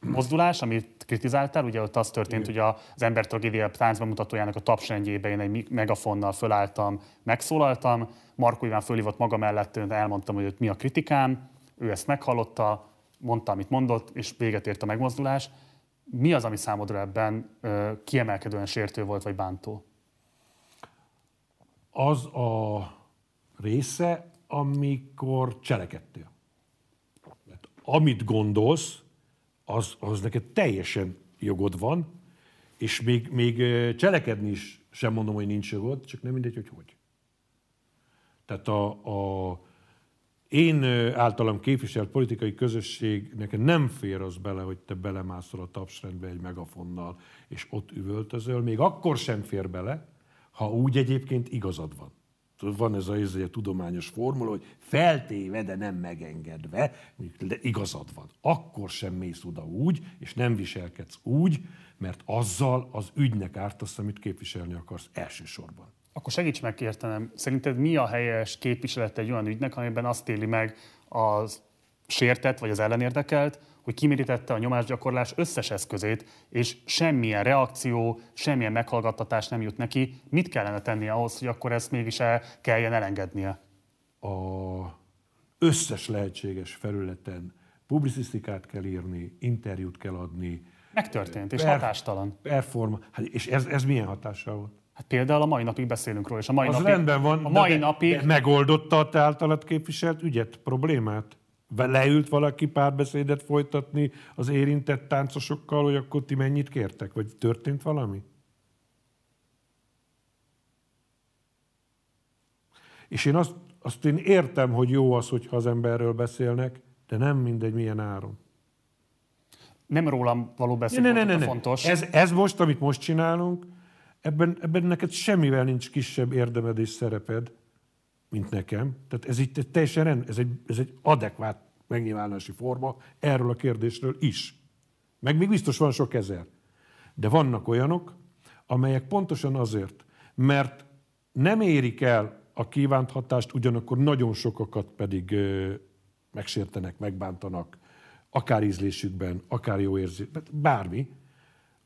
mozdulás, amit kritizáltál, ugye ott az történt, Igen. hogy az ember tragédia táncbemutatójának a tapsrendjébe én egy megafonnal fölálltam, megszólaltam, Marko Iván fölhívott maga mellett, elmondtam, hogy mi a kritikám, ő ezt meghallotta, mondta, amit mondott, és véget ért a megmozdulás. Mi az, ami számodra ebben ö, kiemelkedően sértő volt, vagy bántó? Az a része, amikor cselekedtél. Amit gondolsz, az, az neked teljesen jogod van, és még, még cselekedni is sem mondom, hogy nincs jogod, csak nem mindegy, hogy hogy. Tehát a, a, én általam képviselt politikai közösség, neked nem fér az bele, hogy te belemászol a tapsrendbe egy megafonnal, és ott üvöltözöl, még akkor sem fér bele, ha úgy egyébként igazad van van ez a, ez a tudományos formula, hogy feltéve, de nem megengedve, de igazad van. Akkor sem mész oda úgy, és nem viselkedsz úgy, mert azzal az ügynek ártasz, amit képviselni akarsz elsősorban. Akkor segíts meg szerinted mi a helyes képviselet egy olyan ügynek, amiben azt éli meg az sértett vagy az ellenérdekelt, hogy kimérítette a nyomásgyakorlás összes eszközét, és semmilyen reakció, semmilyen meghallgattatás nem jut neki. Mit kellene tenni ahhoz, hogy akkor ezt mégis el kelljen elengednie? A összes lehetséges felületen publicisztikát kell írni, interjút kell adni. Megtörtént, és per, hatástalan. Performa. Hát és ez, ez milyen hatással volt? Hát például a mai napig beszélünk róla, és a mai az napig, rendben van, a mai de, napig... Megoldotta a te általad képviselt ügyet, problémát? Leült valaki párbeszédet folytatni az érintett táncosokkal, hogy akkor ti mennyit kértek, vagy történt valami? És én azt, azt én értem, hogy jó az, hogyha az emberről beszélnek, de nem mindegy milyen áron. Nem rólam való beszélni ne, ne, ne, ne. fontos. Ez, ez most, amit most csinálunk, ebben, ebben neked semmivel nincs kisebb érdemed és szereped, mint nekem. Tehát ez itt teljesen rend, ez egy, ez egy adekvát megnyilvánulási forma erről a kérdésről is. Meg még biztos van sok ezer. De vannak olyanok, amelyek pontosan azért, mert nem érik el a kívánt hatást, ugyanakkor nagyon sokakat pedig megsértenek, megbántanak, akár ízlésükben, akár jó érzésben, bármi,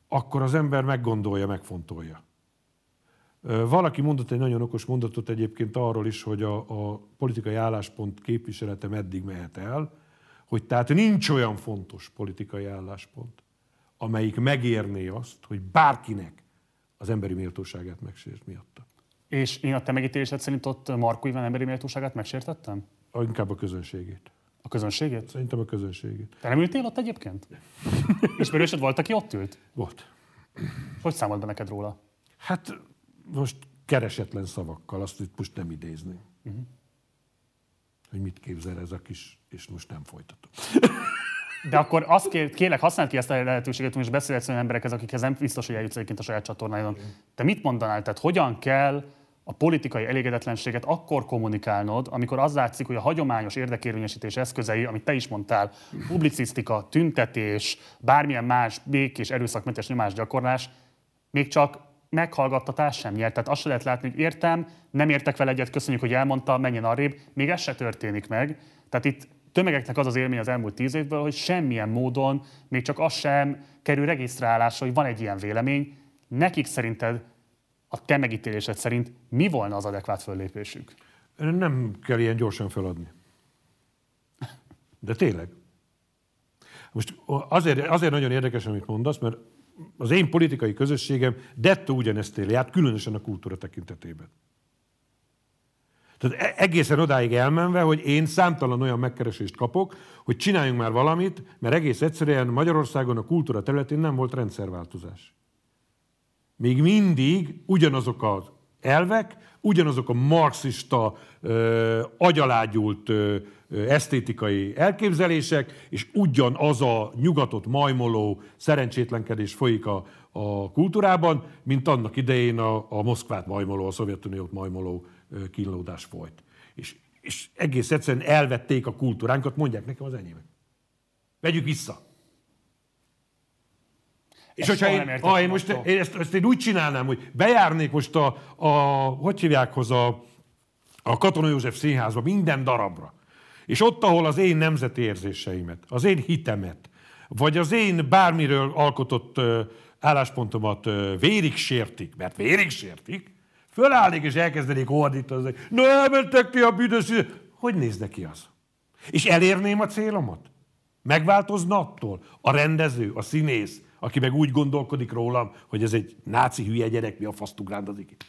akkor az ember meggondolja, megfontolja. Valaki mondott egy nagyon okos mondatot egyébként arról is, hogy a, a politikai álláspont képviselete meddig mehet el, hogy tehát nincs olyan fontos politikai álláspont, amelyik megérné azt, hogy bárkinek az emberi méltóságát megsért miatta. És én a te megítélésed szerint ott Markó Iván emberi méltóságát megsértettem? Inkább a közönségét. A közönségét? Szerintem a közönségét. Te nem ültél ott egyébként? Ismerősöd volt, aki ott ült? Volt. Hogy számolt be neked róla? Hát most keresetlen szavakkal, azt itt most nem idézni. Uh-huh. Hogy mit képzel ez a kis, és most nem folytatom. De akkor azt kér, kérlek, használd ki ezt a lehetőséget, hogy most beszélhetsz olyan emberekhez, akikhez nem biztos, hogy eljutsz egyébként a saját csatornáidon. Te mit mondanál? Tehát hogyan kell a politikai elégedetlenséget akkor kommunikálnod, amikor az látszik, hogy a hagyományos érdekérvényesítés eszközei, amit te is mondtál, publicisztika, tüntetés, bármilyen más békés, erőszakmentes nyomásgyakorlás, még csak meghallgattatás sem nyert. Tehát azt se lehet látni, hogy értem, nem értek vele egyet, köszönjük, hogy elmondta, menjen arrébb, még ez se történik meg. Tehát itt tömegeknek az az élmény az elmúlt tíz évből, hogy semmilyen módon, még csak az sem kerül regisztrálásra, hogy van egy ilyen vélemény. Nekik szerinted, a te megítélésed szerint mi volna az adekvát föllépésük? Nem kell ilyen gyorsan feladni. De tényleg. Most azért, azért nagyon érdekes, amit mondasz, mert az én politikai közösségem dettó ugyanezt éli át, különösen a kultúra tekintetében. Tehát e- egészen odáig elmenve, hogy én számtalan olyan megkeresést kapok, hogy csináljunk már valamit, mert egész egyszerűen Magyarországon a kultúra területén nem volt rendszerváltozás. Még mindig ugyanazok az elvek, ugyanazok a marxista, ö, agyalágyult ö, esztétikai elképzelések, és ugyanaz a nyugatot majmoló szerencsétlenkedés folyik a, a kultúrában, mint annak idején a, a Moszkvát majmoló, a Szovjetuniót majmoló kínlódás folyt. És, és egész egyszerűen elvették a kultúránkat, mondják nekem az enyémet. Vegyük vissza. És hogyha én, ah, én most én ezt, ezt én úgy csinálnám, hogy bejárnék most a, a hogy hívják hozzá, a Katona József színházba minden darabra, és ott, ahol az én nemzeti érzéseimet, az én hitemet, vagy az én bármiről alkotott álláspontomat vérig sértik, mert vérig sértik, fölállnék és elkezdenék ordítani, no elmentek ti a büdös, hogy néz neki az? És elérném a célomat? Megváltozna attól a rendező, a színész, aki meg úgy gondolkodik rólam, hogy ez egy náci hülye gyerek, mi a faszt ugrándozik itt.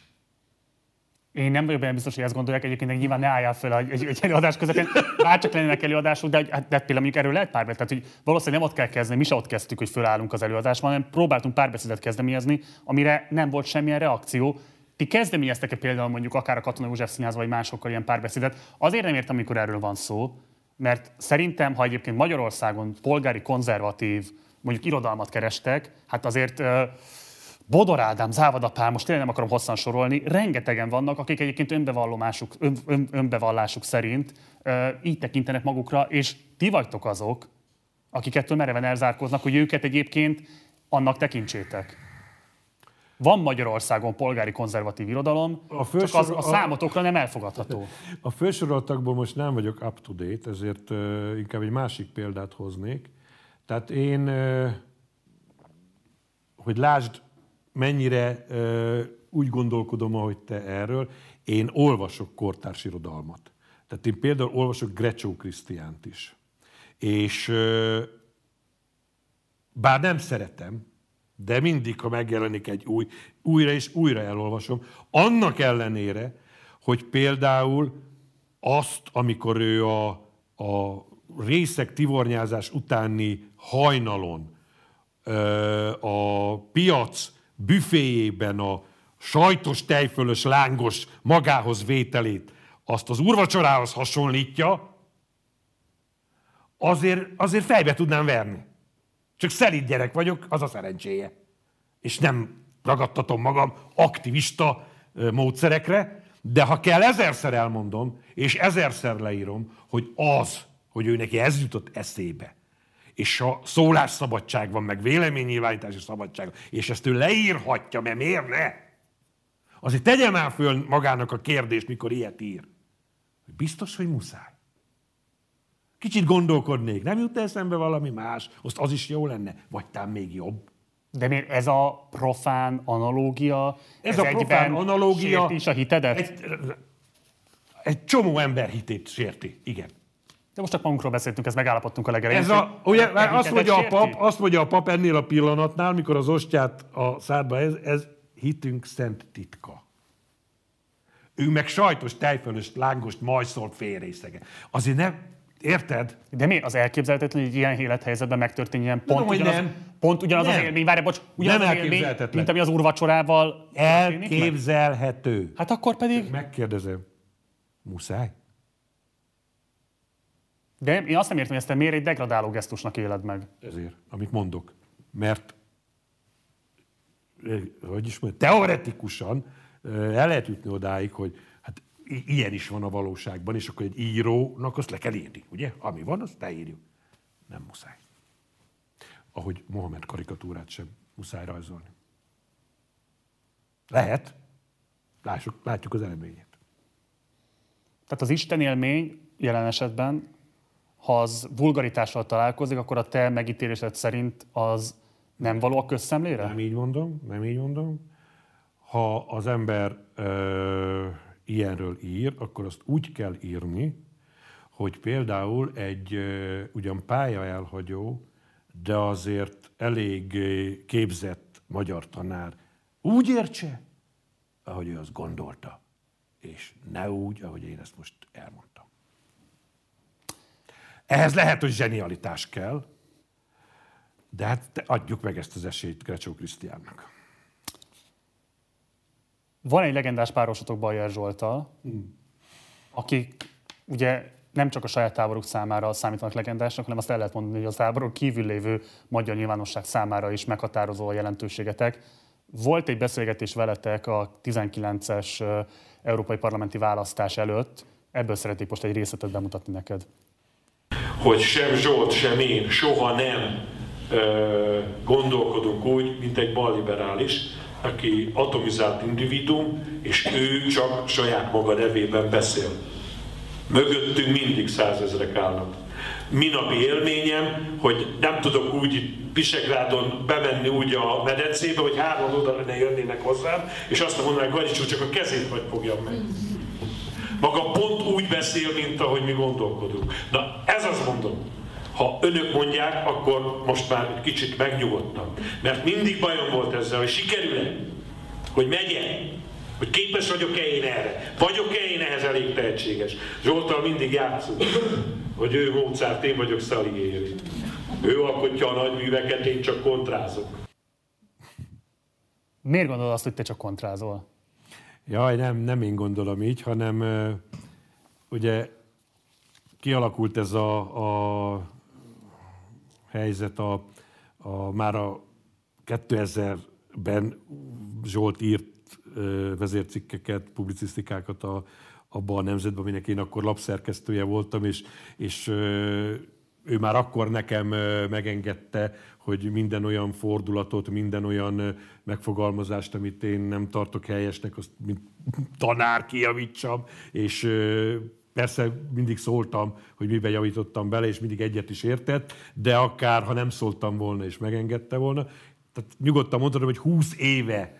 Én nem vagyok benne biztos, hogy ezt gondolják. Egyébként nyilván ne álljál fel egy, egy előadás közepén. Bárcsak lennének előadások, de, hát, de például mondjuk erről lehet párbeszéd. Tehát, hogy valószínűleg nem ott kell kezdeni, mi se ott kezdtük, hogy fölállunk az előadásban, hanem próbáltunk párbeszédet kezdeményezni, amire nem volt semmilyen reakció. Ti kezdeményeztek-e például mondjuk akár a Katona József Színház, vagy másokkal ilyen párbeszédet? Azért nem értem, amikor erről van szó, mert szerintem, ha egyébként Magyarországon polgári konzervatív, mondjuk irodalmat kerestek, hát azért Bodor Ádám, Závada Pál, most tényleg nem akarom hosszan sorolni, rengetegen vannak, akik egyébként önbevallomásuk, ön, ön, önbevallásuk szerint ö, így tekintenek magukra, és ti vagytok azok, akik ettől mereven elzárkoznak, hogy őket egyébként annak tekintsétek. Van Magyarországon polgári konzervatív irodalom, a fősor, csak az a számotokra nem elfogadható. A fősoroltakból most nem vagyok up to date, ezért uh, inkább egy másik példát hoznék. Tehát én, uh, hogy lásd, mennyire úgy gondolkodom, ahogy te erről, én olvasok kortárs irodalmat. Tehát én például olvasok Grecsó Krisztiánt is. És bár nem szeretem, de mindig, ha megjelenik egy új, újra és újra elolvasom. Annak ellenére, hogy például azt, amikor ő a, a részek tivornyázás utáni hajnalon a piac büféjében a sajtos, tejfölös, lángos magához vételét azt az urvacsorához hasonlítja, azért, azért fejbe tudnám verni. Csak szelíd gyerek vagyok, az a szerencséje. És nem ragadtatom magam aktivista módszerekre, de ha kell, ezerszer elmondom, és ezerszer leírom, hogy az, hogy ő neki ez jutott eszébe, és a szólásszabadság van, meg véleménynyilvánítási szabadság, és ezt ő leírhatja, mert miért ne? Azért tegye már föl magának a kérdést, mikor ilyet ír. Biztos, hogy muszáj. Kicsit gondolkodnék, nem jut eszembe valami más, azt az is jó lenne, vagy tám még jobb. De miért ez a profán analógia, Ez, ez a profán analógia... is a hitedet? Egy, egy csomó ember hitét sérti, igen. De most csak magunkról beszéltünk, ezt megállapodtunk a legelején. Ez a, ugye, azt, mondja a pap, azt mondja a pap ennél a pillanatnál, mikor az ostját a szádba, ez, ez hitünk szent titka. Ő meg sajtos, tejfölös, lángost, majszolt félrészege. Azért nem, érted? De mi az elképzelhetetlen, hogy ilyen élethelyzetben megtörténjen pont Tudom, ugyanaz, nem. pont ugyanaz az Nem. élmény, várj, bocs, ugyanaz Nem az élmény, mint ami az úrvacsorával? Elképzelhető. Hát akkor pedig, Megkérdezem, muszáj? De én azt nem értem, hogy ezt te miért egy degradáló gesztusnak éled meg. Ezért, amit mondok. Mert, eh, hogy is mondjam, teoretikusan eh, el lehet jutni odáig, hogy hát ilyen is van a valóságban, és akkor egy írónak azt le kell írni, ugye? Ami van, azt leírjuk. Nem muszáj. Ahogy Mohamed karikatúrát sem muszáj rajzolni. Lehet. Lássuk, látjuk az eredményét. Tehát az Isten élmény jelen esetben, ha az vulgaritással találkozik, akkor a te megítélésed szerint az nem való a közszemlére? Nem így mondom, nem így mondom. Ha az ember ö, ilyenről ír, akkor azt úgy kell írni, hogy például egy ö, ugyan pálya elhagyó, de azért elég képzett magyar tanár úgy értse, ahogy ő azt gondolta, és ne úgy, ahogy én ezt most elmondtam. Ehhez lehet, hogy zsenialitás kell, de hát adjuk meg ezt az esélyt Grecsó Krisztiánnak. Van egy legendás párosatok Bajer Zsoltal, akik ugye nem csak a saját táboruk számára számítanak legendásnak, hanem azt el lehet mondani, hogy az táborok kívül lévő magyar nyilvánosság számára is meghatározó a jelentőségetek. Volt egy beszélgetés veletek a 19-es ö, európai parlamenti választás előtt, ebből szeretnék most egy részletet bemutatni neked. Hogy sem Zsolt, sem én soha nem ö, gondolkodunk úgy, mint egy balliberális, aki atomizált individuum, és ő csak saját maga nevében beszél. Mögöttünk mindig százezrek állnak. Minapi élményem, hogy nem tudok úgy itt Pisegrádon bemenni úgy a medencébe, hogy hárman oda ne jönnének hozzám, és azt mondanák, Gagyicsó, csak a kezét vagy fogjam meg. Maga pont úgy beszél, mint ahogy mi gondolkodunk. Na, ez az mondom. Ha önök mondják, akkor most már egy kicsit megnyugodtam. Mert mindig bajom volt ezzel, hogy sikerül-e, hogy megye, hogy képes vagyok-e én erre, vagyok-e én ehhez elég tehetséges. Zsoltal mindig játszunk, hogy ő Mozart, én vagyok Salieri. Ő alkotja a nagy műveket, én csak kontrázok. Miért gondolod azt, hogy te csak kontrázol? Jaj, nem, nem én gondolom így, hanem ugye kialakult ez a, a helyzet a, a már a 2000-ben Zsolt írt ö, vezércikkeket, publicisztikákat a, abba a nemzetben, aminek én akkor lapszerkesztője voltam, és, és ö, ő már akkor nekem megengedte, hogy minden olyan fordulatot, minden olyan megfogalmazást, amit én nem tartok helyesnek, azt mint tanár kijavítsam, és persze mindig szóltam, hogy miben javítottam bele, és mindig egyet is értett, de akár ha nem szóltam volna, és megengedte volna, tehát nyugodtan mondhatom, hogy 20 éve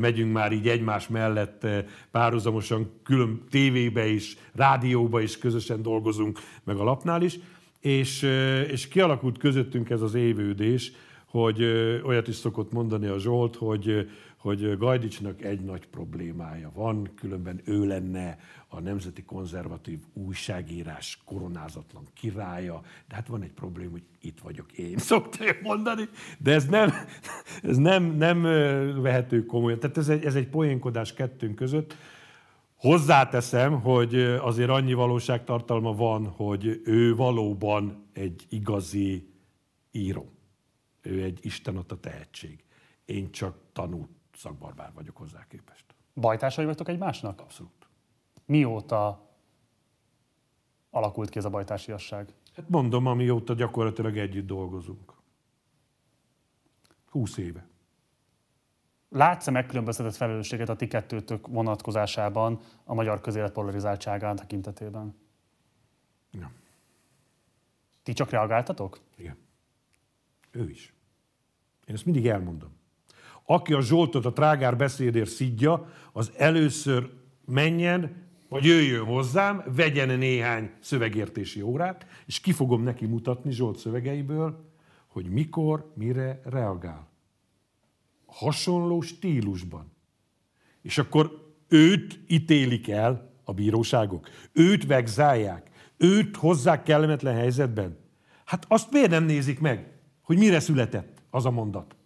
megyünk már így egymás mellett párhuzamosan, külön tévébe is, rádióba is közösen dolgozunk, meg a lapnál is, és, és kialakult közöttünk ez az évődés, hogy olyat is szokott mondani a Zsolt, hogy, hogy Gajdicsnak egy nagy problémája van, különben ő lenne a Nemzeti Konzervatív Újságírás koronázatlan királya, de hát van egy probléma, hogy itt vagyok én, szokta ő mondani, de ez nem, ez nem, nem vehető komolyan. Tehát ez egy, ez egy poénkodás kettőnk között. Hozzáteszem, hogy azért annyi valóságtartalma van, hogy ő valóban egy igazi író. Ő egy Isten adta tehetség. Én csak tanult szakbarbár vagyok hozzá képest. Bajtársai vagytok egymásnak? Abszolút. Mióta alakult ki ez a bajtársiasság? Hát mondom, amióta gyakorlatilag együtt dolgozunk. 20 éve. Látsz-e megkülönböztetett felelősséget a ti kettőtök vonatkozásában a magyar közélet polarizáltságán tekintetében? Nem. Ti csak reagáltatok? Igen. Ő is. Én ezt mindig elmondom. Aki a Zsoltot a trágár beszédért szidja, az először menjen, vagy jöjjön hozzám, vegyen néhány szövegértési órát, és ki fogom neki mutatni Zsolt szövegeiből, hogy mikor, mire reagál. Hasonló stílusban. És akkor őt ítélik el a bíróságok. Őt vegzálják. Őt hozzák kellemetlen helyzetben. Hát azt miért nem nézik meg, hogy mire született az a mondat?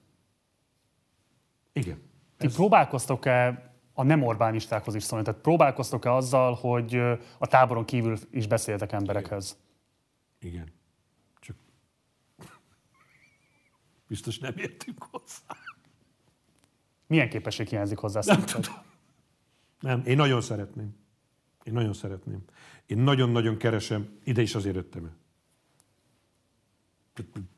Igen. Ti ez... próbálkoztok-e a nem Orbánistákhoz is szólni? Tehát próbálkoztok-e azzal, hogy a táboron kívül is beszéltek emberekhez? Igen. Igen. Csak biztos nem értünk hozzá. Milyen képesség hiányzik hozzá? Nem tudom. Nem, én nagyon szeretném. Én nagyon szeretném. Én nagyon-nagyon keresem, ide is azért jöttem el.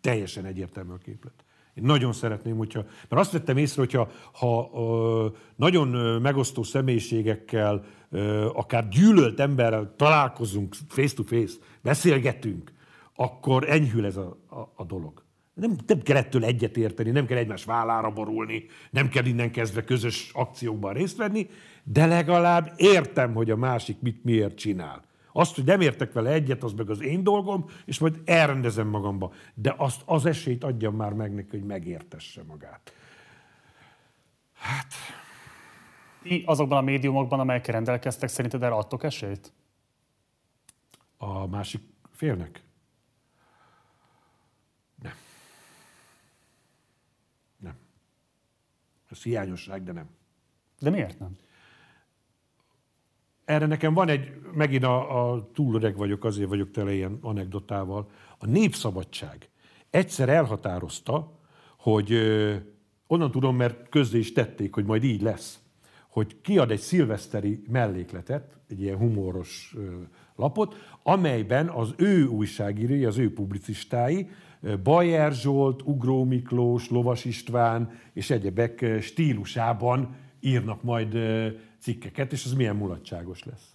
Teljesen egyértelmű a képlet. Én nagyon szeretném, hogyha, mert azt vettem észre, hogyha ha ö, nagyon megosztó személyiségekkel, ö, akár gyűlölt emberrel találkozunk face to face, beszélgetünk, akkor enyhül ez a, a, a dolog. Nem, nem kell ettől egyet érteni, nem kell egymás vállára borulni, nem kell innen kezdve közös akciókban részt venni, de legalább értem, hogy a másik mit miért csinál. Azt, hogy nem értek vele egyet, az meg az én dolgom, és majd elrendezem magamba. De azt az esélyt adjam már meg neki, hogy megértesse magát. Hát... Ti azokban a médiumokban, amelyekkel rendelkeztek, szerinted erre adtok esélyt? A másik félnek? Nem. Nem. Ez hiányosság, de nem. De miért nem? Erre nekem van egy, megint a, a túl öreg vagyok, azért vagyok tele ilyen anekdotával. A népszabadság egyszer elhatározta, hogy ö, onnan tudom, mert közzé is tették, hogy majd így lesz, hogy kiad egy szilveszteri mellékletet, egy ilyen humoros ö, lapot, amelyben az ő újságírói, az ő publicistái, Bajer Zsolt, Ugró Miklós, Lovas István és egyebek stílusában írnak majd cikkeket, és ez milyen mulatságos lesz.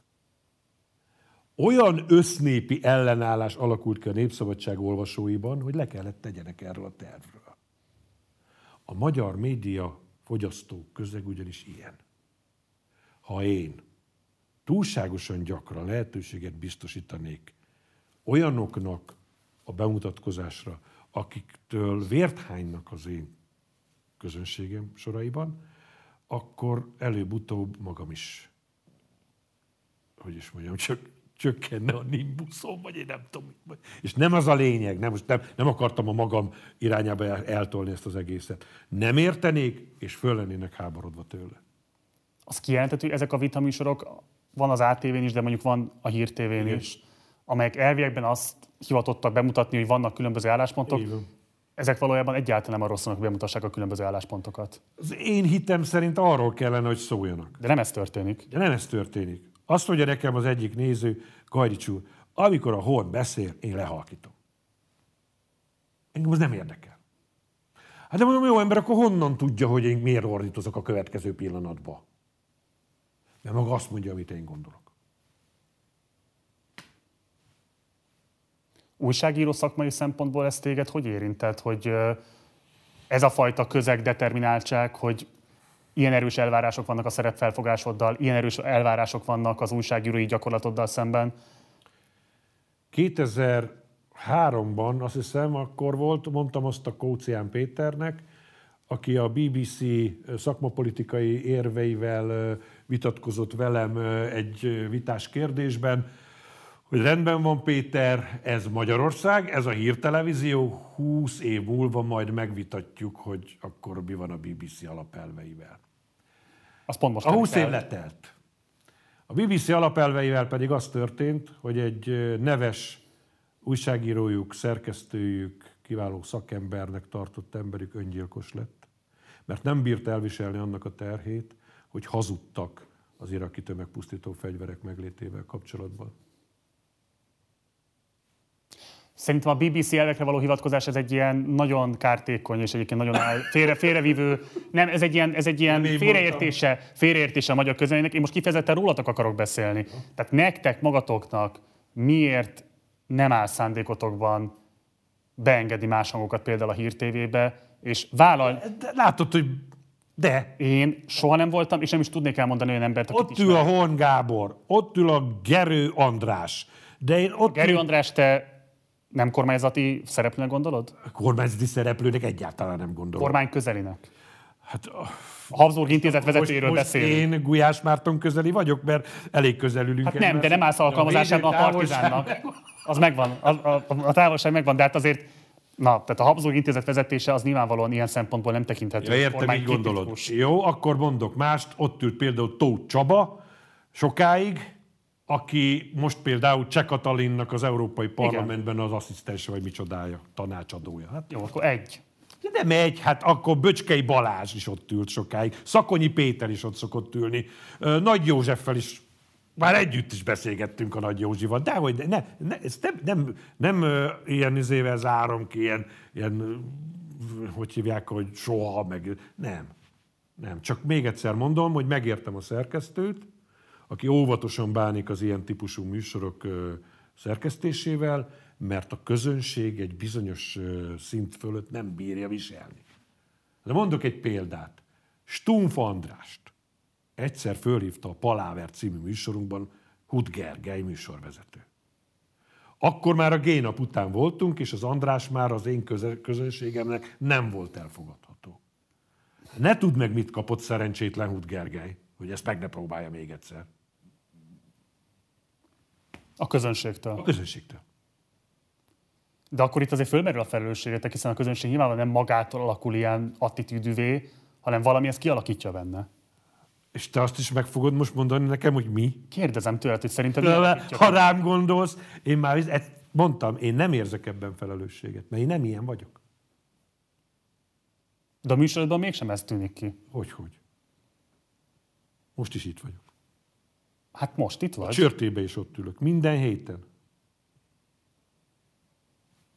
Olyan össznépi ellenállás alakult ki a Népszabadság olvasóiban, hogy le kellett tegyenek erről a tervről. A magyar média fogyasztó közeg ugyanis ilyen. Ha én túlságosan gyakran lehetőséget biztosítanék olyanoknak a bemutatkozásra, akiktől vért hánynak az én közönségem soraiban, akkor előbb-utóbb magam is, hogy is mondjam, csak csökkenne a nimbuszom, vagy én nem tudom. És nem az a lényeg, nem, nem, nem akartam a magam irányába eltolni ezt az egészet. Nem értenék, és föl lennének háborodva tőle. Az kijelenthető, hogy ezek a vitaműsorok van az ATV-n is, de mondjuk van a Hír TV-n is, amelyek elviekben azt hivatottak bemutatni, hogy vannak különböző álláspontok, ezek valójában egyáltalán nem arról szólnak, hogy bemutassák a különböző álláspontokat. Az én hitem szerint arról kellene, hogy szóljanak. De nem ez történik. De nem ez történik. Azt mondja nekem az egyik néző, Gajdics úr, amikor a Horn beszél, én lehalkítom. Engem az nem érdekel. Hát de mondom, jó ember, akkor honnan tudja, hogy én miért ordítozok a következő pillanatban? Mert maga azt mondja, amit én gondolok. Újságíró szakmai szempontból ez téged hogy érintett, hogy ez a fajta közeg determináltság, hogy ilyen erős elvárások vannak a szerepfelfogásoddal, ilyen erős elvárások vannak az újságírói gyakorlatoddal szemben? 2003-ban, azt hiszem, akkor volt, mondtam azt a Kócián Péternek, aki a BBC szakmapolitikai érveivel vitatkozott velem egy vitás kérdésben, hogy rendben van Péter, ez Magyarország, ez a hírtelevízió, 20 év múlva majd megvitatjuk, hogy akkor mi van a BBC alapelveivel. Az pont most a 20 év letelt. A BBC alapelveivel pedig az történt, hogy egy neves újságírójuk, szerkesztőjük, kiváló szakembernek tartott emberük öngyilkos lett, mert nem bírt elviselni annak a terhét, hogy hazudtak az iraki tömegpusztító fegyverek meglétével kapcsolatban. Szerintem a BBC elvekre való hivatkozás ez egy ilyen nagyon kártékony és egyébként nagyon félre, félrevívő, nem, ez egy ilyen, ez egy ilyen félreértése, félreértése a magyar közönségnek. Én most kifejezetten rólatok akarok beszélni. Tehát nektek magatoknak miért nem áll szándékotokban beengedni más hangokat például a Hír TV-be, és vállal... De látod, hogy de. Én soha nem voltam, és nem is tudnék elmondani olyan embert, akit Ott ül a Horn Gábor, ott ül a Gerő András. De én ott Gerő ül... András, te nem kormányzati szereplőnek gondolod? Kormányzati szereplőnek egyáltalán nem gondolom. Kormány közelinek? Hát, a Habsburg intézet vezetőjéről most, beszélünk. én Gulyás Márton közeli vagyok, mert elég közel ülünk. Hát nem, de nem állsz alkalmazásában a partizánnak. Az megvan, a, a, a távolság megvan, de hát azért Na, tehát a Habsburg intézet vezetése az nyilvánvalóan ilyen szempontból nem tekinthető. Ja, értem, így gondolod. Jó, akkor mondok mást. Ott ült például Tóth Csaba sokáig, aki most például Cseh Katalinnak az Európai Parlamentben az asszisztense, vagy micsodája, tanácsadója. Hát, Jó, akkor egy. De nem egy, hát akkor Böcskei Balázs is ott ült sokáig, Szakonyi Péter is ott szokott ülni, Nagy Józseffel is már együtt is beszélgettünk a Nagy Józsival, de hogy ne, ne, nem, nem, nem, nem ilyen izével zárom ki, ilyen, ilyen, hogy hívják, hogy soha, meg nem. Nem, csak még egyszer mondom, hogy megértem a szerkesztőt, aki óvatosan bánik az ilyen típusú műsorok szerkesztésével, mert a közönség egy bizonyos szint fölött nem bírja viselni. De mondok egy példát. Stumpf Andrást egyszer fölhívta a Paláver című műsorunkban Hud Gergely műsorvezető. Akkor már a génap után voltunk, és az András már az én közönségemnek nem volt elfogadható. Ne tudd meg, mit kapott szerencsétlen Hud Gergely, hogy ezt meg ne próbálja még egyszer. A közönségtől. A közönségtől. De akkor itt azért fölmerül a felelősségetek, hiszen a közönség nyilván nem magától alakul ilyen attitűdűvé, hanem valami ezt kialakítja benne. És te azt is meg fogod most mondani nekem, hogy mi? Kérdezem tőled, hogy szerinted mi Ha rám gondolsz, én már ezt mondtam, én nem érzek ebben felelősséget, mert én nem ilyen vagyok. De a műsorodban mégsem ez tűnik ki. Hogy, hogy? Most is itt vagyok. Hát most itt vagy. A csörtébe is ott ülök. Minden héten.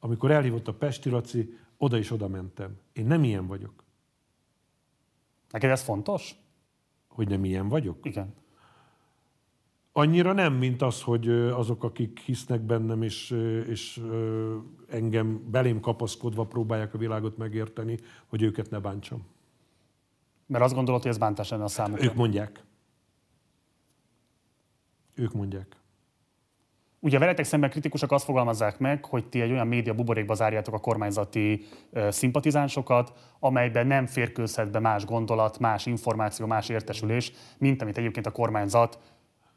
Amikor elhívott a Pesti Laci, oda is oda mentem. Én nem ilyen vagyok. Neked ez fontos? Hogy nem ilyen vagyok? Igen. Annyira nem, mint az, hogy azok, akik hisznek bennem, és, és engem belém kapaszkodva próbálják a világot megérteni, hogy őket ne bántsam. Mert azt gondolod, hogy ez bántás lenne a számukra? Ők mondják. Ők mondják. Ugye veletek szemben kritikusok azt fogalmazzák meg, hogy ti egy olyan média buborékba zárjátok a kormányzati uh, szimpatizánsokat, amelyben nem férkőzhet be más gondolat, más információ, más értesülés, mint amit egyébként a kormányzat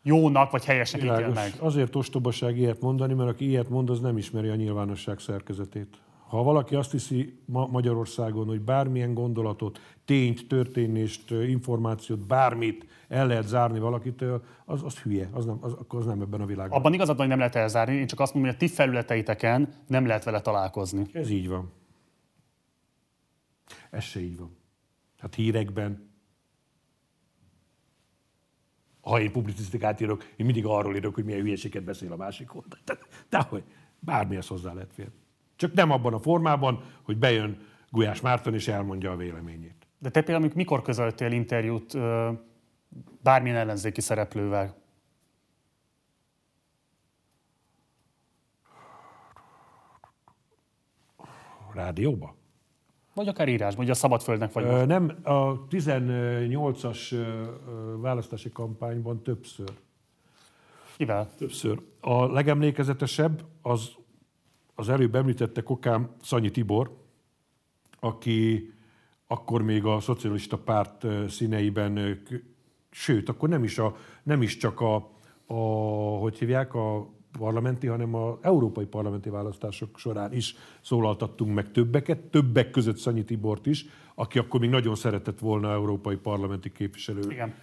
jónak vagy helyesnek ítél meg. Azért ostobaság ilyet mondani, mert aki ilyet mond, az nem ismeri a nyilvánosság szerkezetét. Ha valaki azt hiszi ma Magyarországon, hogy bármilyen gondolatot, tényt, történést, információt, bármit el lehet zárni valakitől, az, az hülye, az nem, az, az nem ebben a világban. Abban igazad van, hogy nem lehet elzárni, én csak azt mondom, hogy a ti felületeiteken nem lehet vele találkozni. Ez így van. Ez se így van. Hát hírekben, ha én publicisztikát írok, én mindig arról írok, hogy milyen hülyeséget beszél a másik oldal. De, hogy bármihez hozzá lehet férni. Csak nem abban a formában, hogy bejön Gulyás Márton és elmondja a véleményét. De te például mikor közöltél interjút bármilyen ellenzéki szereplővel? Rádióba? Vagy akár írásban, ugye a Szabadföldnek vagy. Ö, nem, a 18-as választási kampányban többször. Kivel? Többször. A legemlékezetesebb az az előbb említette Kokám Szanyi Tibor, aki akkor még a szocialista párt színeiben, sőt, akkor nem is, a, nem is csak a, a, hogy hívják, a parlamenti, hanem az európai parlamenti választások során is szólaltattunk meg többeket, többek között Szanyi Tibort is, aki akkor még nagyon szeretett volna európai parlamenti képviselő Igen.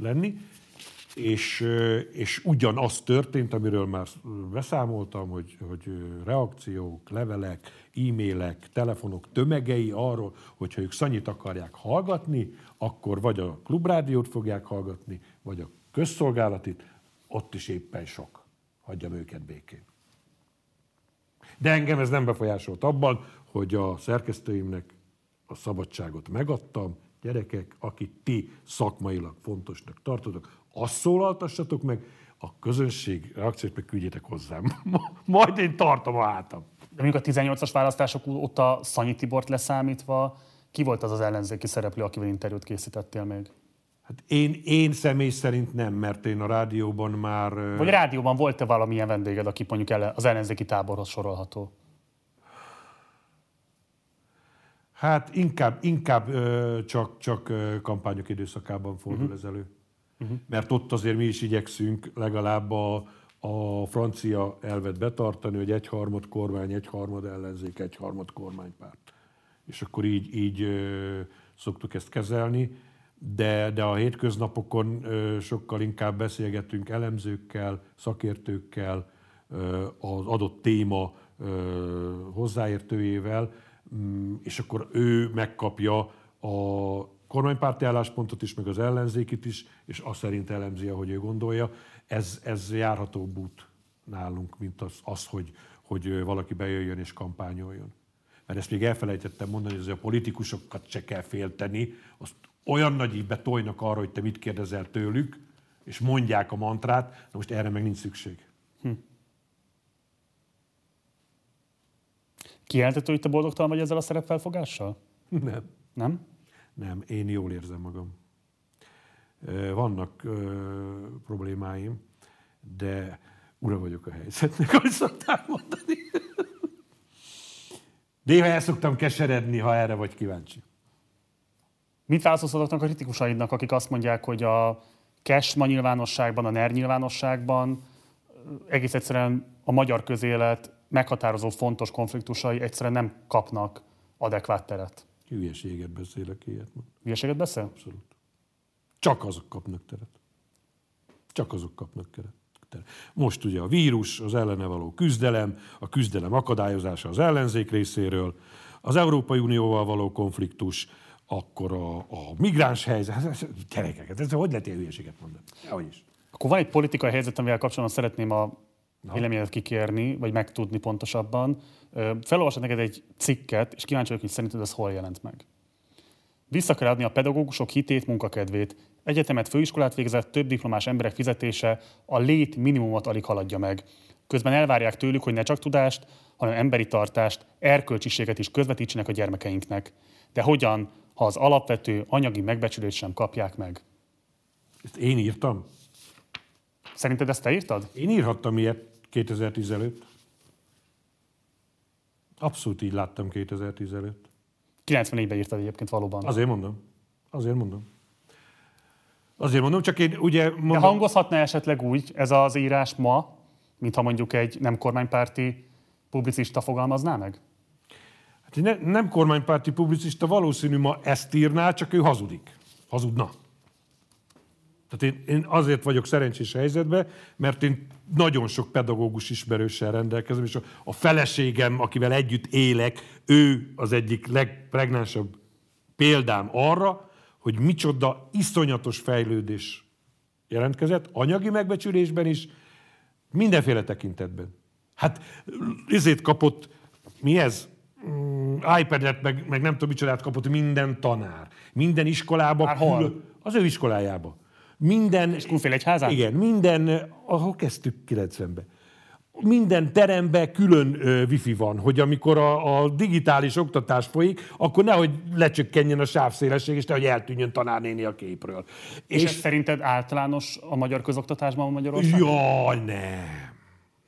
lenni és, és ugyanaz történt, amiről már beszámoltam, hogy, hogy reakciók, levelek, e-mailek, telefonok tömegei arról, hogyha ők Szanyit akarják hallgatni, akkor vagy a klubrádiót fogják hallgatni, vagy a közszolgálatit, ott is éppen sok. Hagyjam őket békén. De engem ez nem befolyásolt abban, hogy a szerkesztőimnek a szabadságot megadtam, gyerekek, akit ti szakmailag fontosnak tartotok, azt szólaltassatok meg, a közönség reakciót meg küldjétek hozzám. Majd én tartom a hátam. De mondjuk a 18-as választások óta Szanyi Tibort leszámítva, ki volt az az ellenzéki szereplő, akivel interjút készítettél még? Hát én, én személy szerint nem, mert én a rádióban már... Vagy a rádióban volt-e valamilyen vendéged, aki mondjuk az ellenzéki táborhoz sorolható? Hát inkább, inkább csak, csak kampányok időszakában fordul uh-huh. ez elő. Uh-huh. Mert ott azért mi is igyekszünk legalább a, a francia elvet betartani, hogy egyharmad kormány, egyharmad ellenzék, egyharmad kormánypárt. És akkor így, így ö, szoktuk ezt kezelni, de, de a hétköznapokon ö, sokkal inkább beszélgetünk elemzőkkel, szakértőkkel, ö, az adott téma ö, hozzáértőjével, mm, és akkor ő megkapja a kormánypárti álláspontot is, meg az ellenzékit is, és azt szerint elemzi, ahogy ő gondolja. Ez, ez járható út nálunk, mint az, az hogy, hogy valaki bejöjjön és kampányoljon. Mert ezt még elfelejtettem mondani, hogy a politikusokat se kell félteni, azt olyan nagy ígybe tojnak arra, hogy te mit kérdezel tőlük, és mondják a mantrát, de most erre meg nincs szükség. Hm. Kijelenthető, hogy te boldogtalan vagy ezzel a szerepfelfogással? Nem. Nem? Nem, én jól érzem magam. Vannak ö, problémáim, de ura vagyok a helyzetnek, ahogy szokták mondani. Néha el szoktam keseredni, ha erre vagy kíváncsi. Mit válaszolsz azoknak a kritikusaidnak, akik azt mondják, hogy a KESMA nyilvánosságban, a NER nyilvánosságban egész egyszerűen a magyar közélet meghatározó fontos konfliktusai egyszerűen nem kapnak adekvát teret? Hülyeséget beszélek, ilyet mond. Hülyeséget beszél? Abszolút. Csak azok kapnak teret. Csak azok kapnak teret. Most ugye a vírus, az ellene való küzdelem, a küzdelem akadályozása az ellenzék részéről, az Európai Unióval való konfliktus, akkor a, a migráns helyzet, gyerekeket, ez hogy lehet ilyen hülyeséget mondani? Hogy is. Akkor van egy politikai helyzet, amivel kapcsolatban szeretném a véleményet kikérni, vagy megtudni pontosabban. Felolvasok neked egy cikket, és kíváncsi vagyok, hogy szerinted ez hol jelent meg. Vissza kell adni a pedagógusok hitét, munkakedvét. Egyetemet, főiskolát végzett, több diplomás emberek fizetése a lét minimumot alig haladja meg. Közben elvárják tőlük, hogy ne csak tudást, hanem emberi tartást, erkölcsiséget is közvetítsenek a gyermekeinknek. De hogyan, ha az alapvető anyagi megbecsülést sem kapják meg? Ezt én írtam? Szerinted ezt te írtad? Én írhattam ilyet 2010 előtt. Abszolút így láttam 2010 előtt. 94-ben írtad egyébként valóban. Azért mondom. Azért mondom. Azért mondom, csak én ugye mondom... De hangozhatna esetleg úgy ez az írás ma, mintha mondjuk egy nem kormánypárti publicista fogalmazná meg? Hát ne, nem kormánypárti publicista valószínű ma ezt írná, csak ő hazudik. Hazudna. Tehát én, én azért vagyok szerencsés helyzetben, mert én nagyon sok pedagógus ismerőssel rendelkezem, és a, a feleségem, akivel együtt élek, ő az egyik legpregnánsabb példám arra, hogy micsoda iszonyatos fejlődés jelentkezett, anyagi megbecsülésben is, mindenféle tekintetben. Hát ezért kapott, mi ez? Mm, iPad-et, meg, meg nem tudom micsodát kapott minden tanár. Minden iskolába. Külön, az ő iskolájába. Minden... És egy házán? Igen, minden, ahol kezdtük 90-ben. Minden teremben külön ö, wifi van, hogy amikor a, a digitális oktatás folyik, akkor nehogy lecsökkenjen a sávszélesség, és nehogy eltűnjön tanárnéni a képről. És, és ez szerinted általános a magyar közoktatásban Magyarországon? Jaj, nem.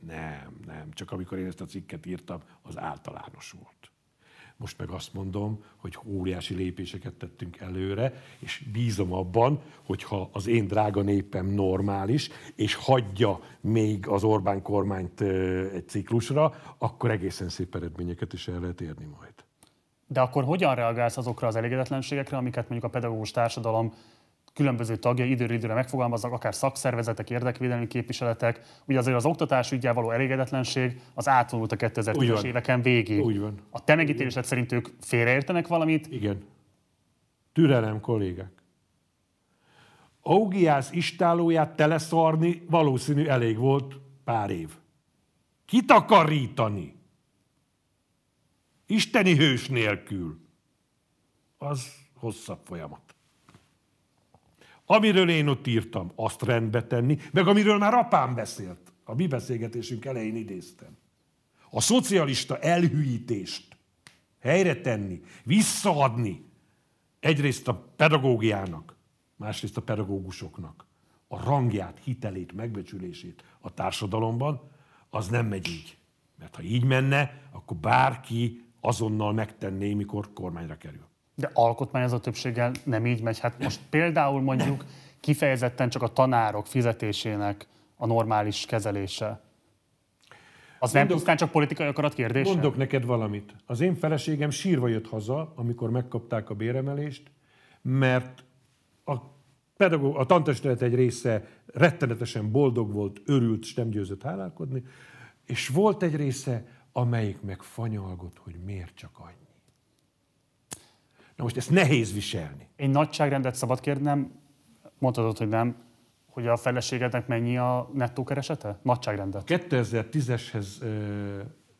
Nem, nem. Csak amikor én ezt a cikket írtam, az általános volt. Most meg azt mondom, hogy óriási lépéseket tettünk előre, és bízom abban, hogyha az én drága népem normális, és hagyja még az Orbán kormányt egy ciklusra, akkor egészen szép eredményeket is el lehet érni majd. De akkor hogyan reagálsz azokra az elégedetlenségekre, amiket mondjuk a pedagógus társadalom különböző tagjai időről időre megfogalmaznak, akár szakszervezetek, érdekvédelmi képviseletek. Ugye azért az oktatás ügyel való elégedetlenség az átvolult a 2010-es éveken végig. Úgy van. A te megítélésed szerint ők félreértenek valamit? Igen. Türelem, kollégák. Augiász istálóját teleszarni valószínű elég volt pár év. Kitakarítani isteni hős nélkül, az hosszabb folyamat. Amiről én ott írtam, azt rendbe tenni, meg amiről már apám beszélt, a mi beszélgetésünk elején idéztem. A szocialista elhűítést helyre tenni, visszaadni egyrészt a pedagógiának, másrészt a pedagógusoknak a rangját, hitelét, megbecsülését a társadalomban, az nem megy így. Mert ha így menne, akkor bárki azonnal megtenné, mikor kormányra kerül. De alkotmányozó többséggel nem így megy. Hát most például mondjuk kifejezetten csak a tanárok fizetésének a normális kezelése. Az mondok, nem pusztán csak politikai akarat kérdése? Mondok neked valamit. Az én feleségem sírva jött haza, amikor megkapták a béremelést, mert a, pedagóg, a tantestület egy része rettenetesen boldog volt, örült, és nem győzött hálálkodni, és volt egy része, amelyik meg fanyalgott, hogy miért csak annyi. Na most ezt nehéz viselni. Én nagyságrendet szabad kérnem, mondhatod, hogy nem, hogy a feleségednek mennyi a nettó keresete? Nagyságrendet. 2010-eshez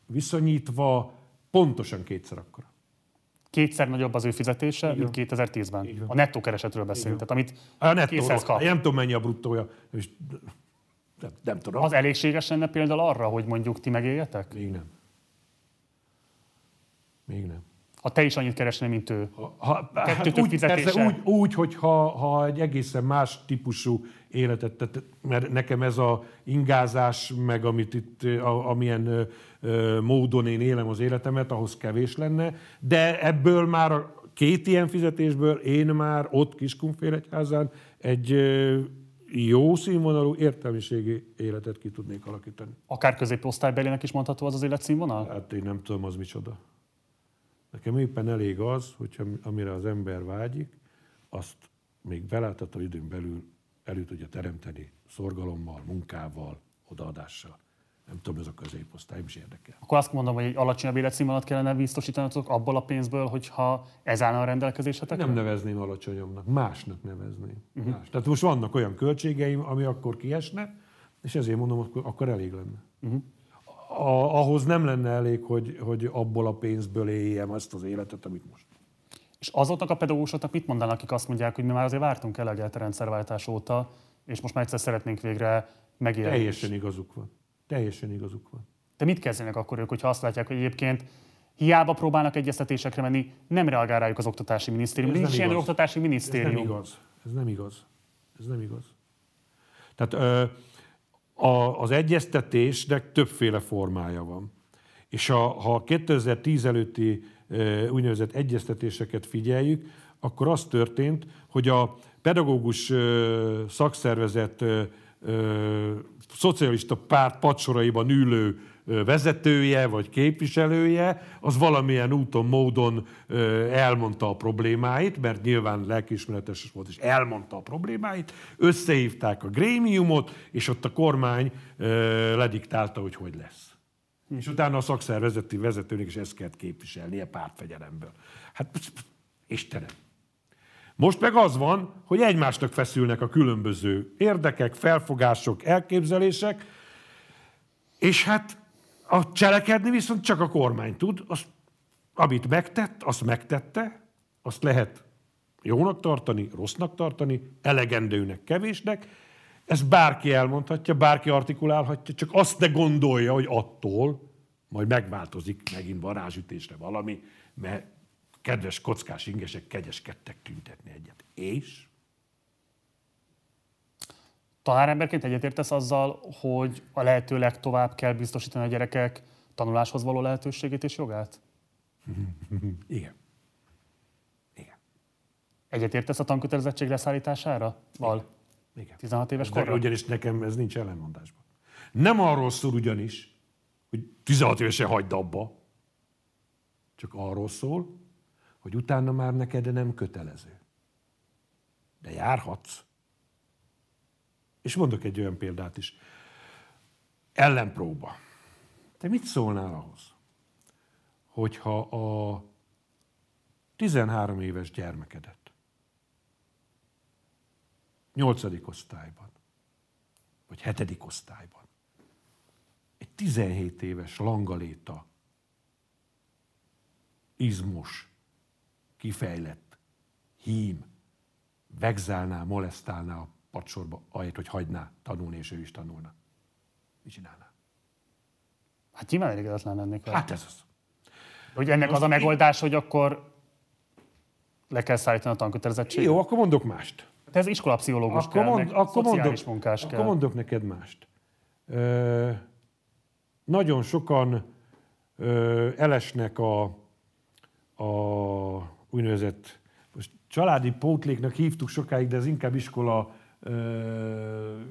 viszonyítva pontosan kétszer akkora. Kétszer nagyobb az ő fizetése, mint 2010-ben. A nettó keresetről beszélünk. Tehát amit a nettó, kap. Nem tudom, mennyi a bruttója. Nem, nem tudom. Az elégséges lenne például arra, hogy mondjuk ti megéljetek? Még nem. Még nem. Ha te is annyit keresnél, mint ő. Ha, hát úgy, persze, úgy, úgy, hogy ha, ha egy egészen más típusú életet, tehát, mert nekem ez a ingázás, meg amit itt, a, amilyen ö, módon én élem az életemet, ahhoz kevés lenne, de ebből már a két ilyen fizetésből én már ott Kiskunfélegyházán egy ö, jó színvonalú értelmiségi életet ki tudnék alakítani. Akár középosztálybelinek is mondható az az életszínvonal? Hát én nem tudom, az micsoda. Nekem éppen elég az, hogyha amire az ember vágyik, azt még belátható időn belül elő tudja teremteni szorgalommal, munkával, odaadással. Nem tudom, ez a középosztály is érdekel. Akkor azt mondom, hogy egy alacsonyabb életszínvonalat kellene biztosítanatok abból a pénzből, hogyha ez állna a rendelkezésetek? Nem nevezném alacsonyabbnak, másnak nevezném. Uh-huh. Más. Tehát most vannak olyan költségeim, ami akkor kiesne, és ezért mondom, akkor, akkor elég lenne. Uh-huh a, ahhoz nem lenne elég, hogy, hogy abból a pénzből éljem ezt az életet, amit most. És azoknak a pedagógusoknak mit mondanak, akik azt mondják, hogy mi már azért vártunk eleget a rendszerváltás óta, és most már egyszer szeretnénk végre megélni. Teljesen igazuk van. Teljesen igazuk van. De mit kezdenek akkor ők, hogyha azt látják, hogy egyébként hiába próbálnak egyeztetésekre menni, nem reagál rájuk az oktatási minisztérium. Ez Nincs ilyen oktatási minisztérium. Ez nem igaz. Ez nem igaz. Ez nem igaz. Tehát ö, a, az egyeztetésnek többféle formája van. És a, ha 2010 előtti e, úgynevezett egyeztetéseket figyeljük, akkor az történt, hogy a pedagógus e, szakszervezet e, szocialista párt padsoraiban ülő vezetője vagy képviselője, az valamilyen úton, módon elmondta a problémáit, mert nyilván lelkiismeretes volt, és elmondta a problémáit, összehívták a grémiumot, és ott a kormány lediktálta, hogy hogy lesz. És utána a szakszervezeti vezetőnek is ezt kellett képviselnie pártfegyelemből. Hát, Istenem! Most meg az van, hogy egymásnak feszülnek a különböző érdekek, felfogások, elképzelések, és hát a cselekedni viszont csak a kormány tud. Azt, amit megtett, azt megtette, azt lehet jónak tartani, rossznak tartani, elegendőnek, kevésnek. Ezt bárki elmondhatja, bárki artikulálhatja, csak azt ne gondolja, hogy attól majd megváltozik megint varázsütésre valami, mert kedves kockás ingesek kegyeskedtek tüntetni egyet. És? Tanáremberként egyetértesz azzal, hogy a lehető legtovább kell biztosítani a gyerekek tanuláshoz való lehetőségét és jogát? Igen. Igen. Egyetértesz a tankötelezettség leszállítására? Val? Igen. 16 éves korra? Ugyanis nekem ez nincs ellenmondásban. Nem arról szól ugyanis, hogy 16 évesen hagyd abba, csak arról szól, hogy utána már neked nem kötelező. De járhatsz. És mondok egy olyan példát is. Ellenpróba. Te mit szólnál ahhoz, hogyha a 13 éves gyermekedet 8. osztályban, vagy 7. osztályban egy 17 éves langaléta izmos, kifejlett hím vegzálná, molesztálná a padsorba, ahelyett, hogy hagyná tanulni, és ő is tanulna. Mit csinálná? Hát nyilván elégedetlen lennék. vele. Hát ez az. Hogy ennek az a megoldás, hogy akkor le kell szállítani a tankötelezettséget? Jó, akkor mondok mást. De ez iskolapszichológus Akkor, kell, mond, akkor, mondok, munkás akkor kell. mondok neked mást. Ö, nagyon sokan ö, elesnek a, a úgynevezett, most családi pótléknak hívtuk sokáig, de ez inkább iskola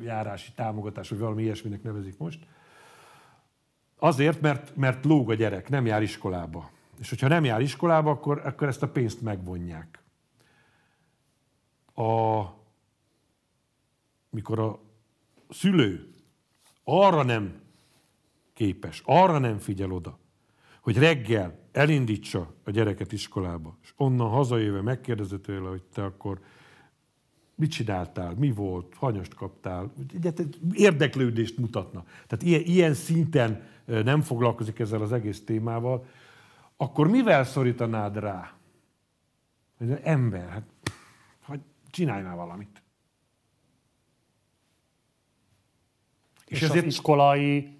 járási támogatás, vagy valami ilyesminek nevezik most. Azért, mert, mert lóg a gyerek, nem jár iskolába. És hogyha nem jár iskolába, akkor, akkor ezt a pénzt megvonják. A, mikor a szülő arra nem képes, arra nem figyel oda, hogy reggel elindítsa a gyereket iskolába, és onnan hazajöve megkérdezi tőle, hogy te akkor mit csináltál, mi volt, hanyast kaptál, érdeklődést mutatna. Tehát ilyen, ilyen szinten nem foglalkozik ezzel az egész témával, akkor mivel szorítanád rá? Hogy ember, hát hogy csinálj már valamit. És, és az iskolai,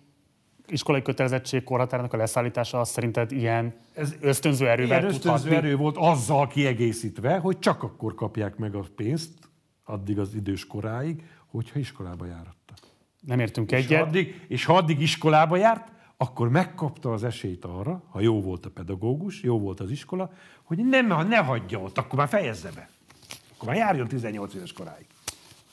iskolai kötelezettség korhatárának a leszállítása az szerinted ilyen Ez ösztönző erővel Ilyen ösztönző hatni? erő volt azzal kiegészítve, hogy csak akkor kapják meg a pénzt, addig az idős koráig, hogyha iskolába járattak. Nem értünk És egyet. addig, és ha addig iskolába járt, akkor megkapta az esélyt arra, ha jó volt a pedagógus, jó volt az iskola, hogy nem, ha ne hagyja ott, akkor már fejezze be. Akkor már járjon 18 éves koráig.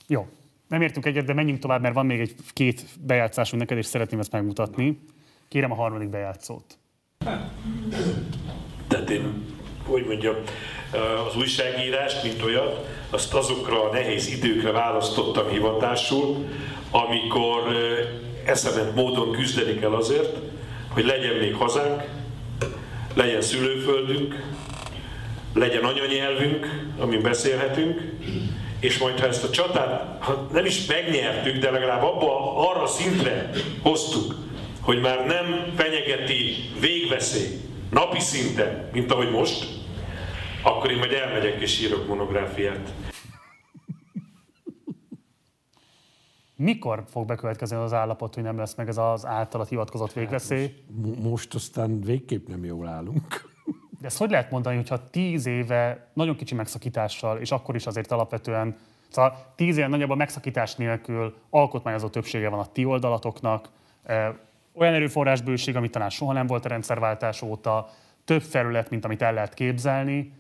Jó. Nem értünk egyet, de menjünk tovább, mert van még egy két bejátszásunk neked, és szeretném ezt megmutatni. Kérem a harmadik bejátszót. Tehát én, hogy mondjam, az újságírást, mint olyat, azt azokra a nehéz időkre választottam hivatásul, amikor eszement módon küzdeni kell azért, hogy legyen még hazánk, legyen szülőföldünk, legyen anyanyelvünk, amin beszélhetünk, és majd ha ezt a csatát nem is megnyertük, de legalább abba, arra szintre hoztuk, hogy már nem fenyegeti végveszély napi szinten, mint ahogy most, akkor én majd elmegyek és írok monográfiát. Mikor fog bekövetkezni az állapot, hogy nem lesz meg ez az általat hivatkozott végveszély? Mo- Most aztán végképp nem jól állunk. De ezt hogy lehet mondani, hogyha tíz éve nagyon kicsi megszakítással, és akkor is azért alapvetően, szóval tíz éve nagyjából megszakítás nélkül alkotmányozó többsége van a ti oldalatoknak, eh, olyan erőforrásbőség, amit talán soha nem volt a rendszerváltás óta, több felület, mint amit el lehet képzelni.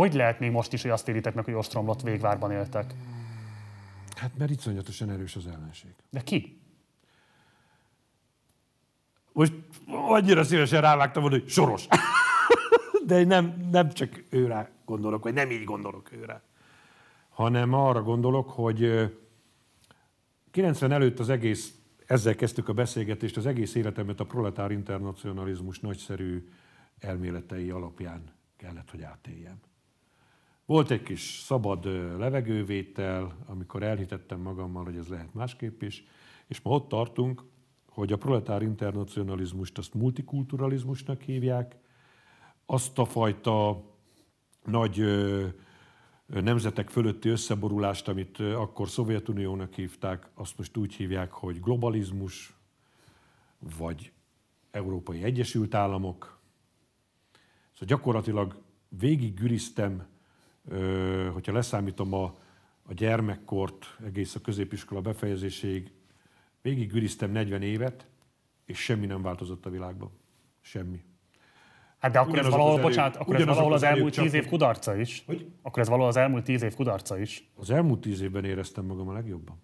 Hogy lehet még most is, hogy azt éritek meg, hogy ostromlott végvárban éltek? Hát mert iszonyatosan erős az ellenség. De ki? Most annyira szívesen rávágtam volna, hogy soros. De nem, nem csak őre gondolok, vagy nem így gondolok őre. Hanem arra gondolok, hogy ö, 90 előtt az egész, ezzel kezdtük a beszélgetést, az egész életemet a proletár internacionalizmus nagyszerű elméletei alapján kellett, hogy átéljem. Volt egy kis szabad levegővétel, amikor elhitettem magammal, hogy ez lehet másképp is, és ma ott tartunk, hogy a proletár internacionalizmust azt multikulturalizmusnak hívják, azt a fajta nagy nemzetek fölötti összeborulást, amit akkor Szovjetuniónak hívták, azt most úgy hívják, hogy globalizmus, vagy Európai Egyesült Államok. Szóval gyakorlatilag végig güriztem, ö, hogyha leszámítom a, a gyermekkort egész a középiskola befejezéséig, végig güriztem 40 évet, és semmi nem változott a világban. Semmi. Hát de akkor ez Ugyanazok valahol, az bocsánat, akkor ez valahol az az elmúlt tíz év kudarca is. Hogy? Akkor ez valahol az elmúlt tíz év kudarca is. Az elmúlt tíz évben éreztem magam a legjobban.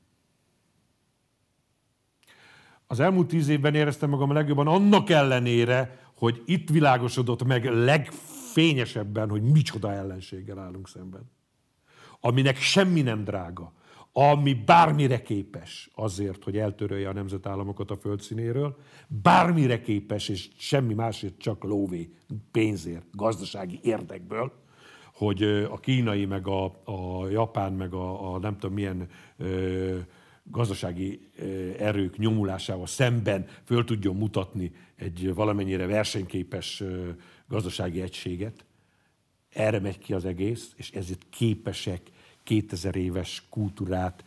Az elmúlt tíz évben éreztem magam a legjobban, annak ellenére, hogy itt világosodott meg legfényesebben, hogy micsoda ellenséggel állunk szemben. Aminek semmi nem drága, ami bármire képes azért, hogy eltörölje a nemzetállamokat a földszínéről, bármire képes, és semmi másért csak lóvé, pénzért, gazdasági érdekből, hogy a kínai, meg a, a japán, meg a, a nem tudom milyen ö, gazdasági erők nyomulásával szemben föl tudjon mutatni egy valamennyire versenyképes gazdasági egységet. Erre megy ki az egész, és ezért képesek 2000 éves kultúrát,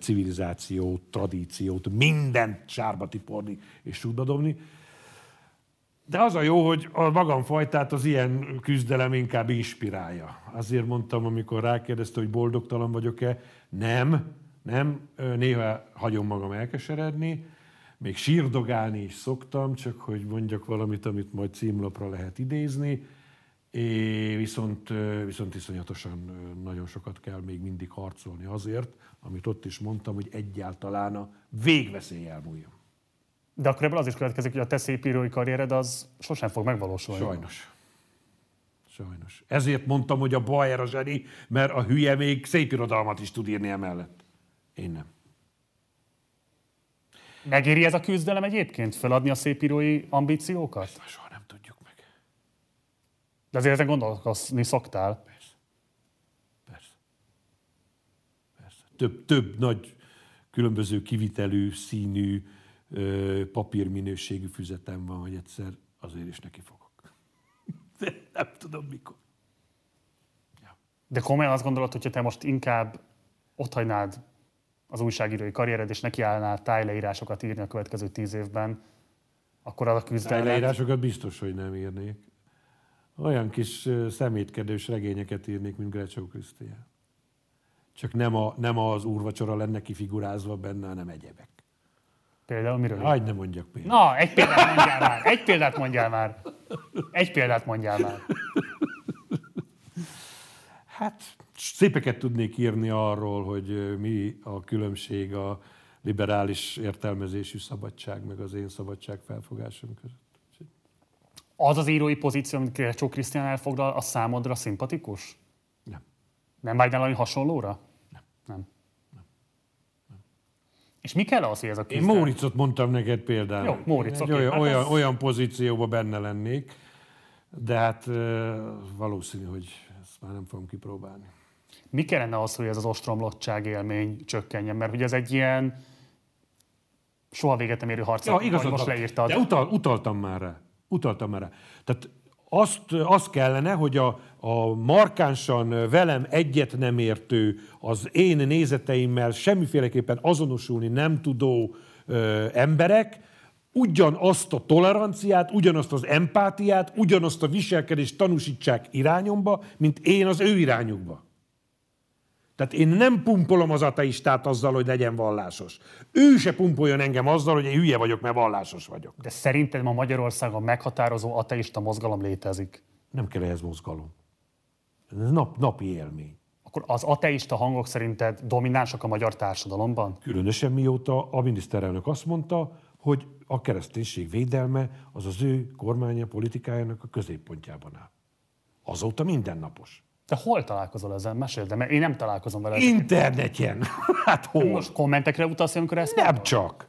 civilizációt, tradíciót, mindent sárba tiporni és sútba dobni. De az a jó, hogy a magamfajtát az ilyen küzdelem inkább inspirálja. Azért mondtam, amikor rákérdezte, hogy boldogtalan vagyok-e, nem, nem, néha hagyom magam elkeseredni, még sírdogálni is szoktam, csak hogy mondjak valamit, amit majd címlapra lehet idézni, É, viszont, viszont iszonyatosan nagyon sokat kell még mindig harcolni azért, amit ott is mondtam, hogy egyáltalán a végveszély elmúljon. De akkor ebből az is következik, hogy a te szépírói karriered az sosem fog megvalósulni. Sajnos. Sajnos. Ezért mondtam, hogy a Bayer a zseni, mert a hülye még szép irodalmat is tud írni emellett. Én nem. Megéri ez a küzdelem egyébként? Feladni a szépírói ambíciókat? Soha nem tudjuk meg. De azért ezen gondolkozni szoktál. Persze. Persze. Persze. Több, több nagy különböző kivitelű, színű, papírminőségű füzetem van, hogy egyszer azért is neki fogok. De nem tudom mikor. Ja. De komolyan azt gondolod, hogyha te most inkább ott hagynád az újságírói karriered, és nekiállnál tájleírásokat írni a következő tíz évben, akkor az a küzdelem... Tájleírásokat biztos, hogy nem írnék. Olyan kis szemétkedős regényeket írnék, mint Grecsó Krisztián. Csak nem, a, nem az úrvacsora lenne kifigurázva benne, hanem egyebek. Például miről? Hagy ne mondjak példát. Na, egy példát mondjál már. Egy példát mondjál már. Egy példát mondjál már. Hát szépeket tudnék írni arról, hogy mi a különbség a liberális értelmezésű szabadság, meg az én szabadság felfogásom között. Az az írói pozíció, amit Krecsó Krisztián elfoglal, a számodra szimpatikus? Nem. Nem vágynál valami hasonlóra? Nem. Nem. És mi kell az, hogy ez a küzdelem? Én Móricot mondtam neked például. Jó, Móric, okay. olyan, hát olyan, ez... olyan pozícióban benne lennék, de hát valószínű, hogy ezt már nem fogom kipróbálni. Mi kellene az, hogy ez az ostromlottság élmény csökkenjen? Mert hogy ez egy ilyen soha véget nem érő harc, ja, igazad, most leírtad. De utal, utaltam már rá. Utaltam már rá. Tehát azt, azt kellene, hogy a, a markánsan velem egyet nem értő, az én nézeteimmel semmiféleképpen azonosulni nem tudó ö, emberek ugyanazt a toleranciát, ugyanazt az empátiát, ugyanazt a viselkedést tanúsítsák irányomba, mint én az ő irányukba. Tehát én nem pumpolom az ateistát azzal, hogy legyen vallásos. Ő se pumpoljon engem azzal, hogy én hülye vagyok, mert vallásos vagyok. De szerinted ma Magyarországon meghatározó ateista mozgalom létezik? Nem kell ehhez mozgalom. Ez nap, napi élmény. Akkor az ateista hangok szerinted dominánsak a magyar társadalomban? Különösen mióta a miniszterelnök azt mondta, hogy a kereszténység védelme az az ő kormánya politikájának a középpontjában áll. Azóta mindennapos. Te hol találkozol ezzel? Meséld, de mert én nem találkozom vele. Interneten. Hát hol? Most kommentekre utalsz, amikor ezt Nem mondod? csak.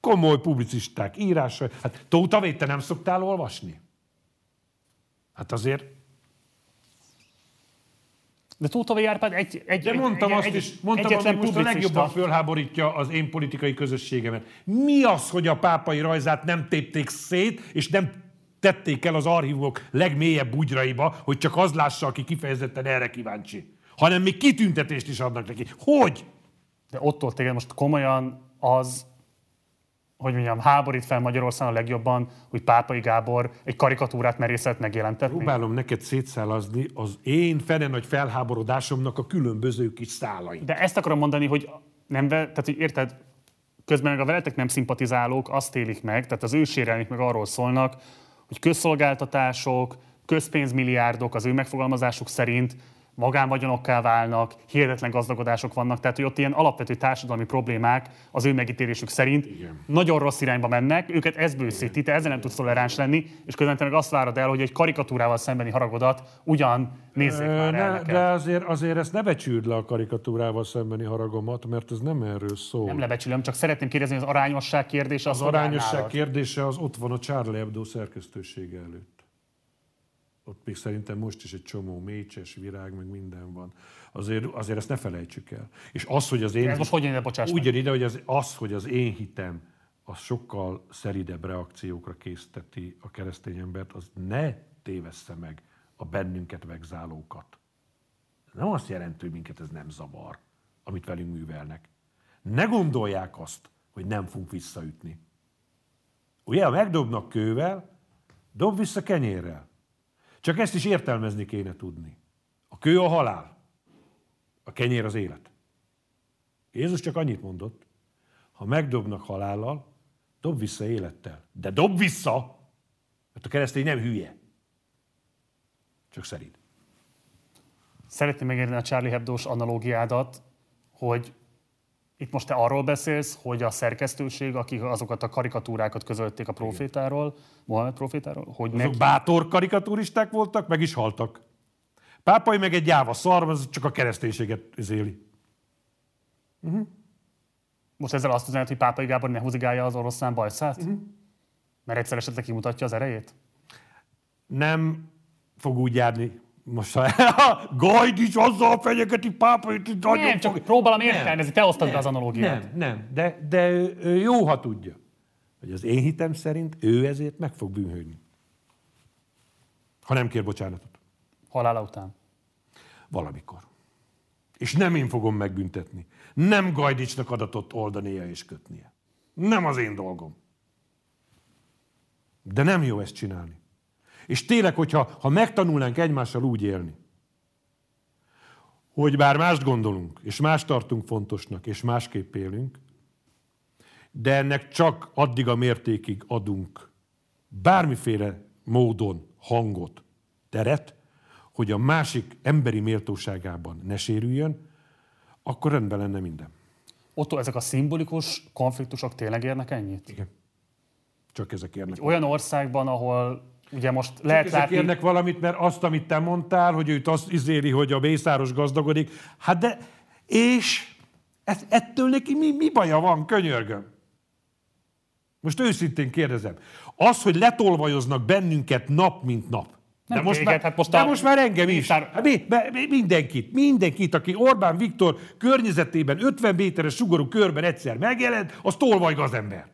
Komoly publicisták írása. Hát Tóta te nem szoktál olvasni? Hát azért de Tóta Árpád egy, egy, De mondtam egy, azt egy, is, mondtam, hogy most a legjobban fölháborítja az én politikai közösségemet. Mi az, hogy a pápai rajzát nem tépték szét, és nem tették el az archívok legmélyebb bugyraiba, hogy csak az lássa, aki kifejezetten erre kíváncsi. Hanem még kitüntetést is adnak neki. Hogy? De ottól téged most komolyan az, hogy mondjam, háborít fel Magyarországon a legjobban, hogy Pápai Gábor egy karikatúrát merészet megjelentetni? Próbálom neked szétszálazni az én fene nagy felháborodásomnak a különböző kis szálai. De ezt akarom mondani, hogy nem, tehát hogy érted, közben meg a veletek nem szimpatizálók azt élik meg, tehát az ő sérelmik meg arról szólnak, hogy közszolgáltatások, közpénzmilliárdok az ő megfogalmazásuk szerint magánvagyonokká válnak, hihetetlen gazdagodások vannak, tehát hogy ott ilyen alapvető társadalmi problémák az ő megítélésük szerint Igen. nagyon rossz irányba mennek, őket ez bőszíti, te ezzel nem tudsz toleráns lenni, és közben meg azt várod el, hogy egy karikatúrával szembeni haragodat ugyan nézzék már el ne, De azért, azért ezt ne becsüld le a karikatúrával szembeni haragomat, mert ez nem erről szól. Nem lebecsülöm, csak szeretném kérdezni, az arányosság kérdése az, az arányosság kérdése az ott van a Charlie Hebdo szerkesztősége előtt ott még szerintem most is egy csomó mécses virág, meg minden van. Azért, azért ezt ne felejtsük el. És az, hogy az én... Ez most hogy jön bocsáss Úgy ide, hogy az, az, hogy az én hitem az sokkal szeridebb reakciókra készteti a keresztény embert, az ne tévessze meg a bennünket vegzálókat. Ez nem azt jelenti, hogy minket ez nem zavar, amit velünk művelnek. Ne gondolják azt, hogy nem fogunk visszaütni. Ugye, ha megdobnak kővel, dob vissza kenyérrel. Csak ezt is értelmezni kéne tudni. A kő a halál, a kenyér az élet. Jézus csak annyit mondott, ha megdobnak halállal, dob vissza élettel. De dob vissza, mert a keresztény nem hülye. Csak szerint. Szeretném megérni a Charlie Hebdo-s analógiádat, hogy itt most te arról beszélsz, hogy a szerkesztőség, akik azokat a karikatúrákat közölték a profétáról, Mohamed profétáról, hogy Azok neki... bátor karikaturisták voltak, meg is haltak. Pápai meg egy gyáva szar, az csak a kereszténységet zéli. Most ezzel azt üzenet, hogy Pápai Gábor ne húzigálja az oroszlán bajszát? Uh-huh. Mert egyszer esetleg kimutatja az erejét? Nem fog úgy járni. Most ha Gajdics azzal fenyegeti pápait, hogy nagyon Nem, csak fog- próbálom Nem, értelmezni, te osztad be az analógiát. Nem, nem, de, de ő, ő jó, ha tudja, hogy az én hitem szerint ő ezért meg fog bűnhődni. Ha nem kér bocsánatot. Halála után. Valamikor. És nem én fogom megbüntetni. Nem Gajdicsnak adatot oldania és kötnie. Nem az én dolgom. De nem jó ezt csinálni. És tényleg, hogyha ha megtanulnánk egymással úgy élni, hogy bár mást gondolunk, és más tartunk fontosnak, és másképp élünk, de ennek csak addig a mértékig adunk bármiféle módon hangot, teret, hogy a másik emberi méltóságában ne sérüljön, akkor rendben lenne minden. Otto, ezek a szimbolikus konfliktusok tényleg érnek ennyit? Igen. Csak ezek érnek. Olyan országban, ahol ugye most lehet Ezek látni... érnek valamit, mert azt, amit te mondtál, hogy őt azt izéli, hogy a mészáros gazdagodik, hát de, és ez, ettől neki mi, mi baja van, könyörgöm? Most őszintén kérdezem. Az, hogy letolvajoznak bennünket nap, mint nap. Nem de most, téged, már, hát most de a- most már engem is. Hát mi, mi, mi- mindenkit, mindenkit, aki Orbán Viktor környezetében 50 méteres sugarú körben egyszer megjelent, az tolvaj ember.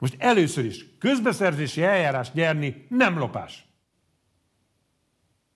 Most először is közbeszerzési eljárást nyerni nem lopás.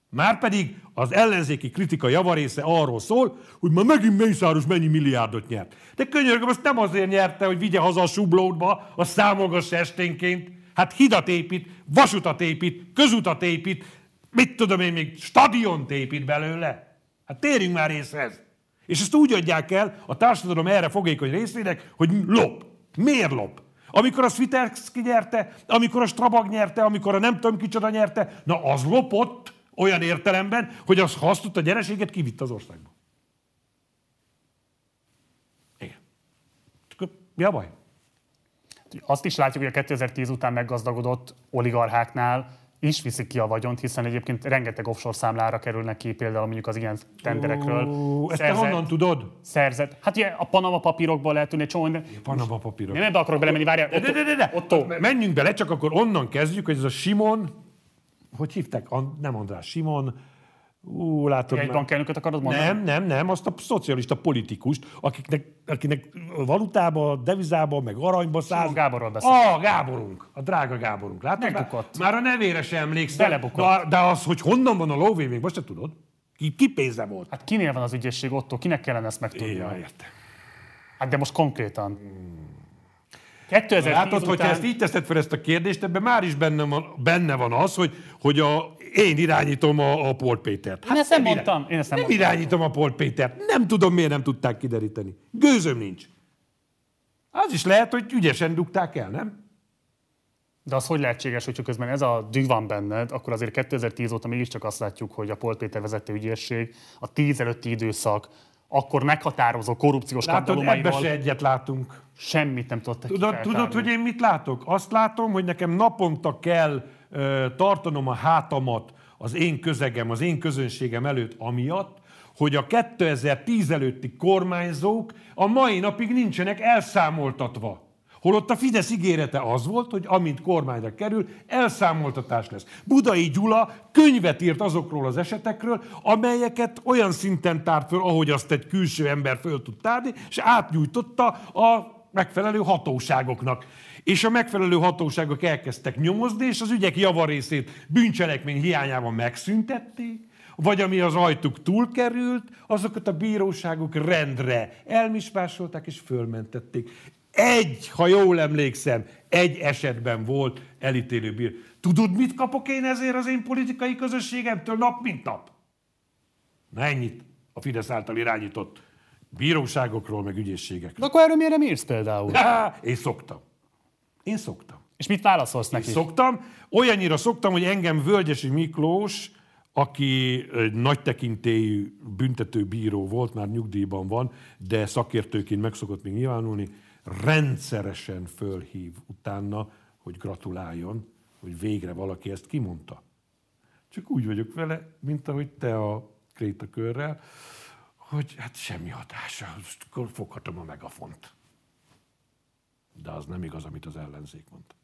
Márpedig az ellenzéki kritika javarésze arról szól, hogy már megint Mészáros mennyi milliárdot nyert. De könyörgöm, azt nem azért nyerte, hogy vigye haza a sublódba, a számolgassa esténként. Hát hidat épít, vasutat épít, közutat épít, mit tudom én még, stadiont épít belőle. Hát térjünk már részhez. És ezt úgy adják el a társadalom erre fogékony részének, hogy lop. Miért lop? Amikor a Sviterski nyerte, amikor a Strabag nyerte, amikor a nem tudom kicsoda nyerte, na az lopott olyan értelemben, hogy az ha azt tudta gyereséget, kivitt az országba. Igen. Mi a baj? Azt is látjuk, hogy a 2010 után meggazdagodott oligarcháknál is viszik ki a vagyont, hiszen egyébként rengeteg offshore számlára kerülnek ki például mondjuk az ilyen tenderekről. Ó, ezt te honnan tudod? Szerzett. Hát ugye a Panama papírokból lehet tudni csomó minden. Panama papírok. Nem ebbe akarok belemenni, várjál. De, de, de, de. Otto. Menjünk bele, csak akkor onnan kezdjük, hogy ez a Simon, hogy hívták? Nem András, Simon, ú, látod Egy bankelnököt akarod mondani? Nem, nem, nem, azt a szocialista politikust, akiknek, akinek valutába, devizába, meg aranyba száz... Simon Gáborról beszél. Ah, Gáborunk, a drága Gáborunk. Látod? Megbukott. Már a nevére sem emlékszem. Belebukott. De, de az, hogy honnan van a lóvé, még most se tudod. Ki, ki pénze volt? Hát kinél van az ügyészség, Otto? Kinek kellene ezt megtudni? Ja, értem. Hát de most konkrétan. 2010 Látod, után... hogyha ezt így teszed fel ezt a kérdést, ebben már is benne van, benne van az, hogy, hogy a, én irányítom a, a Polt Pétert. Én ezt nem irány- mondtam, én ezt nem nem mondtam. irányítom a Polt Pétert. Nem tudom, miért nem tudták kideríteni. Gőzöm nincs. Az is lehet, hogy ügyesen dugták el, nem? De az hogy lehetséges, hogyha közben ez a dű van benned, akkor azért 2010 óta mégiscsak azt látjuk, hogy a Polt Péter vezette ügyészség, a 10 előtti időszak, akkor meghatározó korrupciós Látod, ebbe se egyet látunk. semmit nem tudtak Tudod, tudod, hogy én mit látok? Azt látom, hogy nekem naponta kell tartanom a hátamat az én közegem, az én közönségem előtt amiatt, hogy a 2010 előtti kormányzók a mai napig nincsenek elszámoltatva. Holott a Fidesz ígérete az volt, hogy amint kormányra kerül, elszámoltatás lesz. Budai Gyula könyvet írt azokról az esetekről, amelyeket olyan szinten tárt föl, ahogy azt egy külső ember föl tud tárni, és átnyújtotta a megfelelő hatóságoknak. És a megfelelő hatóságok elkezdtek nyomozni, és az ügyek javarészét bűncselekmény hiányában megszüntették, vagy ami az ajtuk túlkerült, azokat a bíróságok rendre elmispásolták és fölmentették. Egy, ha jól emlékszem, egy esetben volt elítélő bíró. Tudod, mit kapok én ezért az én politikai közösségemtől nap mint nap? Na ennyit a Fidesz által irányított bíróságokról, meg ügyészségekről. De akkor erről miért nem írsz például? Há, én szoktam. Én szoktam. És mit válaszolsz neki? Én szoktam. Olyannyira szoktam, hogy engem Völgyesi Miklós, aki egy nagy tekintélyű büntetőbíró volt, már nyugdíjban van, de szakértőként meg szokott még nyilvánulni, rendszeresen fölhív utána, hogy gratuláljon, hogy végre valaki ezt kimondta. Csak úgy vagyok vele, mint ahogy te a krétakörrel, hogy hát semmi hatása, akkor foghatom a megafont. De az nem igaz, amit az ellenzék mondta.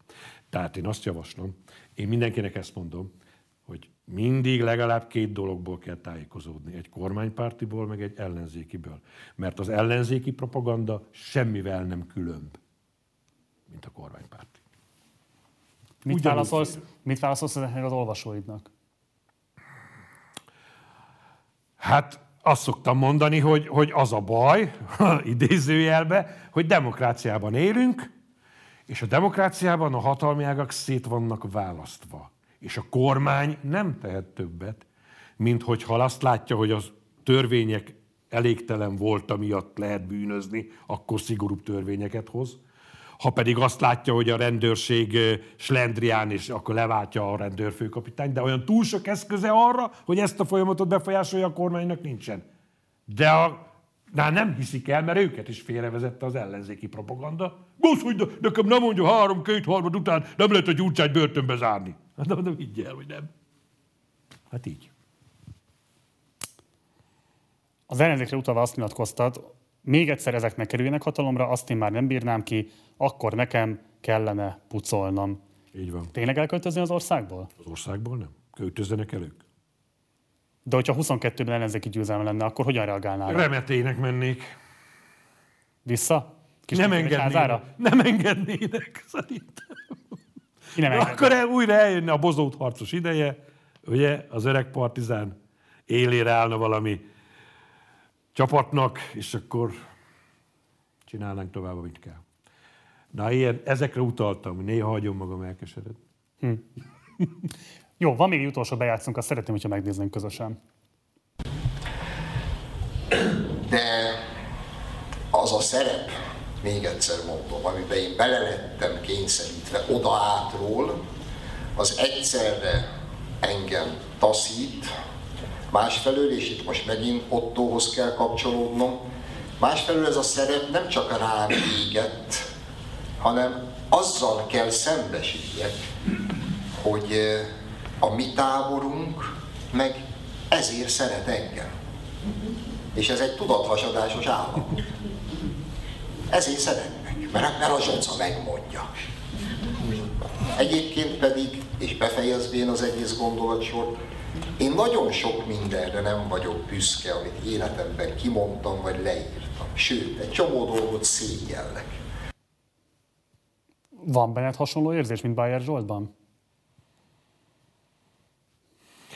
Tehát én azt javaslom, én mindenkinek ezt mondom, hogy mindig legalább két dologból kell tájékozódni. Egy kormánypártiból, meg egy ellenzékiből. Mert az ellenzéki propaganda semmivel nem különb, mint a kormánypárti. Mit válaszolsz, mit válaszolsz ezeknek az olvasóidnak? Hát azt szoktam mondani, hogy, hogy az a baj, idézőjelbe, hogy demokráciában élünk, és a demokráciában a hatalmi ágak szét vannak választva. És a kormány nem tehet többet, mint hogyha azt látja, hogy az törvények elégtelen volt, miatt lehet bűnözni, akkor szigorúbb törvényeket hoz. Ha pedig azt látja, hogy a rendőrség slendrián, és akkor leváltja a rendőrfőkapitány, de olyan túl sok eszköze arra, hogy ezt a folyamatot befolyásolja a kormánynak nincsen. De a de nem hiszik el, mert őket is félrevezette az ellenzéki propaganda. Busz, hogy nekem nem mondja három, két harmad után nem lehet a gyurcsányt börtönbe zárni. Hát nem, nem higgy el, hogy nem. Hát így. Az ellenzékre utalva azt nyilatkoztad, még egyszer ezeknek kerüljenek hatalomra, azt én már nem bírnám ki, akkor nekem kellene pucolnom. Így van. Tényleg elköltözni az országból? Az országból nem. Költözzenek el ők. De hogyha 22-ben ellenzéki győzelme lenne, akkor hogyan reagálnál? Remetének mennék. Vissza? Kis nem engednének. házára? Nem engednének, szerintem. Ki nem Na, enged. akkor el, újra eljönne a bozót harcos ideje, ugye, az öreg partizán élére állna valami csapatnak, és akkor csinálnánk tovább, amit kell. Na, ilyen, ezekre utaltam, néha hagyom magam elkeseredni. Jó, van még egy utolsó bejátszunk, azt szeretném, hogyha megnéznénk közösen. de az a szerep, még egyszer mondom, amiben én bele lettem kényszerítve oda átról, az egyszerre engem taszít, másfelől, és itt most megint Ottóhoz kell kapcsolódnom, másfelől ez a szerep nem csak rám égett, hanem azzal kell szembesüljek, hogy a mi táborunk meg ezért szeret engem. És ez egy tudatvasadásos állapot. Ezért szeretnek, mert, mert a zsoca megmondja. Egyébként pedig, és befejezvén az egész gondolatsort, én nagyon sok mindenre nem vagyok büszke, amit életemben kimondtam, vagy leírtam. Sőt, egy csomó dolgot szégyellek. Van benned hasonló érzés, mint Bayer Zsoltban?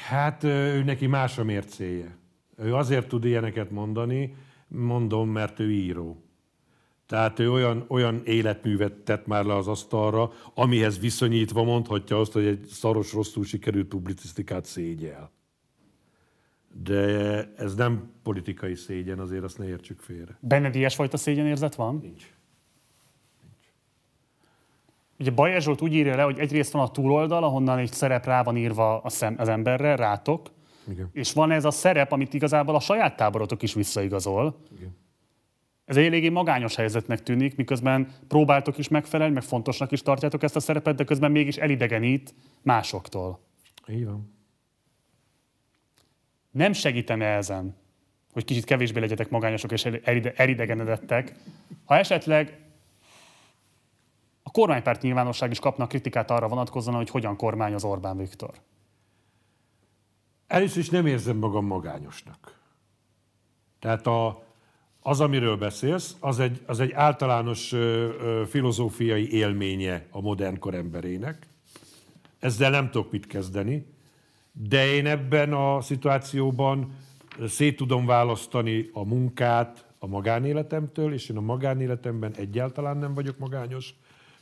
Hát ő neki más a mércéje. Ő azért tud ilyeneket mondani, mondom, mert ő író. Tehát ő olyan, olyan életművet tett már le az asztalra, amihez viszonyítva mondhatja azt, hogy egy szaros, rosszul sikerült publicisztikát szégyel. De ez nem politikai szégyen, azért azt ne értsük félre. Benned ilyesfajta szégyenérzet van? Nincs. Ugye Bajer Zsolt úgy írja le, hogy egyrészt van a túloldal, ahonnan egy szerep rá van írva a szem, az emberre, rátok, Igen. és van ez a szerep, amit igazából a saját táborotok is visszaigazol. Igen. Ez egy eléggé magányos helyzetnek tűnik, miközben próbáltok is megfelelni, meg fontosnak is tartjátok ezt a szerepet, de közben mégis elidegenít másoktól. Így van. Nem segítene ezen, hogy kicsit kevésbé legyetek magányosok és elide- elidegenedettek, ha esetleg kormánypárt nyilvánosság is kapnak kritikát arra vonatkozóan, hogy hogyan kormányoz Orbán Viktor. Először is nem érzem magam magányosnak. Tehát a, az, amiről beszélsz, az egy, az egy általános ö, ö, filozófiai élménye a modern kor emberének. Ezzel nem tudok mit kezdeni, de én ebben a szituációban szét tudom választani a munkát a magánéletemtől, és én a magánéletemben egyáltalán nem vagyok magányos,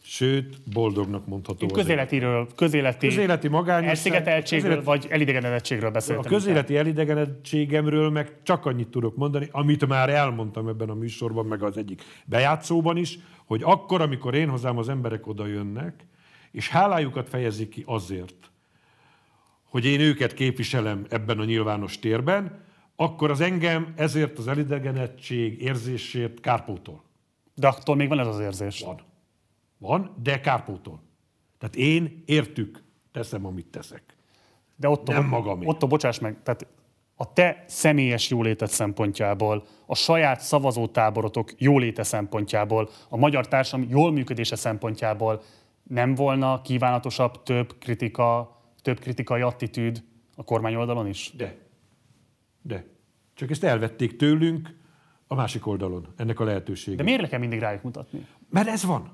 sőt, boldognak mondható. Én közéletiről, közéleti, közéleti elszigeteltségről közélet, vagy elidegenedettségről beszéltem. a közéleti elidegenedettségemről meg csak annyit tudok mondani, amit már elmondtam ebben a műsorban, meg az egyik bejátszóban is, hogy akkor, amikor én hozzám az emberek oda jönnek, és hálájukat fejezik ki azért, hogy én őket képviselem ebben a nyilvános térben, akkor az engem ezért az elidegenedtség érzését kárpótol. De attól még van ez az érzés. Van. Van, de kárpótol. Tehát én értük teszem, amit teszek. De ott, Nem magamé. Ott, bocsáss meg, tehát a te személyes jóléted szempontjából, a saját szavazótáborotok jóléte szempontjából, a magyar társadalom jól működése szempontjából nem volna kívánatosabb több kritika, több kritikai attitűd a kormány oldalon is? De. De. Csak ezt elvették tőlünk a másik oldalon, ennek a lehetőséget. De miért le kell mindig rájuk mutatni? Mert ez van.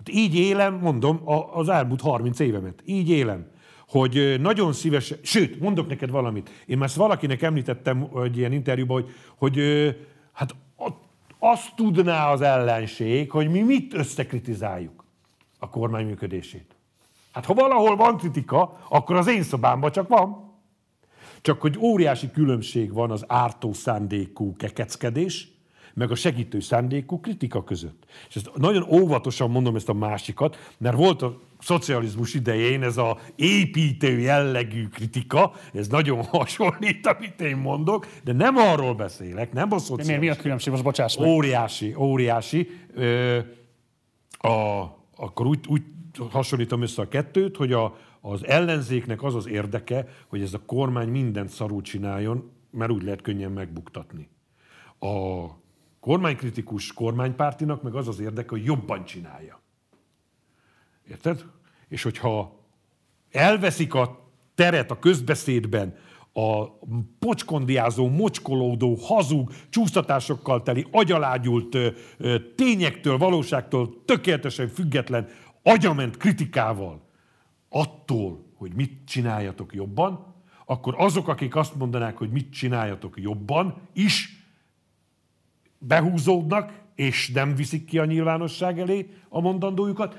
Hát így élem, mondom, a- az elmúlt 30 évemet. Így élem. Hogy nagyon szívesen, sőt, mondok neked valamit. Én már ezt valakinek említettem egy ilyen interjúban, hogy, hogy hát azt tudná az ellenség, hogy mi mit összekritizáljuk a kormány működését. Hát ha valahol van kritika, akkor az én szobámban csak van. Csak hogy óriási különbség van az ártó szándékú kekeckedés, meg a segítő szándékú kritika között. És ezt nagyon óvatosan mondom ezt a másikat, mert volt a szocializmus idején ez a építő jellegű kritika, ez nagyon hasonlít, amit én mondok, de nem arról beszélek, nem a De szocializmus. miért, mi a különbség? Most bocsáss meg. Óriási, óriási. Ö, a, akkor úgy, úgy hasonlítom össze a kettőt, hogy a, az ellenzéknek az az érdeke, hogy ez a kormány mindent szarul csináljon, mert úgy lehet könnyen megbuktatni. A kormánykritikus kormánypártinak meg az az érdeke, hogy jobban csinálja. Érted? És hogyha elveszik a teret a közbeszédben, a pocskondiázó, mocskolódó, hazug, csúsztatásokkal teli, agyalágyult, tényektől, valóságtól tökéletesen független, agyament kritikával attól, hogy mit csináljatok jobban, akkor azok, akik azt mondanák, hogy mit csináljatok jobban, is behúzódnak, és nem viszik ki a nyilvánosság elé a mondandójukat,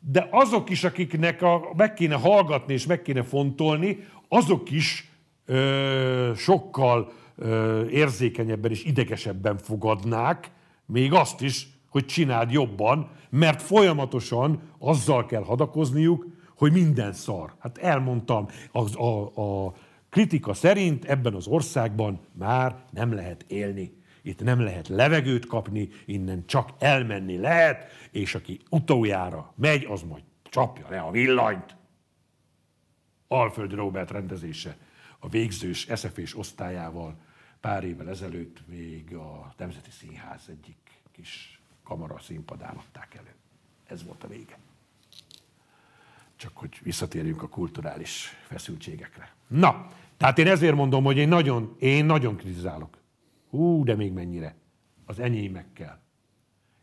de azok is, akiknek a, meg kéne hallgatni és meg kéne fontolni, azok is ö, sokkal ö, érzékenyebben és idegesebben fogadnák, még azt is, hogy csináld jobban, mert folyamatosan azzal kell hadakozniuk, hogy minden szar. Hát elmondtam, az, a, a kritika szerint ebben az országban már nem lehet élni. Itt nem lehet levegőt kapni, innen csak elmenni lehet, és aki utoljára megy, az majd csapja le a villanyt. Alföld Robert rendezése a végzős SZF-és osztályával pár évvel ezelőtt még a Nemzeti Színház egyik kis kamara színpadán adták elő. Ez volt a vége. Csak hogy visszatérjünk a kulturális feszültségekre. Na, tehát én ezért mondom, hogy én nagyon, én nagyon kritizálok. Hú, de még mennyire. Az enyémekkel.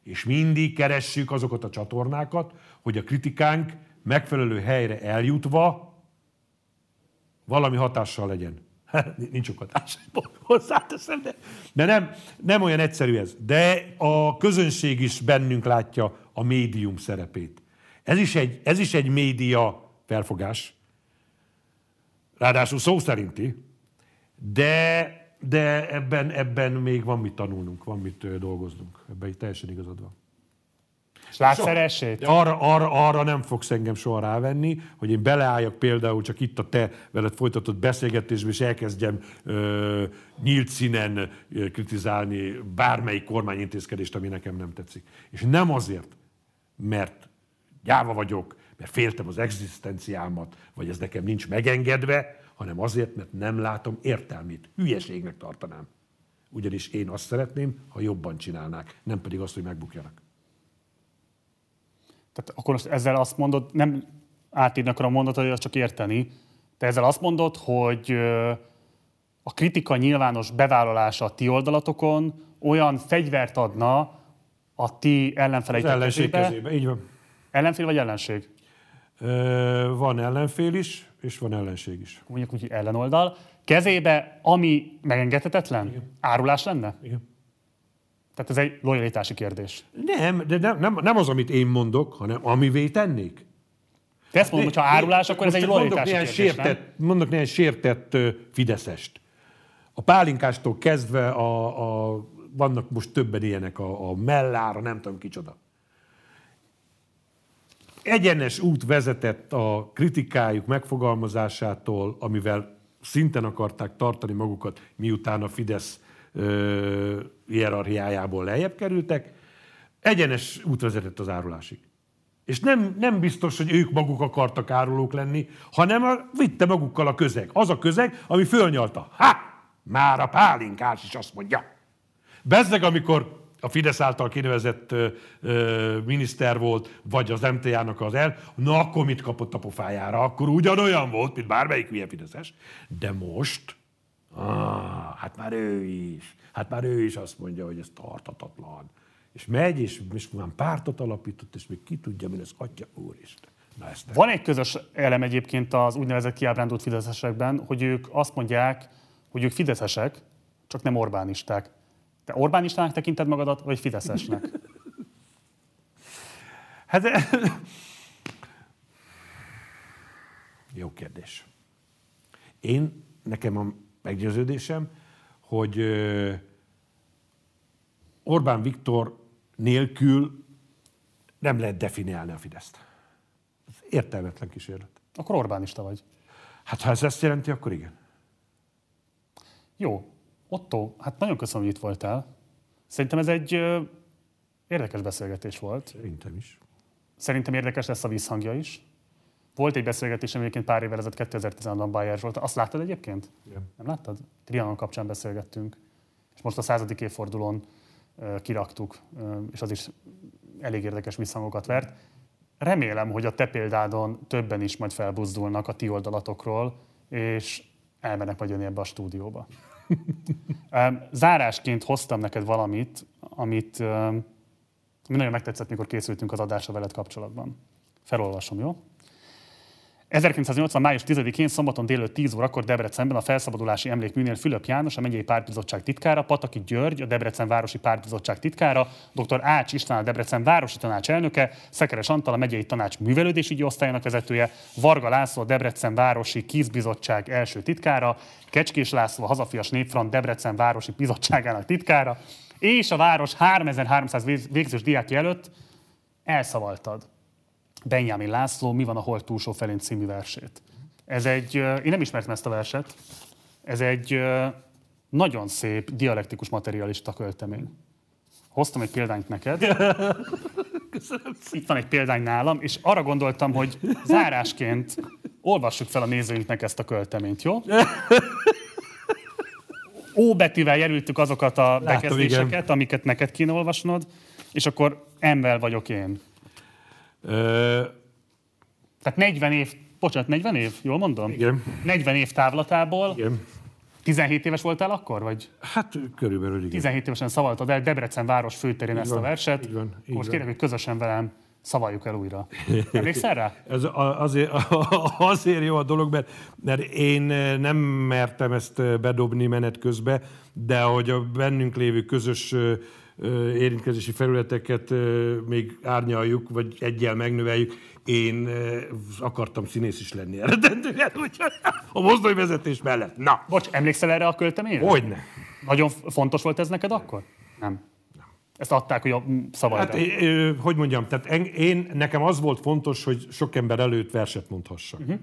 És mindig keressük azokat a csatornákat, hogy a kritikánk megfelelő helyre eljutva valami hatással legyen. Nincs sok hatás, hozzáteszem, de, de nem, nem olyan egyszerű ez. De a közönség is bennünk látja a médium szerepét. Ez is egy, ez is egy média felfogás, ráadásul szó szerinti, de, de ebben, ebben még van mit tanulnunk, van mit dolgoznunk. Ebben teljesen igazad van. És látsz esélyt? Arra, arra, arra nem fogsz engem soha rávenni, hogy én beleálljak például csak itt a te veled folytatott beszélgetésben, és elkezdjem ö, nyílt színen ö, kritizálni bármelyik kormányintézkedést, ami nekem nem tetszik. És nem azért, mert gyáva vagyok, mert féltem az egzisztenciámat, vagy ez nekem nincs megengedve, hanem azért, mert nem látom értelmét. Hülyeségnek tartanám. Ugyanis én azt szeretném, ha jobban csinálnák, nem pedig azt, hogy megbukjanak. Tehát akkor most ezzel azt mondod, nem átírni akarom mondatot, hogy azt csak érteni, te ezzel azt mondod, hogy a kritika nyilvános bevállalása a ti oldalatokon olyan fegyvert adna a ti ellenfeleitek ellenség kezébe. kezébe. Így van. Ellenfél vagy ellenség? Ö, van ellenfél is, és van ellenség is. Mondjuk úgy, hogy ellenoldal. Kezébe, ami megengedhetetlen? Igen. Árulás lenne? Igen. Tehát ez egy lojalitási kérdés. Nem, de nem, nem, nem az, amit én mondok, hanem amivé tennék. Te ezt mondod, hogy ha árulás, akkor ez egy mondok lojalitási kérdés, nem? sértett, Mondok néhány sértett ö, Fideszest. A pálinkástól kezdve a, a, vannak most többen ilyenek, a, a mellára, nem tudom kicsoda. Egyenes út vezetett a kritikájuk megfogalmazásától, amivel szinten akarták tartani magukat, miután a Fidesz ö, hierarchiájából lejjebb kerültek, egyenes út vezetett az árulásig. És nem, nem biztos, hogy ők maguk akartak árulók lenni, hanem a, vitte magukkal a közeg. Az a közeg, ami fölnyalta. Ha! Már a pálinkás is azt mondja. Bezzeg, amikor a Fidesz által kinevezett miniszter volt, vagy az MTA-nak az el, na akkor mit kapott a pofájára? Akkor ugyanolyan volt, mint bármelyik hülye Fideszes. De most, ah, hát már ő is, hát már ő is azt mondja, hogy ez tartatatlan. És megy, és, és már pártot alapított, és még ki tudja, mi lesz, atya úristen. Na ezt Van egy közös elem egyébként az úgynevezett kiábrándult fideszesekben, hogy ők azt mondják, hogy ők fideszesek, csak nem Orbánisták. Te Orbánistának tekinted magadat, vagy fideszesnek? Hát, jó kérdés. Én, nekem a meggyőződésem, hogy ö, Orbán Viktor nélkül nem lehet definiálni a Fideszt. Ez értelmetlen kísérlet. Akkor Orbánista vagy. Hát ha ez ezt jelenti, akkor igen. Jó. Otto, hát nagyon köszönöm, hogy itt voltál. Szerintem ez egy ö, érdekes beszélgetés volt. Szerintem is. Szerintem érdekes lesz a visszhangja is. Volt egy beszélgetésem egyébként pár évvel ezelőtt 2016-ban Bayer Zsolt. Azt láttad egyébként? Igen. Nem láttad? Trianon kapcsán beszélgettünk. És most a századik évfordulón ö, kiraktuk, ö, és az is elég érdekes visszhangokat vert. Remélem, hogy a te példádon többen is majd felbuzdulnak a ti oldalatokról, és elmennek majd jönni ebbe a stúdióba. Zárásként hoztam neked valamit, amit ami nagyon megtetszett, mikor készültünk az adásra veled kapcsolatban. Felolvasom, jó? 1980. május 10-én szombaton délőtt 10 órakor Debrecenben a felszabadulási emlékműnél Fülöp János, a megyei pártbizottság titkára, Pataki György, a Debrecen városi pártbizottság titkára, dr. Ács István, a Debrecen városi tanács elnöke, Szekeres Antal, a megyei tanács művelődésügyi osztályának vezetője, Varga László, a Debrecen városi kízbizottság első titkára, Kecskés László, a Hazafias Népfront Debrecen városi bizottságának titkára, és a város 3300 vég- végzős diákja előtt elszavaltad Benjamin László Mi van a Hold túlsó felén című versét. Ez egy, én nem ismertem ezt a verset, ez egy nagyon szép, dialektikus materialista költemény. Hoztam egy példányt neked. Itt van egy példány nálam, és arra gondoltam, hogy zárásként olvassuk fel a nézőinknek ezt a költeményt, jó? Ó betűvel jelöltük azokat a bekezdéseket, amiket neked kéne olvasnod, és akkor ember vagyok én. Ö, Tehát 40 év, bocsánat, 40 év, jól mondom? Igen. 40 év távlatából, igen. 17 éves voltál akkor, vagy Hát körülbelül igen. 17 évesen szavaltad el Debrecen város főterén ezt a verset. így van, így most kérlek, hogy közösen velem szavaljuk el újra. Emlékszel rá? Ez azért, azért jó a dolog, mert, mert én nem mertem ezt bedobni menet közbe, de hogy a bennünk lévő közös ö, érintkezési felületeket még árnyaljuk, vagy egyel megnöveljük, én akartam színész is lenni eredendően, úgyhogy a mozdonyvezetés mellett. Na, Bocs, emlékszel erre a költeményre? hogyne. Nagyon fontos volt ez neked akkor? Nem. Ezt adták, hogy a szavald Hát, hogy mondjam, tehát en- én, nekem az volt fontos, hogy sok ember előtt verset mondhassak. Uh-huh.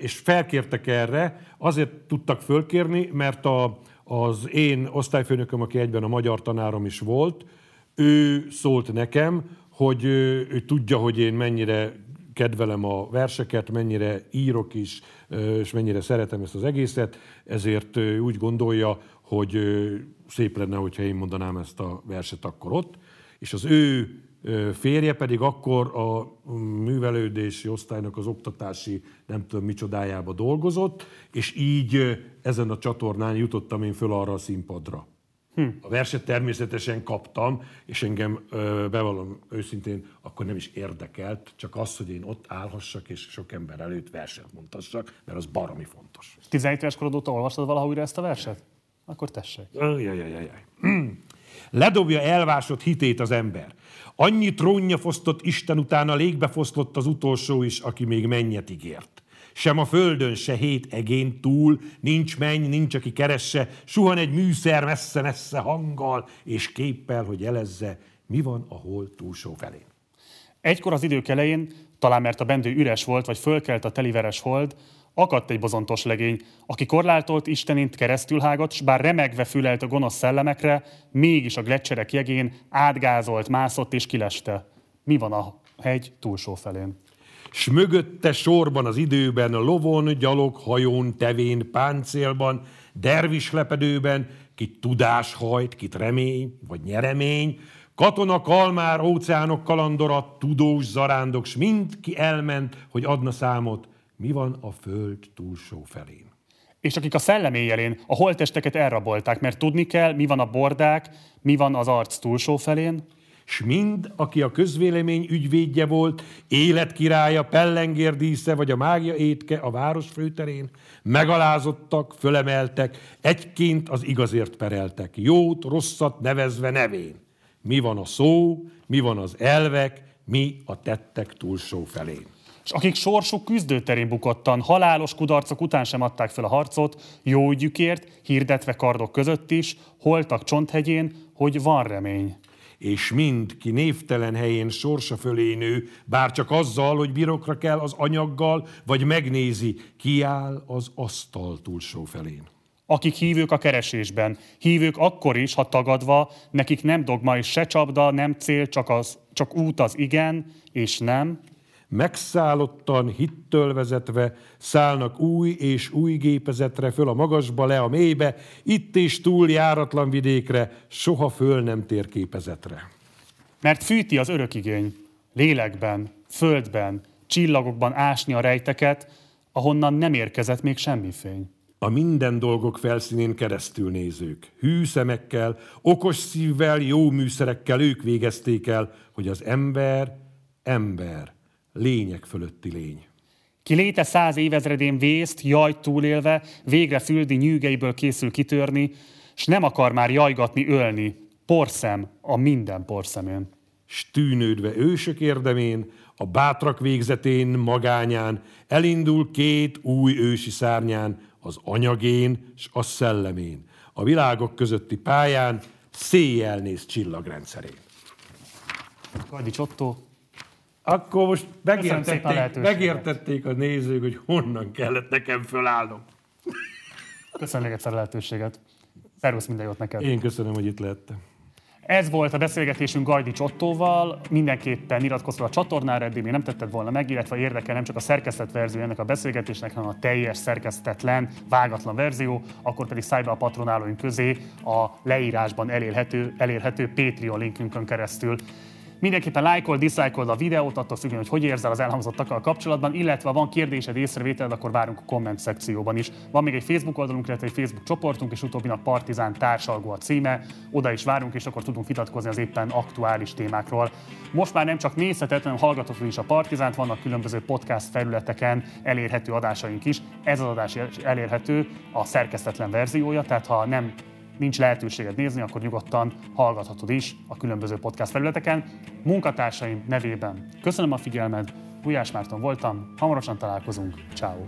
És felkértek erre, azért tudtak fölkérni, mert a, az én osztályfőnököm, aki egyben a magyar tanárom is volt, ő szólt nekem, hogy ő, ő tudja, hogy én mennyire kedvelem a verseket, mennyire írok is, és mennyire szeretem ezt az egészet, ezért úgy gondolja, hogy szép lenne, hogyha én mondanám ezt a verset akkor ott, és az ő férje pedig akkor a művelődési osztálynak az oktatási nem tudom micsodájába dolgozott, és így ezen a csatornán jutottam én föl arra a színpadra. Hm. A verset természetesen kaptam, és engem bevallom őszintén, akkor nem is érdekelt, csak az, hogy én ott állhassak, és sok ember előtt verset mondhassak, mert az baromi fontos. 17 éves korod óta olvastad valaha újra ezt a verset? Akkor tessék. Jajajajaj. Hm. Ledobja elvásott hitét az ember. Annyi trónja fosztott Isten után a légbe foszlott az utolsó is, aki még mennyet ígért. Sem a földön, se hét egén túl, nincs menny, nincs, aki keresse, suhan egy műszer messze-messze hanggal és képpel, hogy jelezze, mi van a hold túlsó felén. Egykor az idők elején, talán mert a bendő üres volt, vagy fölkelt a teliveres hold, akadt egy bozontos legény, aki korlátolt Istenint keresztülhágat, s bár remegve fülelt a gonosz szellemekre, mégis a gletszerek jegén átgázolt, mászott és kileste. Mi van a hegy túlsó felén? S mögötte sorban az időben, lovon, gyalog, hajón, tevén, páncélban, dervis lepedőben, kit tudás hajt, kit remény, vagy nyeremény, Katona, kalmár, óceánok kalandora, tudós zarándok, s mind ki elment, hogy adna számot, mi van a föld túlsó felén. És akik a szellem éjjelén a holtesteket elrabolták, mert tudni kell, mi van a bordák, mi van az arc túlsó felén. S mind, aki a közvélemény ügyvédje volt, életkirálya, pellengérdísze vagy a mágia étke a város főterén, megalázottak, fölemeltek, egyként az igazért pereltek, jót, rosszat nevezve nevén. Mi van a szó, mi van az elvek, mi a tettek túlsó felén és akik sorsuk küzdőterén bukottan, halálos kudarcok után sem adták fel a harcot, jó ügyükért, hirdetve kardok között is, holtak csonthegyén, hogy van remény. És mind, ki névtelen helyén sorsa fölé nő, bár csak azzal, hogy birokra kell az anyaggal, vagy megnézi, kiáll az asztal túlsó felén. Akik hívők a keresésben, hívők akkor is, ha tagadva, nekik nem dogma és se csapda, nem cél, csak, az, csak út az igen és nem, megszállottan, hittől vezetve, szállnak új és új gépezetre, föl a magasba, le a mélybe, itt és túl járatlan vidékre, soha föl nem térképezetre. Mert fűti az örökigény, lélekben, földben, csillagokban ásni a rejteket, ahonnan nem érkezett még semmi fény. A minden dolgok felszínén keresztül nézők, hű szemekkel, okos szívvel, jó műszerekkel ők végezték el, hogy az ember, ember, lények fölötti lény. Ki léte száz évezredén vészt, jajt túlélve, végre füldi nyűgeiből készül kitörni, s nem akar már jajgatni, ölni, porszem a minden porszemén. S tűnődve ősök érdemén, a bátrak végzetén, magányán, elindul két új ősi szárnyán, az anyagén s a szellemén, a világok közötti pályán, széjjel néz csillagrendszerén. Kajdi Otto, akkor most megértették, megértették a nézők, hogy honnan kellett nekem fölállnom. Köszönöm egyszer a lehetőséget. Szervusz, minden jót neked. Én köszönöm, hogy itt lettem. Ez volt a beszélgetésünk Gajdi Csottóval. Mindenképpen iratkozz a csatornára, eddig még nem tetted volna meg, illetve érdekel nem csak a szerkesztett verzió ennek a beszélgetésnek, hanem a teljes szerkesztetlen, vágatlan verzió, akkor pedig szállj be a patronálóink közé a leírásban elérhető, elérhető Patreon linkünkön keresztül. Mindenképpen lájkol, diszlájkol a videót, attól függően, hogy hogy érzel az elhangzottakkal kapcsolatban, illetve van kérdésed, észrevételed, akkor várunk a komment szekcióban is. Van még egy Facebook oldalunk, illetve egy Facebook csoportunk, és utóbbinak Partizán társalgó a címe. Oda is várunk, és akkor tudunk vitatkozni az éppen aktuális témákról. Most már nem csak nézheted, hanem hallgathatod is a Partizánt, vannak különböző podcast felületeken elérhető adásaink is. Ez az adás elérhető a szerkesztetlen verziója, tehát ha nem nincs lehetőséged nézni, akkor nyugodtan hallgathatod is a különböző podcast felületeken. Munkatársaim nevében köszönöm a figyelmed, Gulyás Márton voltam, hamarosan találkozunk, ciao.